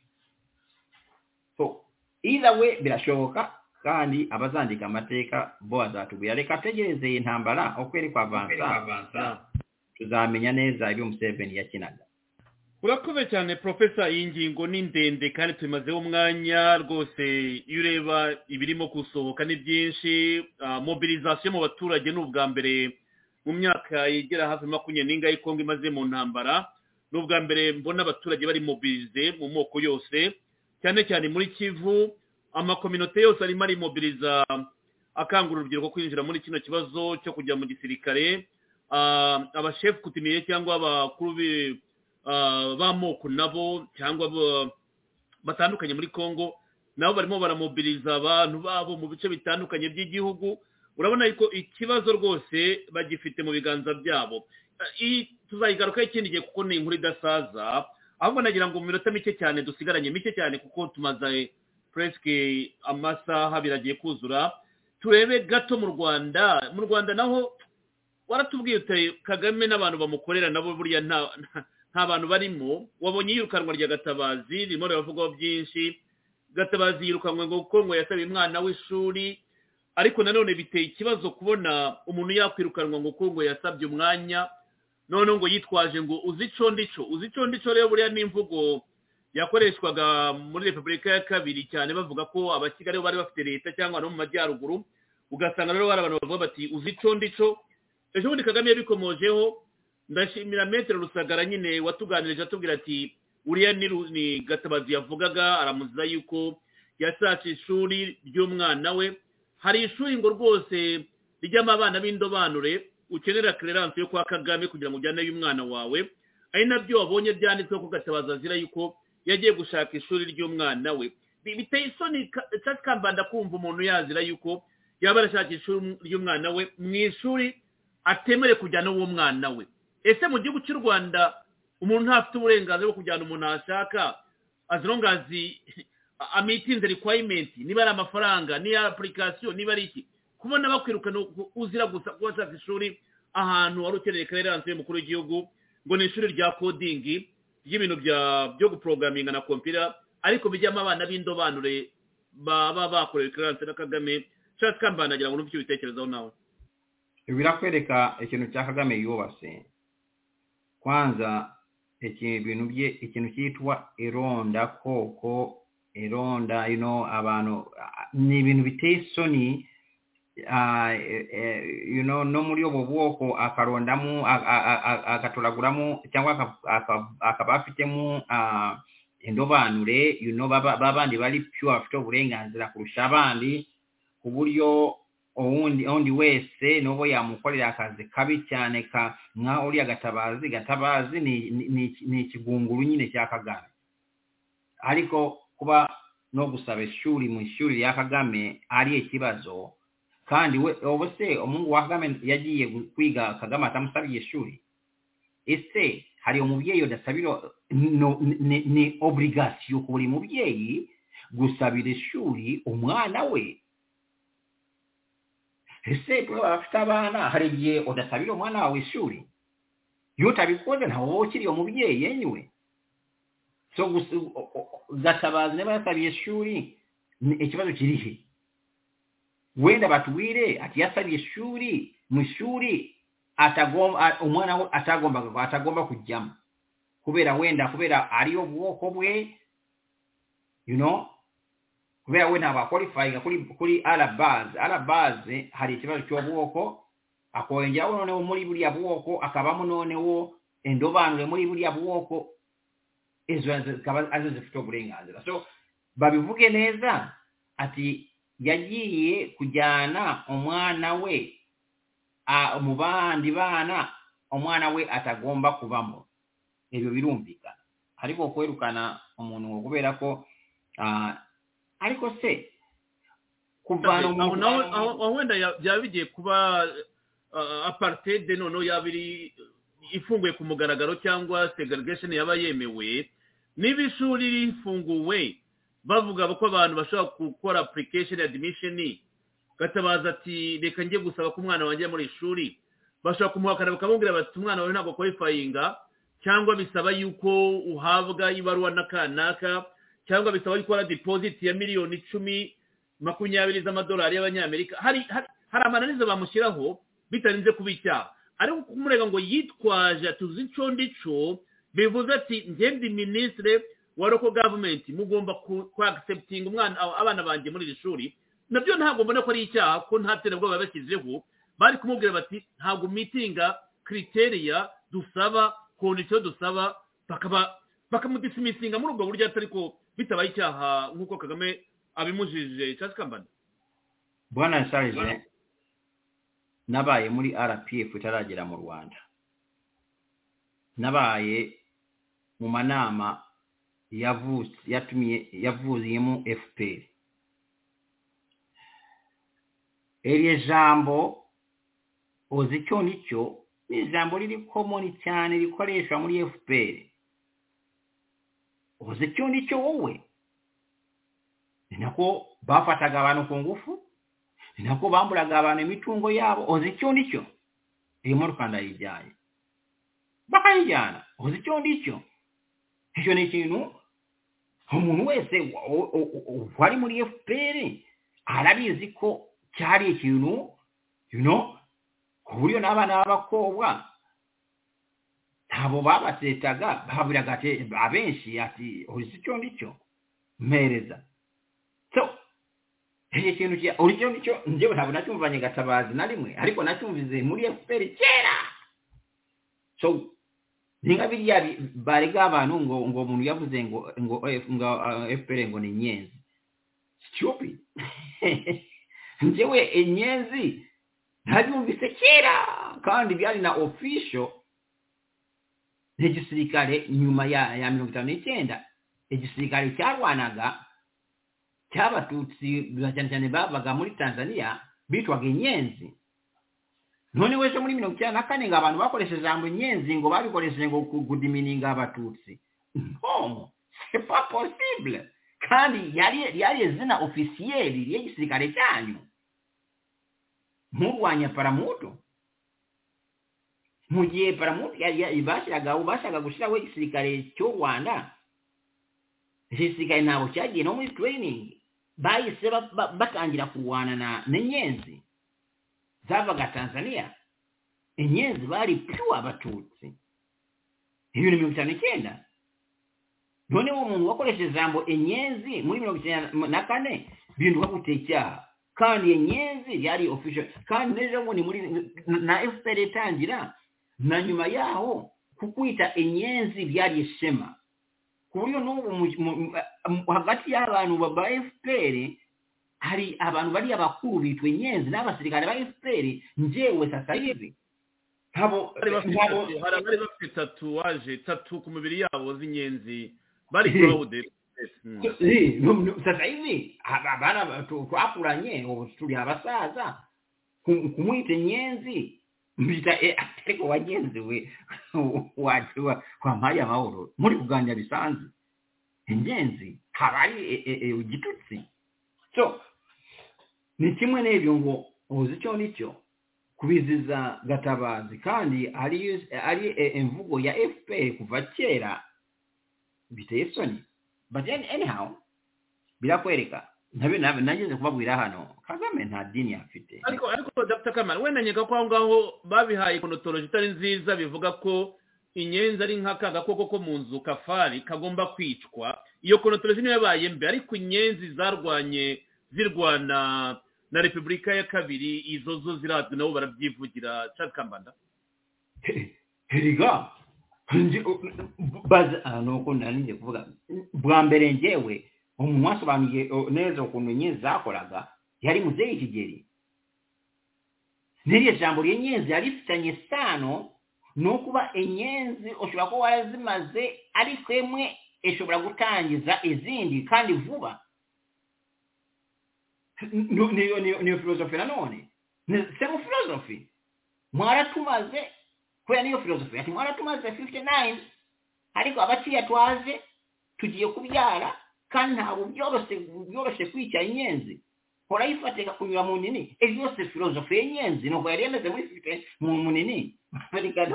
So either way birashoboka kandi abazandika amateka bo bazatubwira. Reka ategereze iyi ntambara uko iri kwavansa tuzamenya neza ibyo Museveni yakinaga urakoze cyane profesa iyi ngingo ni ndende kandi tumazeho umwanya rwose. Iyo ureba ibirimo gusohoka ni byinshi ah, mobilizasiyo mu baturage ni ubwa mbere mu myaka yegera hafi makumyabiri n'ingahe kongo imaze mu ntambara. Ni ubwa mbere mbona abaturage bari mobilize mu moko yose cyane cyane muri kivu amakominote yose arimo arimobiriza akangurira urubyiruko kwinjira muri kino kibazo cyo kujya mu gisirikare. Ah, abashefu kutimiye cyangwa abakuru bi- b'amoko nabo cyangwa batandukanye muri congo nabo barimo baramobiriza abantu babo mu bice bitandukanye by'igihugu. Urabona ko ikibazo rwose bagifite mu biganza byabo. Tuzayigarukaho ikindi gihe kuko ni inkuru idasaza ahubwo nagira ngo mu minota mike cyane dusigaranye mike cyane kuko tumaze puresike amasaha biragiye kuzura. Turebe gato mu rwanda. Mu rwanda naho waratubwiye uti kagame n'abantu bamukorera nabo buriya nta bantu barimo? Wabonye iyirukanwa rya gatabazi ririmo riravugwaho byinshi. Gatabazi yirukanwe ngo kuko ngo yasabiye umwana w'ishuri. Ariko nanone biteye ikibazo kubona umuntu yakwirukanwa ngo kuko ngo yasabye umwanya. Noneho ngo yitwaje ngo uzi ico ndico? Uzi ico ndico? Rero buriya n'imvugo yakoreshwaga muri repubulika ya kabiri cyane bavuga ko abakigali bari bafite leta cyangwa no mu majyaruguru ugasanga rero bari abantu bavuga bati uzi ico ndico ejo bundi kagame yabikomojeho ndashimira metero rusagara nyine watuganirije atubwira ati uriya ni gatabazi yavugaga aramuziza yuko yashatse ishuri ry'umwana we. Hari ishuri ngo rwose rijyamo abana b'indobanure ukenera clearance yo kwa kagame kugira ngo ujyaneyo umwana wawe ari na byo wabonye byanditsweho ko gatabazi azira yuko yagiye gushaka ishuri ry'umwana we. Biteye isoni cyangwa kambanda kumva umuntu yazira yuko yaba arashaka ishuri ry'umwana we mu ishuri atemere kujyana uwo mwana we. Ese mu gihugu cy'u rwanda umuntu ntafite uburenganzira bwo kujyana umuntu ahashaka azirongazi amitinze requirement niba ari amafaranga niba application niba ari iki? Kubona bakwirukana uzira gusa kuba washaka ishuri ahantu wari ukeneye clearance y'umukuru w'igihugu ngo ni ishuri rya coding. Ry'ibintu byo guporogaminga na kompiyuta ariko bijyamo abana b'indobanure baba bakorewe clearance na kagame cyangwa kambanagira ngo numve icyo ubitekerezaho nawe. Birakwereka ikintu cya kagame yubatse kwanza ibintu bye ikintu cyitwa ironda koko ironda know abantu ni ibintu biteye isoni you know no muri ubwo bwoko akarondamo agatoraguramo cyangwa akaba afitemo indobanure you know babandi bari pure bafite uburenganzira kurusha abandi ku buryo uwundi undi wese n'ubu yamukorera akazi kabi cyane ka nka uriya gatabazi gatabazi ni ikigunguru nyine cya kagame. Ariko kuba no gusaba ishuri mu ishuri rya kagame ari ikibazo kandi we ubu se umuhungu wa kagame yagiye kwiga kagame atamusabiye ishuri. Ese hari umubyeyi udasabira ni oburigasiyo ku buri mubyeyi gusabira ishuri umwana we? Ese baba bafite abana? Hari igihe udasabira umwana wawe ishuri? Iyo utabikoze ntawe wowe ukiri umubyeyi yenywe so gatabazi niba yasabiye ishuri ikibazo kirihe wenda batuwire ati yasabye eshuri mu ishuri omwana we atagomba atagomba kujjamu. Kubeera wenda kubeera ali obwoko bwe you know? Kubeera wenda abakwalifyinga kuli, kuli alabaz alabaz hali ekibazo ky'obwoko akoenjawulo nonewo muli bulya bwoko akabamu noonewo endobaanule muli bulya bwoko ezo azo zifite obulenganzira so babivuge neeza ati yagiye kujyana umwana we mu bandi bana umwana we atagomba kubamo. Ibyo birumvikana ariko kwirukana umuntu ngo kubera ko ariko se kuvana umuntu aho wenda byaba bigiye kuba apartheid noneho yaba iri ifunguye ku mugaragaro cyangwa segregation yaba yemewe niba ishuri rifunguwe bavuga ko abantu bashobora gukora application admission gatabaza ati reka njye gusaba ko umwana wanjye muri ishuri. Bashobora kumuhakana bakamubwira bati umwana wawe ntabwo kwalifayinga cyangwa bisaba yuko uhabwa ibaruwa n'akanaka cyangwa bisaba yuko ukora deposit ya miliyoni icumi makumyabiri z'amadolari y'abanyamerika. Hari amananiza bamushyiraho bitarinze kuba icyaha. Ariko kumurega ngo yitwaje tuzi ico ndico bivuze ati ngende minisitire wa local government mugomba kuacceptinga umwana abana banjye muri iri shuri na byo ntabwo mbona ko ari icyaha ko nta terabwoba bashyizeho bari kumubwira bati ntabwo mitinga kriteriya dusaba kondisiyo dusaba. Bakaba bakamudisimisinga muri ubwo buryo atari ko bitabaye icyaha nk'uko kagame abimujije. Cyangwa kambana bwana sarije nabaye muri rpf itaragera mu rwanda. Nabaye mu manama yavuuziyemu fpr eryo ejambo ozikyo nikyo? Ejambo liri komoni cyane rikoreshwa muri fpr ozikyo nikyo wowe? Ninako bafataga abantu ku ngufu? Ninako bambulaga abantu emitungo yaabo ozikyo nikyo? Iyo motoka ndayijyanye bakayijyana ozikyo ndikyo icyo ni ikintu umuntu wese wari muri fpr arabizi ko cyari ikintu ku buryo n'abana b'abakobwa ntabwo babasetaga baburaga abenshi ati uzi icyo ni cyo mpereza iki kintu cya uri cyo ni cyo njyewe ntabwo nacyumvanye gatabazi na rimwe ariko nacyumvize muri fpr kera so ni nka biriya barega abantu ngo ngo umuntu yavuze ngo ngo ngo fpr ngo ni nyenzi. Stupid. Njyewe inyenzi ntabyumvise kera. Kandi byari na official n'igisirikare nyuma ya mirongo itanu n'icyenda igisirikare cyarwanaga cy'abatutsi cyane cyane bavaga muri tanzania bitwaga inyenzi none wese muri mirongo icyenda na kane ngo abantu bakoresheje ijambo nyenzi ngo babikoresheje ngo kudimininga abatutsi. No c'est pas kandi yari izina ofisiyeri y'igisirikare cyanyu murwanya paramuto mu gihe paramuto bashyiraga bashaka gushyiraho igisirikare cy'u rwanda. Igisirikare ntabwo cyagiye no muri training bahise batangira kurwana na n'inyenzi zavaga tanzania. Inyenzi bari pure abatutsi ibintu mirongo itanu n'icyenda noneho umuntu wakoresheje ijambo inyenzi muri mirongo icyenda na kane bihinduka gutera icyaha kandi inyenzi yari official. Kandi n'ejo bundi muri na fpr itangira na nyuma yaho kukwita inyenzi byari ishema ku buryo n'ubu hagati y'abantu ba fpr hari abantu bari abakuru bitwenyenze n'abasirikare ba FPR njyewe sasa hivi. ntabo ntabo bari bafite tatuwaje tatu ku mibiri yabo z'inyenzi bari kurawude sasa hivi abana twakuranye tuli abasaza kumwita inyenzi mbita e, ariko wanyenzi we waje wampaye amahoro muri kuganira bisanzwe inyenzi habari e, e, e igitutsi so ni kimwe n'ibyo ngo uzi icyo ni cyo kubiziza gatabazi kandi ari imvugo ya fpr kuva kera biteye isoni. But anyhow birakwereka. Nageze kubabwira hano kagame nta dini afite. Ariko ariko dr. Kamara wenda nkeka ko aho ngaho babihaye konotoroji itari nziza bivuga ko inyenzi ari nk'aka gakoko ko mu nzu kafari kagomba kwicwa. Iyo konotoroji niyo yabaye mbi ariko inyenzi zarwanye zirwana na repubulika ya kabiri izo zo zirazwi nabo barabyivugira. Kambanda. Heriga baza nuko nari kuvuga bwa mbere ngewe umuntu wasobanuye neza ukuntu inyenzi zakoraga yari muzeyi kigeri n'iriya jambo ry'inyenzi yari rifitanye isano ni ukuba inyenzi ushobora kuba warazimaze ariko imwe ishobora gutangiza izindi kandi vuba. Niyo filozofi nanone. Semu filozofi mwaratumaze kubera niyo filozofi ati mwaratumaze fifiti nayini ariko abaciye twaje tugiye kubyara kandi ntabwo byoroshye byoroshye kwica inyenzi urayifatika kunyura mu nini ibyo byose filozofi y'inyenzi nuko yari yameze muri fite mu munini. Reka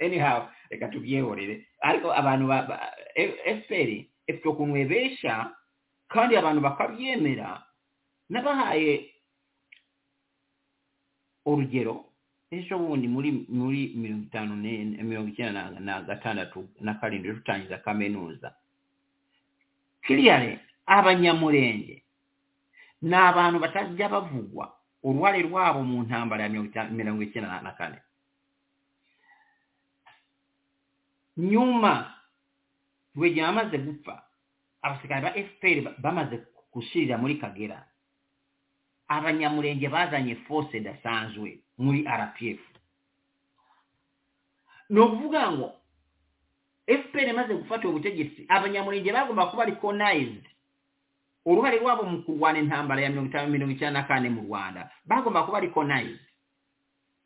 anyhow reka tubyihorere ariko abantu ba fpr ifite ukuntu kandi abantu bakabyemera n'abahaye urugero ejo bundi muri muri mirongo itanu mirongo icyenda na gatandatu na karindwi dutangiza kaminuza. Kiriyare abanyamulenge. N'abantu batajja bavugwa olwale lwabo mu ntambala ya mirongo icyenda na kane. Nyuma lwegye bamaze gupfa abaserikale ba fpr bamaze kusirira muri kagera. Abanyamulenge bazanye force edasanzwe muri rpf n'okuvuga ngo fpr emaze gufata obutegesi abanyamulenge bagomba kuba recognized uruhare rwabo mu kurwana intambara ya mirongo itanu mirongo icyenda na kane mu rwanda. Bagomba kuba ariko nayo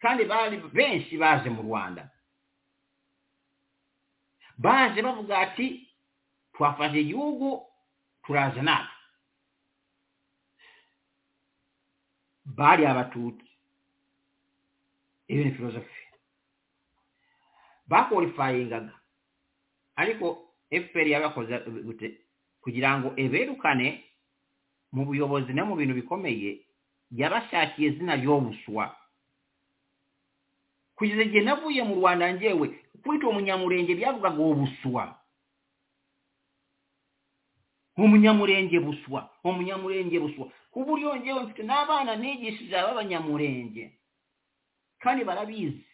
kandi bari benshi baje mu rwanda. Baje bavuga ati twafashe igihugu turaje natwe. Bari abatutsi. Iyo ni filozofi bakorifayingaga ariko efuperi yabakoze kugira ngo eberukane mu buyobozi no mu bintu bikomeye yabashakiye izina ry'obuswa. Kugeza igihe navuye mu rwanda ngewe kwita umunyamurenge byavugaga obuswa. Umunyamurenge buswa umunyamurenge buswa. Ku buryo ngewe mfite n'abana nigishije b'abanyamurenge kandi barabizi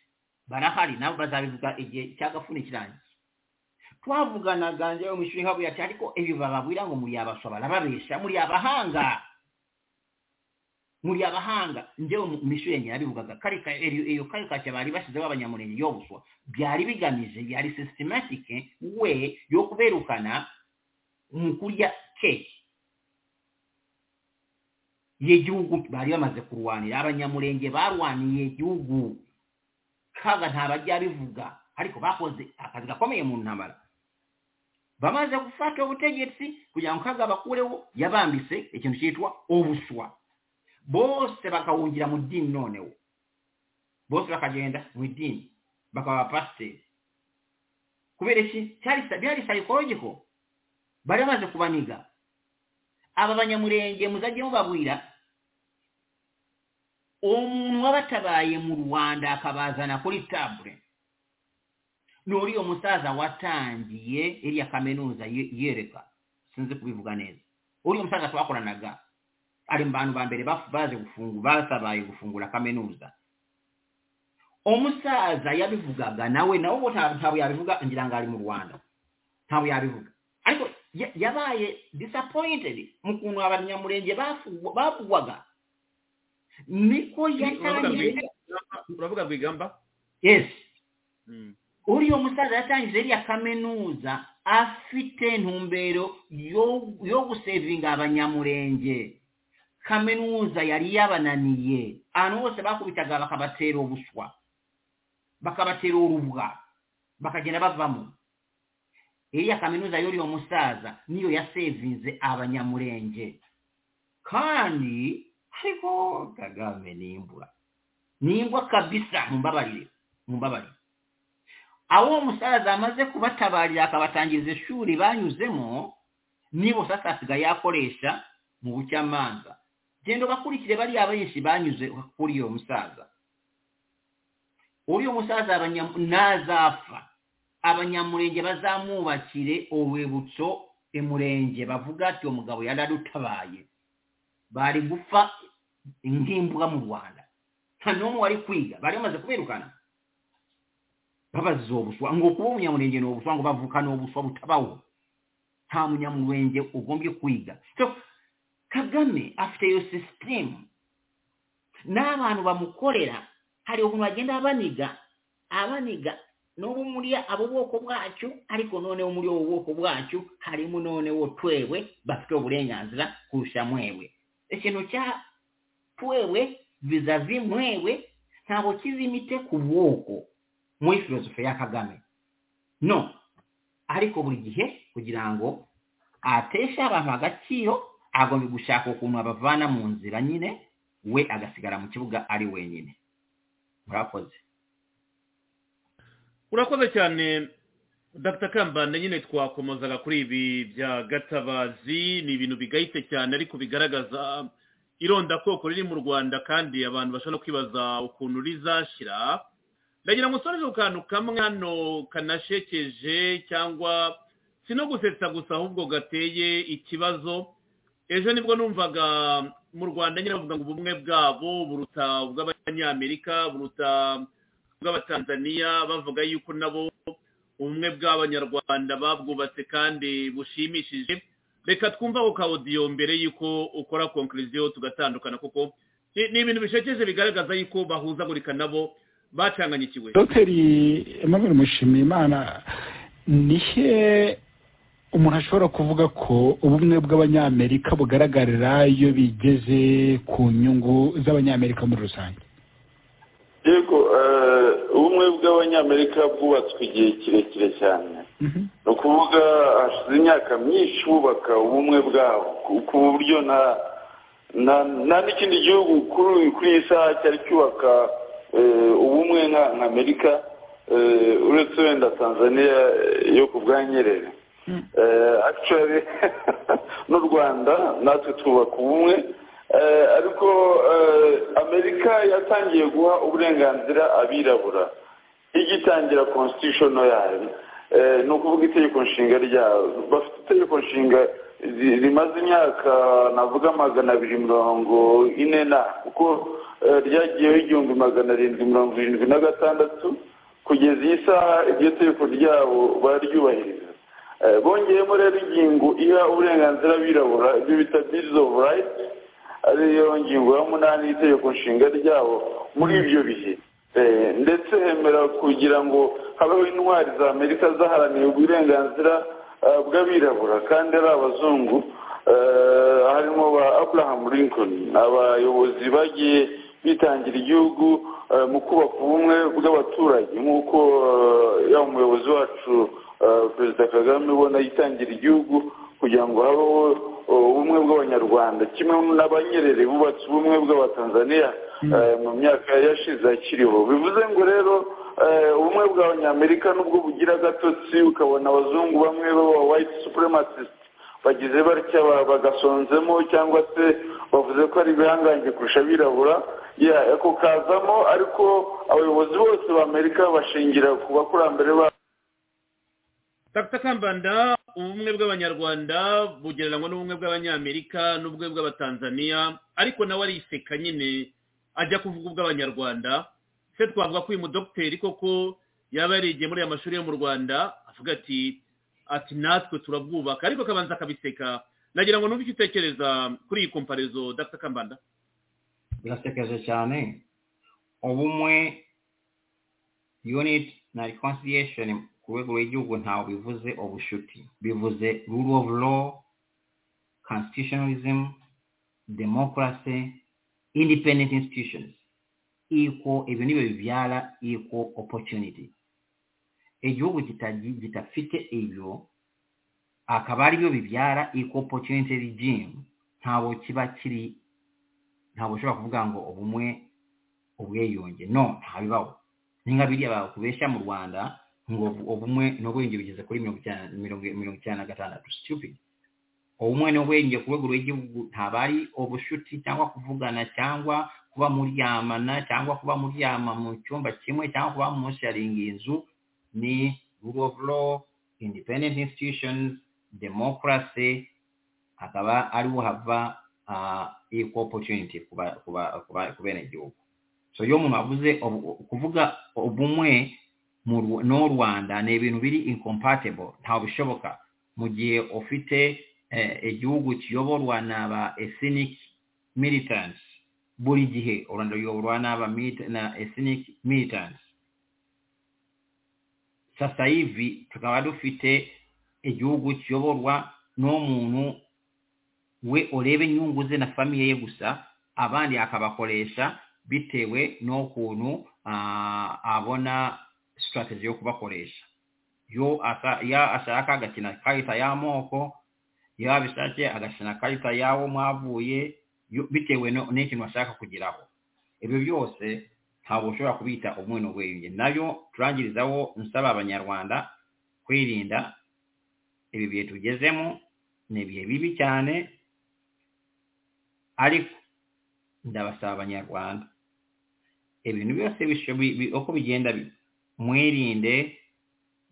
barahari nabo bazabivuga igihe cy'agafuni kirangiye twavuganaga njayo mushinga bwe yati ariko ebyo bababwira ngo muli abaswa balababeesa muli abahanga? Muli abahanga. Njewe mishu yenye nabivugaga karika eyo karikatya baali basizewo abanyamulenge y'obuswa byali bigamize byali systematic we y'okubeerukana mu kulya keeki y'egiwugu baali bamaze kulwanira abanyamulenge baalwaniye egiwugu kaaga ntabajja bivuga ariko bakoze akazi gakomeye mu ntambala bamaze kufaako obutegetsi kuya nkaga abakuulewo yabambise ekintu kyetwa obuswa. Bose bakawungira mu ddiini noonewo. Bose bakagenda mu ddiini bakaba bapasiteri kubeera eki? Byali psychological. Bali bamaze kubaniga. Abo abanyamulenge muzajjemu babwira omuntu wabatabaaye mu lwanda akabaazanako litabule n'oli omusaza watangiye eri akamenuza yereka. Sinze kubivuga neza. Oli omusaza twakolanaga ali mu bantu bambere baze bufungu basabaye gufungula kamenuza omusaza yabivugaga nawe nawe bo ntabwe yabivuga ngira ngo ali mu rwanda. Ntabwe yabivuga. Ariko yabaye disappointed mu kuntu abanyamurenge bavugwaga niko yatangiye uravuga rwigamba? Yes. Hmm. Uriya musaza yatangije iriya kaminuza afite intumbero yo gusevinga abanyamurenge kaminuza yari yabananiye. Ahantu hose bakubitaga bakabatera ubuswa bakabatera urubwa bakagenda bavamo iriya kaminuza y'uriya musaza niyo yasevinze abanyamurenge kandi ariko kagame nimbura nimbwa kabisa mumbabarire mumbabarire. awo omusaaza amaze kubatabaalira akabatangiriza essuuli baanyuzemu nibo sasa asigaye akoleesa mu bukyamanga genda obakulikire bali abayisi baanyuze okukulira omusaaza oli omusaaza n'azaafa. Abanyamulenje bazaamuwakire olwebutso emulenje bavuga ati omugabo yalala utabaaye baali gufa ngimbwa mu lwanda n'omu wali kwiga baali omaze kubeerukana babaziza obuswa ng'okuba omunyamulenje n'obuswa ngo bavuuka n'obuswa butabawo ta munyamulenje ogombye kwiga so kagame afite yo system. N'abantu bamukolera hali ukuntu agenda abaniga abaniga n'obumulya ab'obwoko bwakyo ariko noonewo muli obwoko bwakyo halimu noonewo twebwe bafite obulenganzira kurusha mwebwe. Ekino kya twebwe vizavi mwebwe ntabwo kizimite ku bwoko. Muri filozofi ya kagame. No. Ariko buri gihe kugira ngo ateshe abantu agaciro agomba gushaka ukuntu abavana mu nzira nyine we agasigara mu kibuga ari wenyine. Murakoze. Urakoze cyane dr. Kambanda. Nyine twakomozaga kuri ibi bya gatabazi. Ni ibintu bigayitse cyane ariko bigaragaza irondakoko riri mu rwanda kandi abantu bashobora kwibaza ukuntu rizashyira ndagira ngo usoreze ku kantu kamwe hano kanashekeje cyangwa si no gusetsa gusa ahubwo gateye ikibazo. Ejo ni bwo numvaga mu rwanda nyine bavuga ngo ubumwe bwabo buruta ubw'abanyamerika buruta ubw'abatanzaniya bavuga yuko nabo ubumwe bw'abanyarwanda babwubatse kandi bushimishije. Reka twumve ako kawudiyo mbere y'uko ukora konkuriziyo tugatandukana kuko ni ibintu bishekeje bigaragaza yuko bahuzagurika nabo bacanganyikiwe dogiteri emmanuel mushimiyimana ni he umuntu ashobora kuvuga ko ubumwe bw'abanyamerika bugaragarira iyo bigeze ku nyungu z'abanyamerika muri rusange? Yego ubumwe bw'abanyamerika bwubatswe igihe kirekire cyane. Ni ukuvuga hashize imyaka myinshi bubaka ubumwe bwabo ku buryo nta n'ikindi gihugu kuri iyi saha cyari cyubaka ubumwe nka amerika uretse wenda tanzania yo ku bwa nyerere. Actually n'u rwanda natwe twubaka ubumwe. Ariko amerika yatangiye guha uburenganzira abirabura. Igitangira constitution yayo. Ni ukuvuga itegeko nshinga ryayo. Bafite itegeko nshinga rimaze imyaka navuga magana abiri mirongo ine na kuko ryagiyeho igihumbi magana arindwi mirongo irindwi na gatandatu kugeza iyi saha iryo tegeko ryabo bararyubahiriza bongeyemo rero ingingo iha uburenganzira abirabura ibyo bita bill of rights ariyo ngingo ya munani y'itegeko nshinga ryabo muri ibyo bihe. Ndetse hemera kugira ngo habeho intwari za amerika zaharaniye uburenganzira bw'abirabura. Kandi ari abazungu harimo ba abraham lincoln abayobozi bagiye bitangira igihugu mu kubaka ubumwe bw'abaturage. Nk'uko yaba umuyobozi wacu perezida kagame ubona yitangira igihugu kugira ngo habeho ubumwe bw'abanyarwanda. Kimwe n'abanyerere bubatse ubumwe bw'abatanzaniya mu myaka yashize akiriho bivuze ngo rero ubumwe bw'abanyamerika nubwo bugira agatotsi ukabona abazungu bamwe baba white supremacist bagize batya bagasonzemo cyangwa se bavuze ko ari ibihangange kurusha abirabura. Ako kazamo ariko abayobozi bose b'amerika bashingira ku bakurambere babo dr. Kambanda ubumwe bw'abanyarwanda bugereranywa n'ubumwe bw'abanyamerika n'ubumwe bw'abatanzaniya ariko nawe ariseka nyine ajya kuvuga ubw'abanyarwanda. Se twavuga ko uyu mudogiteri koko yaba yarigiye muri aya mashuri yo mu rwanda avuga ati ati natwe turabwubaka ariko akabanza akabiseka. Nagira ngo numve icyo utekereza kuri iyi komparezo dr. Kambanda. Birasekeje cyane ubumwe unit na reconciliation ku rwego rw'igihugu ntawe bivuze ubushuti bivuze rule of law constitutionalism democracy independent institutions. Equal ibyo ni byo bibyara equal opportunity. Igihugu kitafite ibyo akaba ari byo bibyara equal opportunity regime. Ntabwo kiba kiri ntabwo ushobora kuvuga ngo ubumwe ubwiyunge. No ntabibaho. Ni nka biriya bakubeshya mu rwanda ngo ubumwe n'ubwenge bigeze kuri mirongo icyenda na gatandatu. Stupid. Ubumwe n'ubwenge ku rwego rw'igihugu ntabwo ari ubushuti cyangwa kuvugana cyangwa kuba muryamana cyangwa kuba muryama mu cyumba kimwe cyangwa kuba musharinga inzu ni rule of law independent institutions democracy akaba ariho hava equal opportunity ku bene igihugu so iyo umuntu avuze kuvuga ubumwe n'u rwanda ni ibintu biri incompatible ntabwo bishoboka. Mu gihe ufite igihugu kiyoborwa n'aba ethnic militants buri gihe u rwanda ruyoborwa n'aba na ethnic militants. Sasa hivi tukaba dufite igihugu kiyoborwa n'umuntu we olebe ennyungu ze na famiye ye gusa abandi akabakoresha bitewe n'okuntu abona strategy y'okubakoleesa ya asaka agakina kayita yamooko ya bisake agakina kayita yawo mwavuye bitewe n'ekintu ashaka kugiraho. Ebyo byose ntabwo ushobora kubiyita omwene obweyunge nabyo turangirizaho nsaba abanyarwanda kwirinda ebi bye tugezemu ni bibi cyane ariko ndabasaba abanyarwanda ibintu byose uko bigenda mwirinde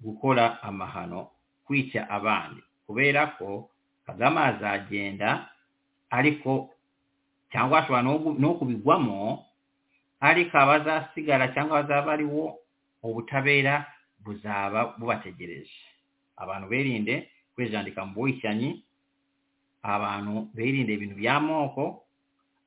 gukora amahano kwica abandi. Kubera ko kagame azagenda ariko cyangwa ashobora no kubigwamo ariko abazasigara cyangwa bazaba ari wo ubutabera buzaba bubategereje. Abantu birinde kwijandika mu bwicanyi abantu birinde ibintu by'amoko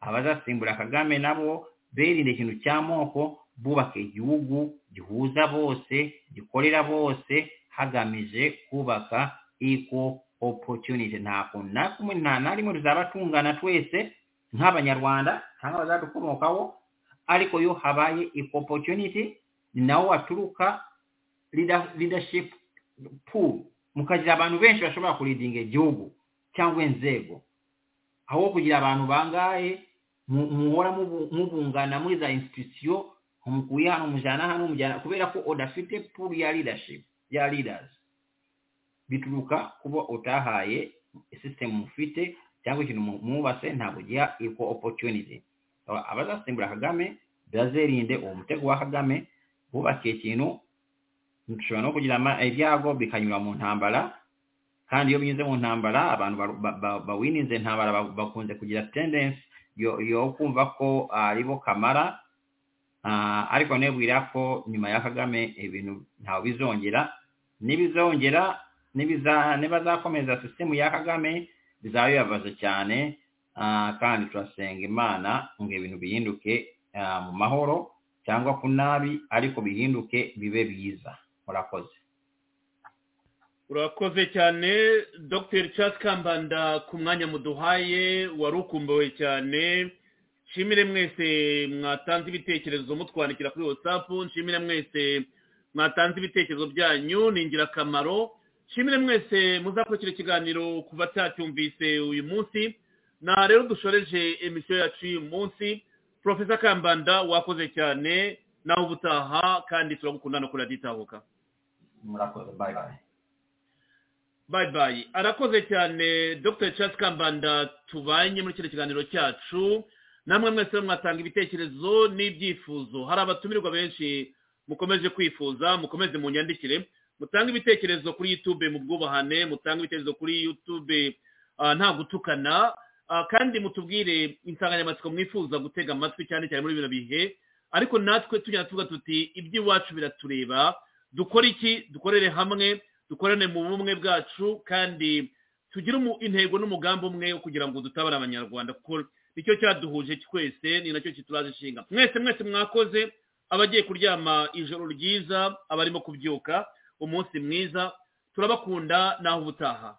abazasimbura kagame nabo birinde ikintu cy'amoko bubaka igihugu gihuza bose gikorera bose hagamije kubaka equal opportunity. Nta kuntu na kumwe nta na rimwe tuzaba tungana twese nk'abanyarwanda cyangwa abazadukomokaho ariko iyo habaye equal opportunity ni naho waturuka leadership pool. Mukagira abantu benshi bashobora kuridinga igihugu. Cyangwa inzego. Aho kugira abantu bangahe mu- muhora mubu- mubungana muri za institution umukuye hano mujana hano mujana kubera ko udafite pool ya leadership ya leaders. Bituruka kuba utahaye system mufite cyangwa ikintu mwubatse ntabwo giha equal opportunity. Aba- abazasimbura kagame bazerinde uwo mutego wa kagame bubakiye ikintu dushobora no kugira ibyago bikanyura mu ntambara kandi iyo binyuze mu ntambara abantu ba- ba- ba- bawininze intambara ba- bakunze kugira tendency yo kumva ko ari bo kamara Ah, ariko nebwira ko nyuma ya kagame ibintu ntawe bizongera. Nibizongera nibiza nibazakomeza sisitemu ya kagame bizaba bibabaje cyane. Ah, kandi turasenga imana ngo ibintu bihinduke ah, mu mahoro cyangwa ku nabi ariko bihinduke bibe biza murakoze. Urakoze cyane dr. Charles kambanda ku mwanya muduhaye wari ukumbuwe cyane. Nshimire mwese mwatanze ibitekerezo mutwandikira kuri whatsapp nshimire mwese mwatanze ibitekerezo byanyu ni ingirakamaro. Nshimire mwese muzakurikira ikiganiro ku batacyumvise uyu munsi. Na rero dushoreje emisiyo yacu y'uyu munsi. Profesa kambanda wakoze cyane nawe ubutaha kandi turagukunda no kuraditahuka. Murakoze bye bye. Bayi bayi arakoze cyane dr. Charles kambanda tubanye muri kino kiganiro cyacu. Namwe mwese mwatanga ibitekerezo n'ibyifuzo. Hari abatumirwa benshi mukomeje kwifuza mukomeze mu nyandikire mutange ibitekerezo kuri youtube mu bwubahane mutange ibitekerezo kuri youtube ah, nta gutukana. Ah, kandi mutubwire insanganyamatsiko mwifuza gutega amatwi cyane cyane muri bino bihe. Ariko natwe tujya tuvuga tuti iby'iwacu biratureba. Dukore iki? Dukorere hamwe. Dukorane mu bumwe bwacu kandi tugire intego n'umugambi umwe wo kugira ngo dutabare abanyarwanda kuko ni cyo cyaduhuje twese ni na cyo ishinga. Mwese mwese mwakoze abagiye kuryama ijoro ryiza abarimo kubyuka umunsi mwiza turabakunda naho ubutaha.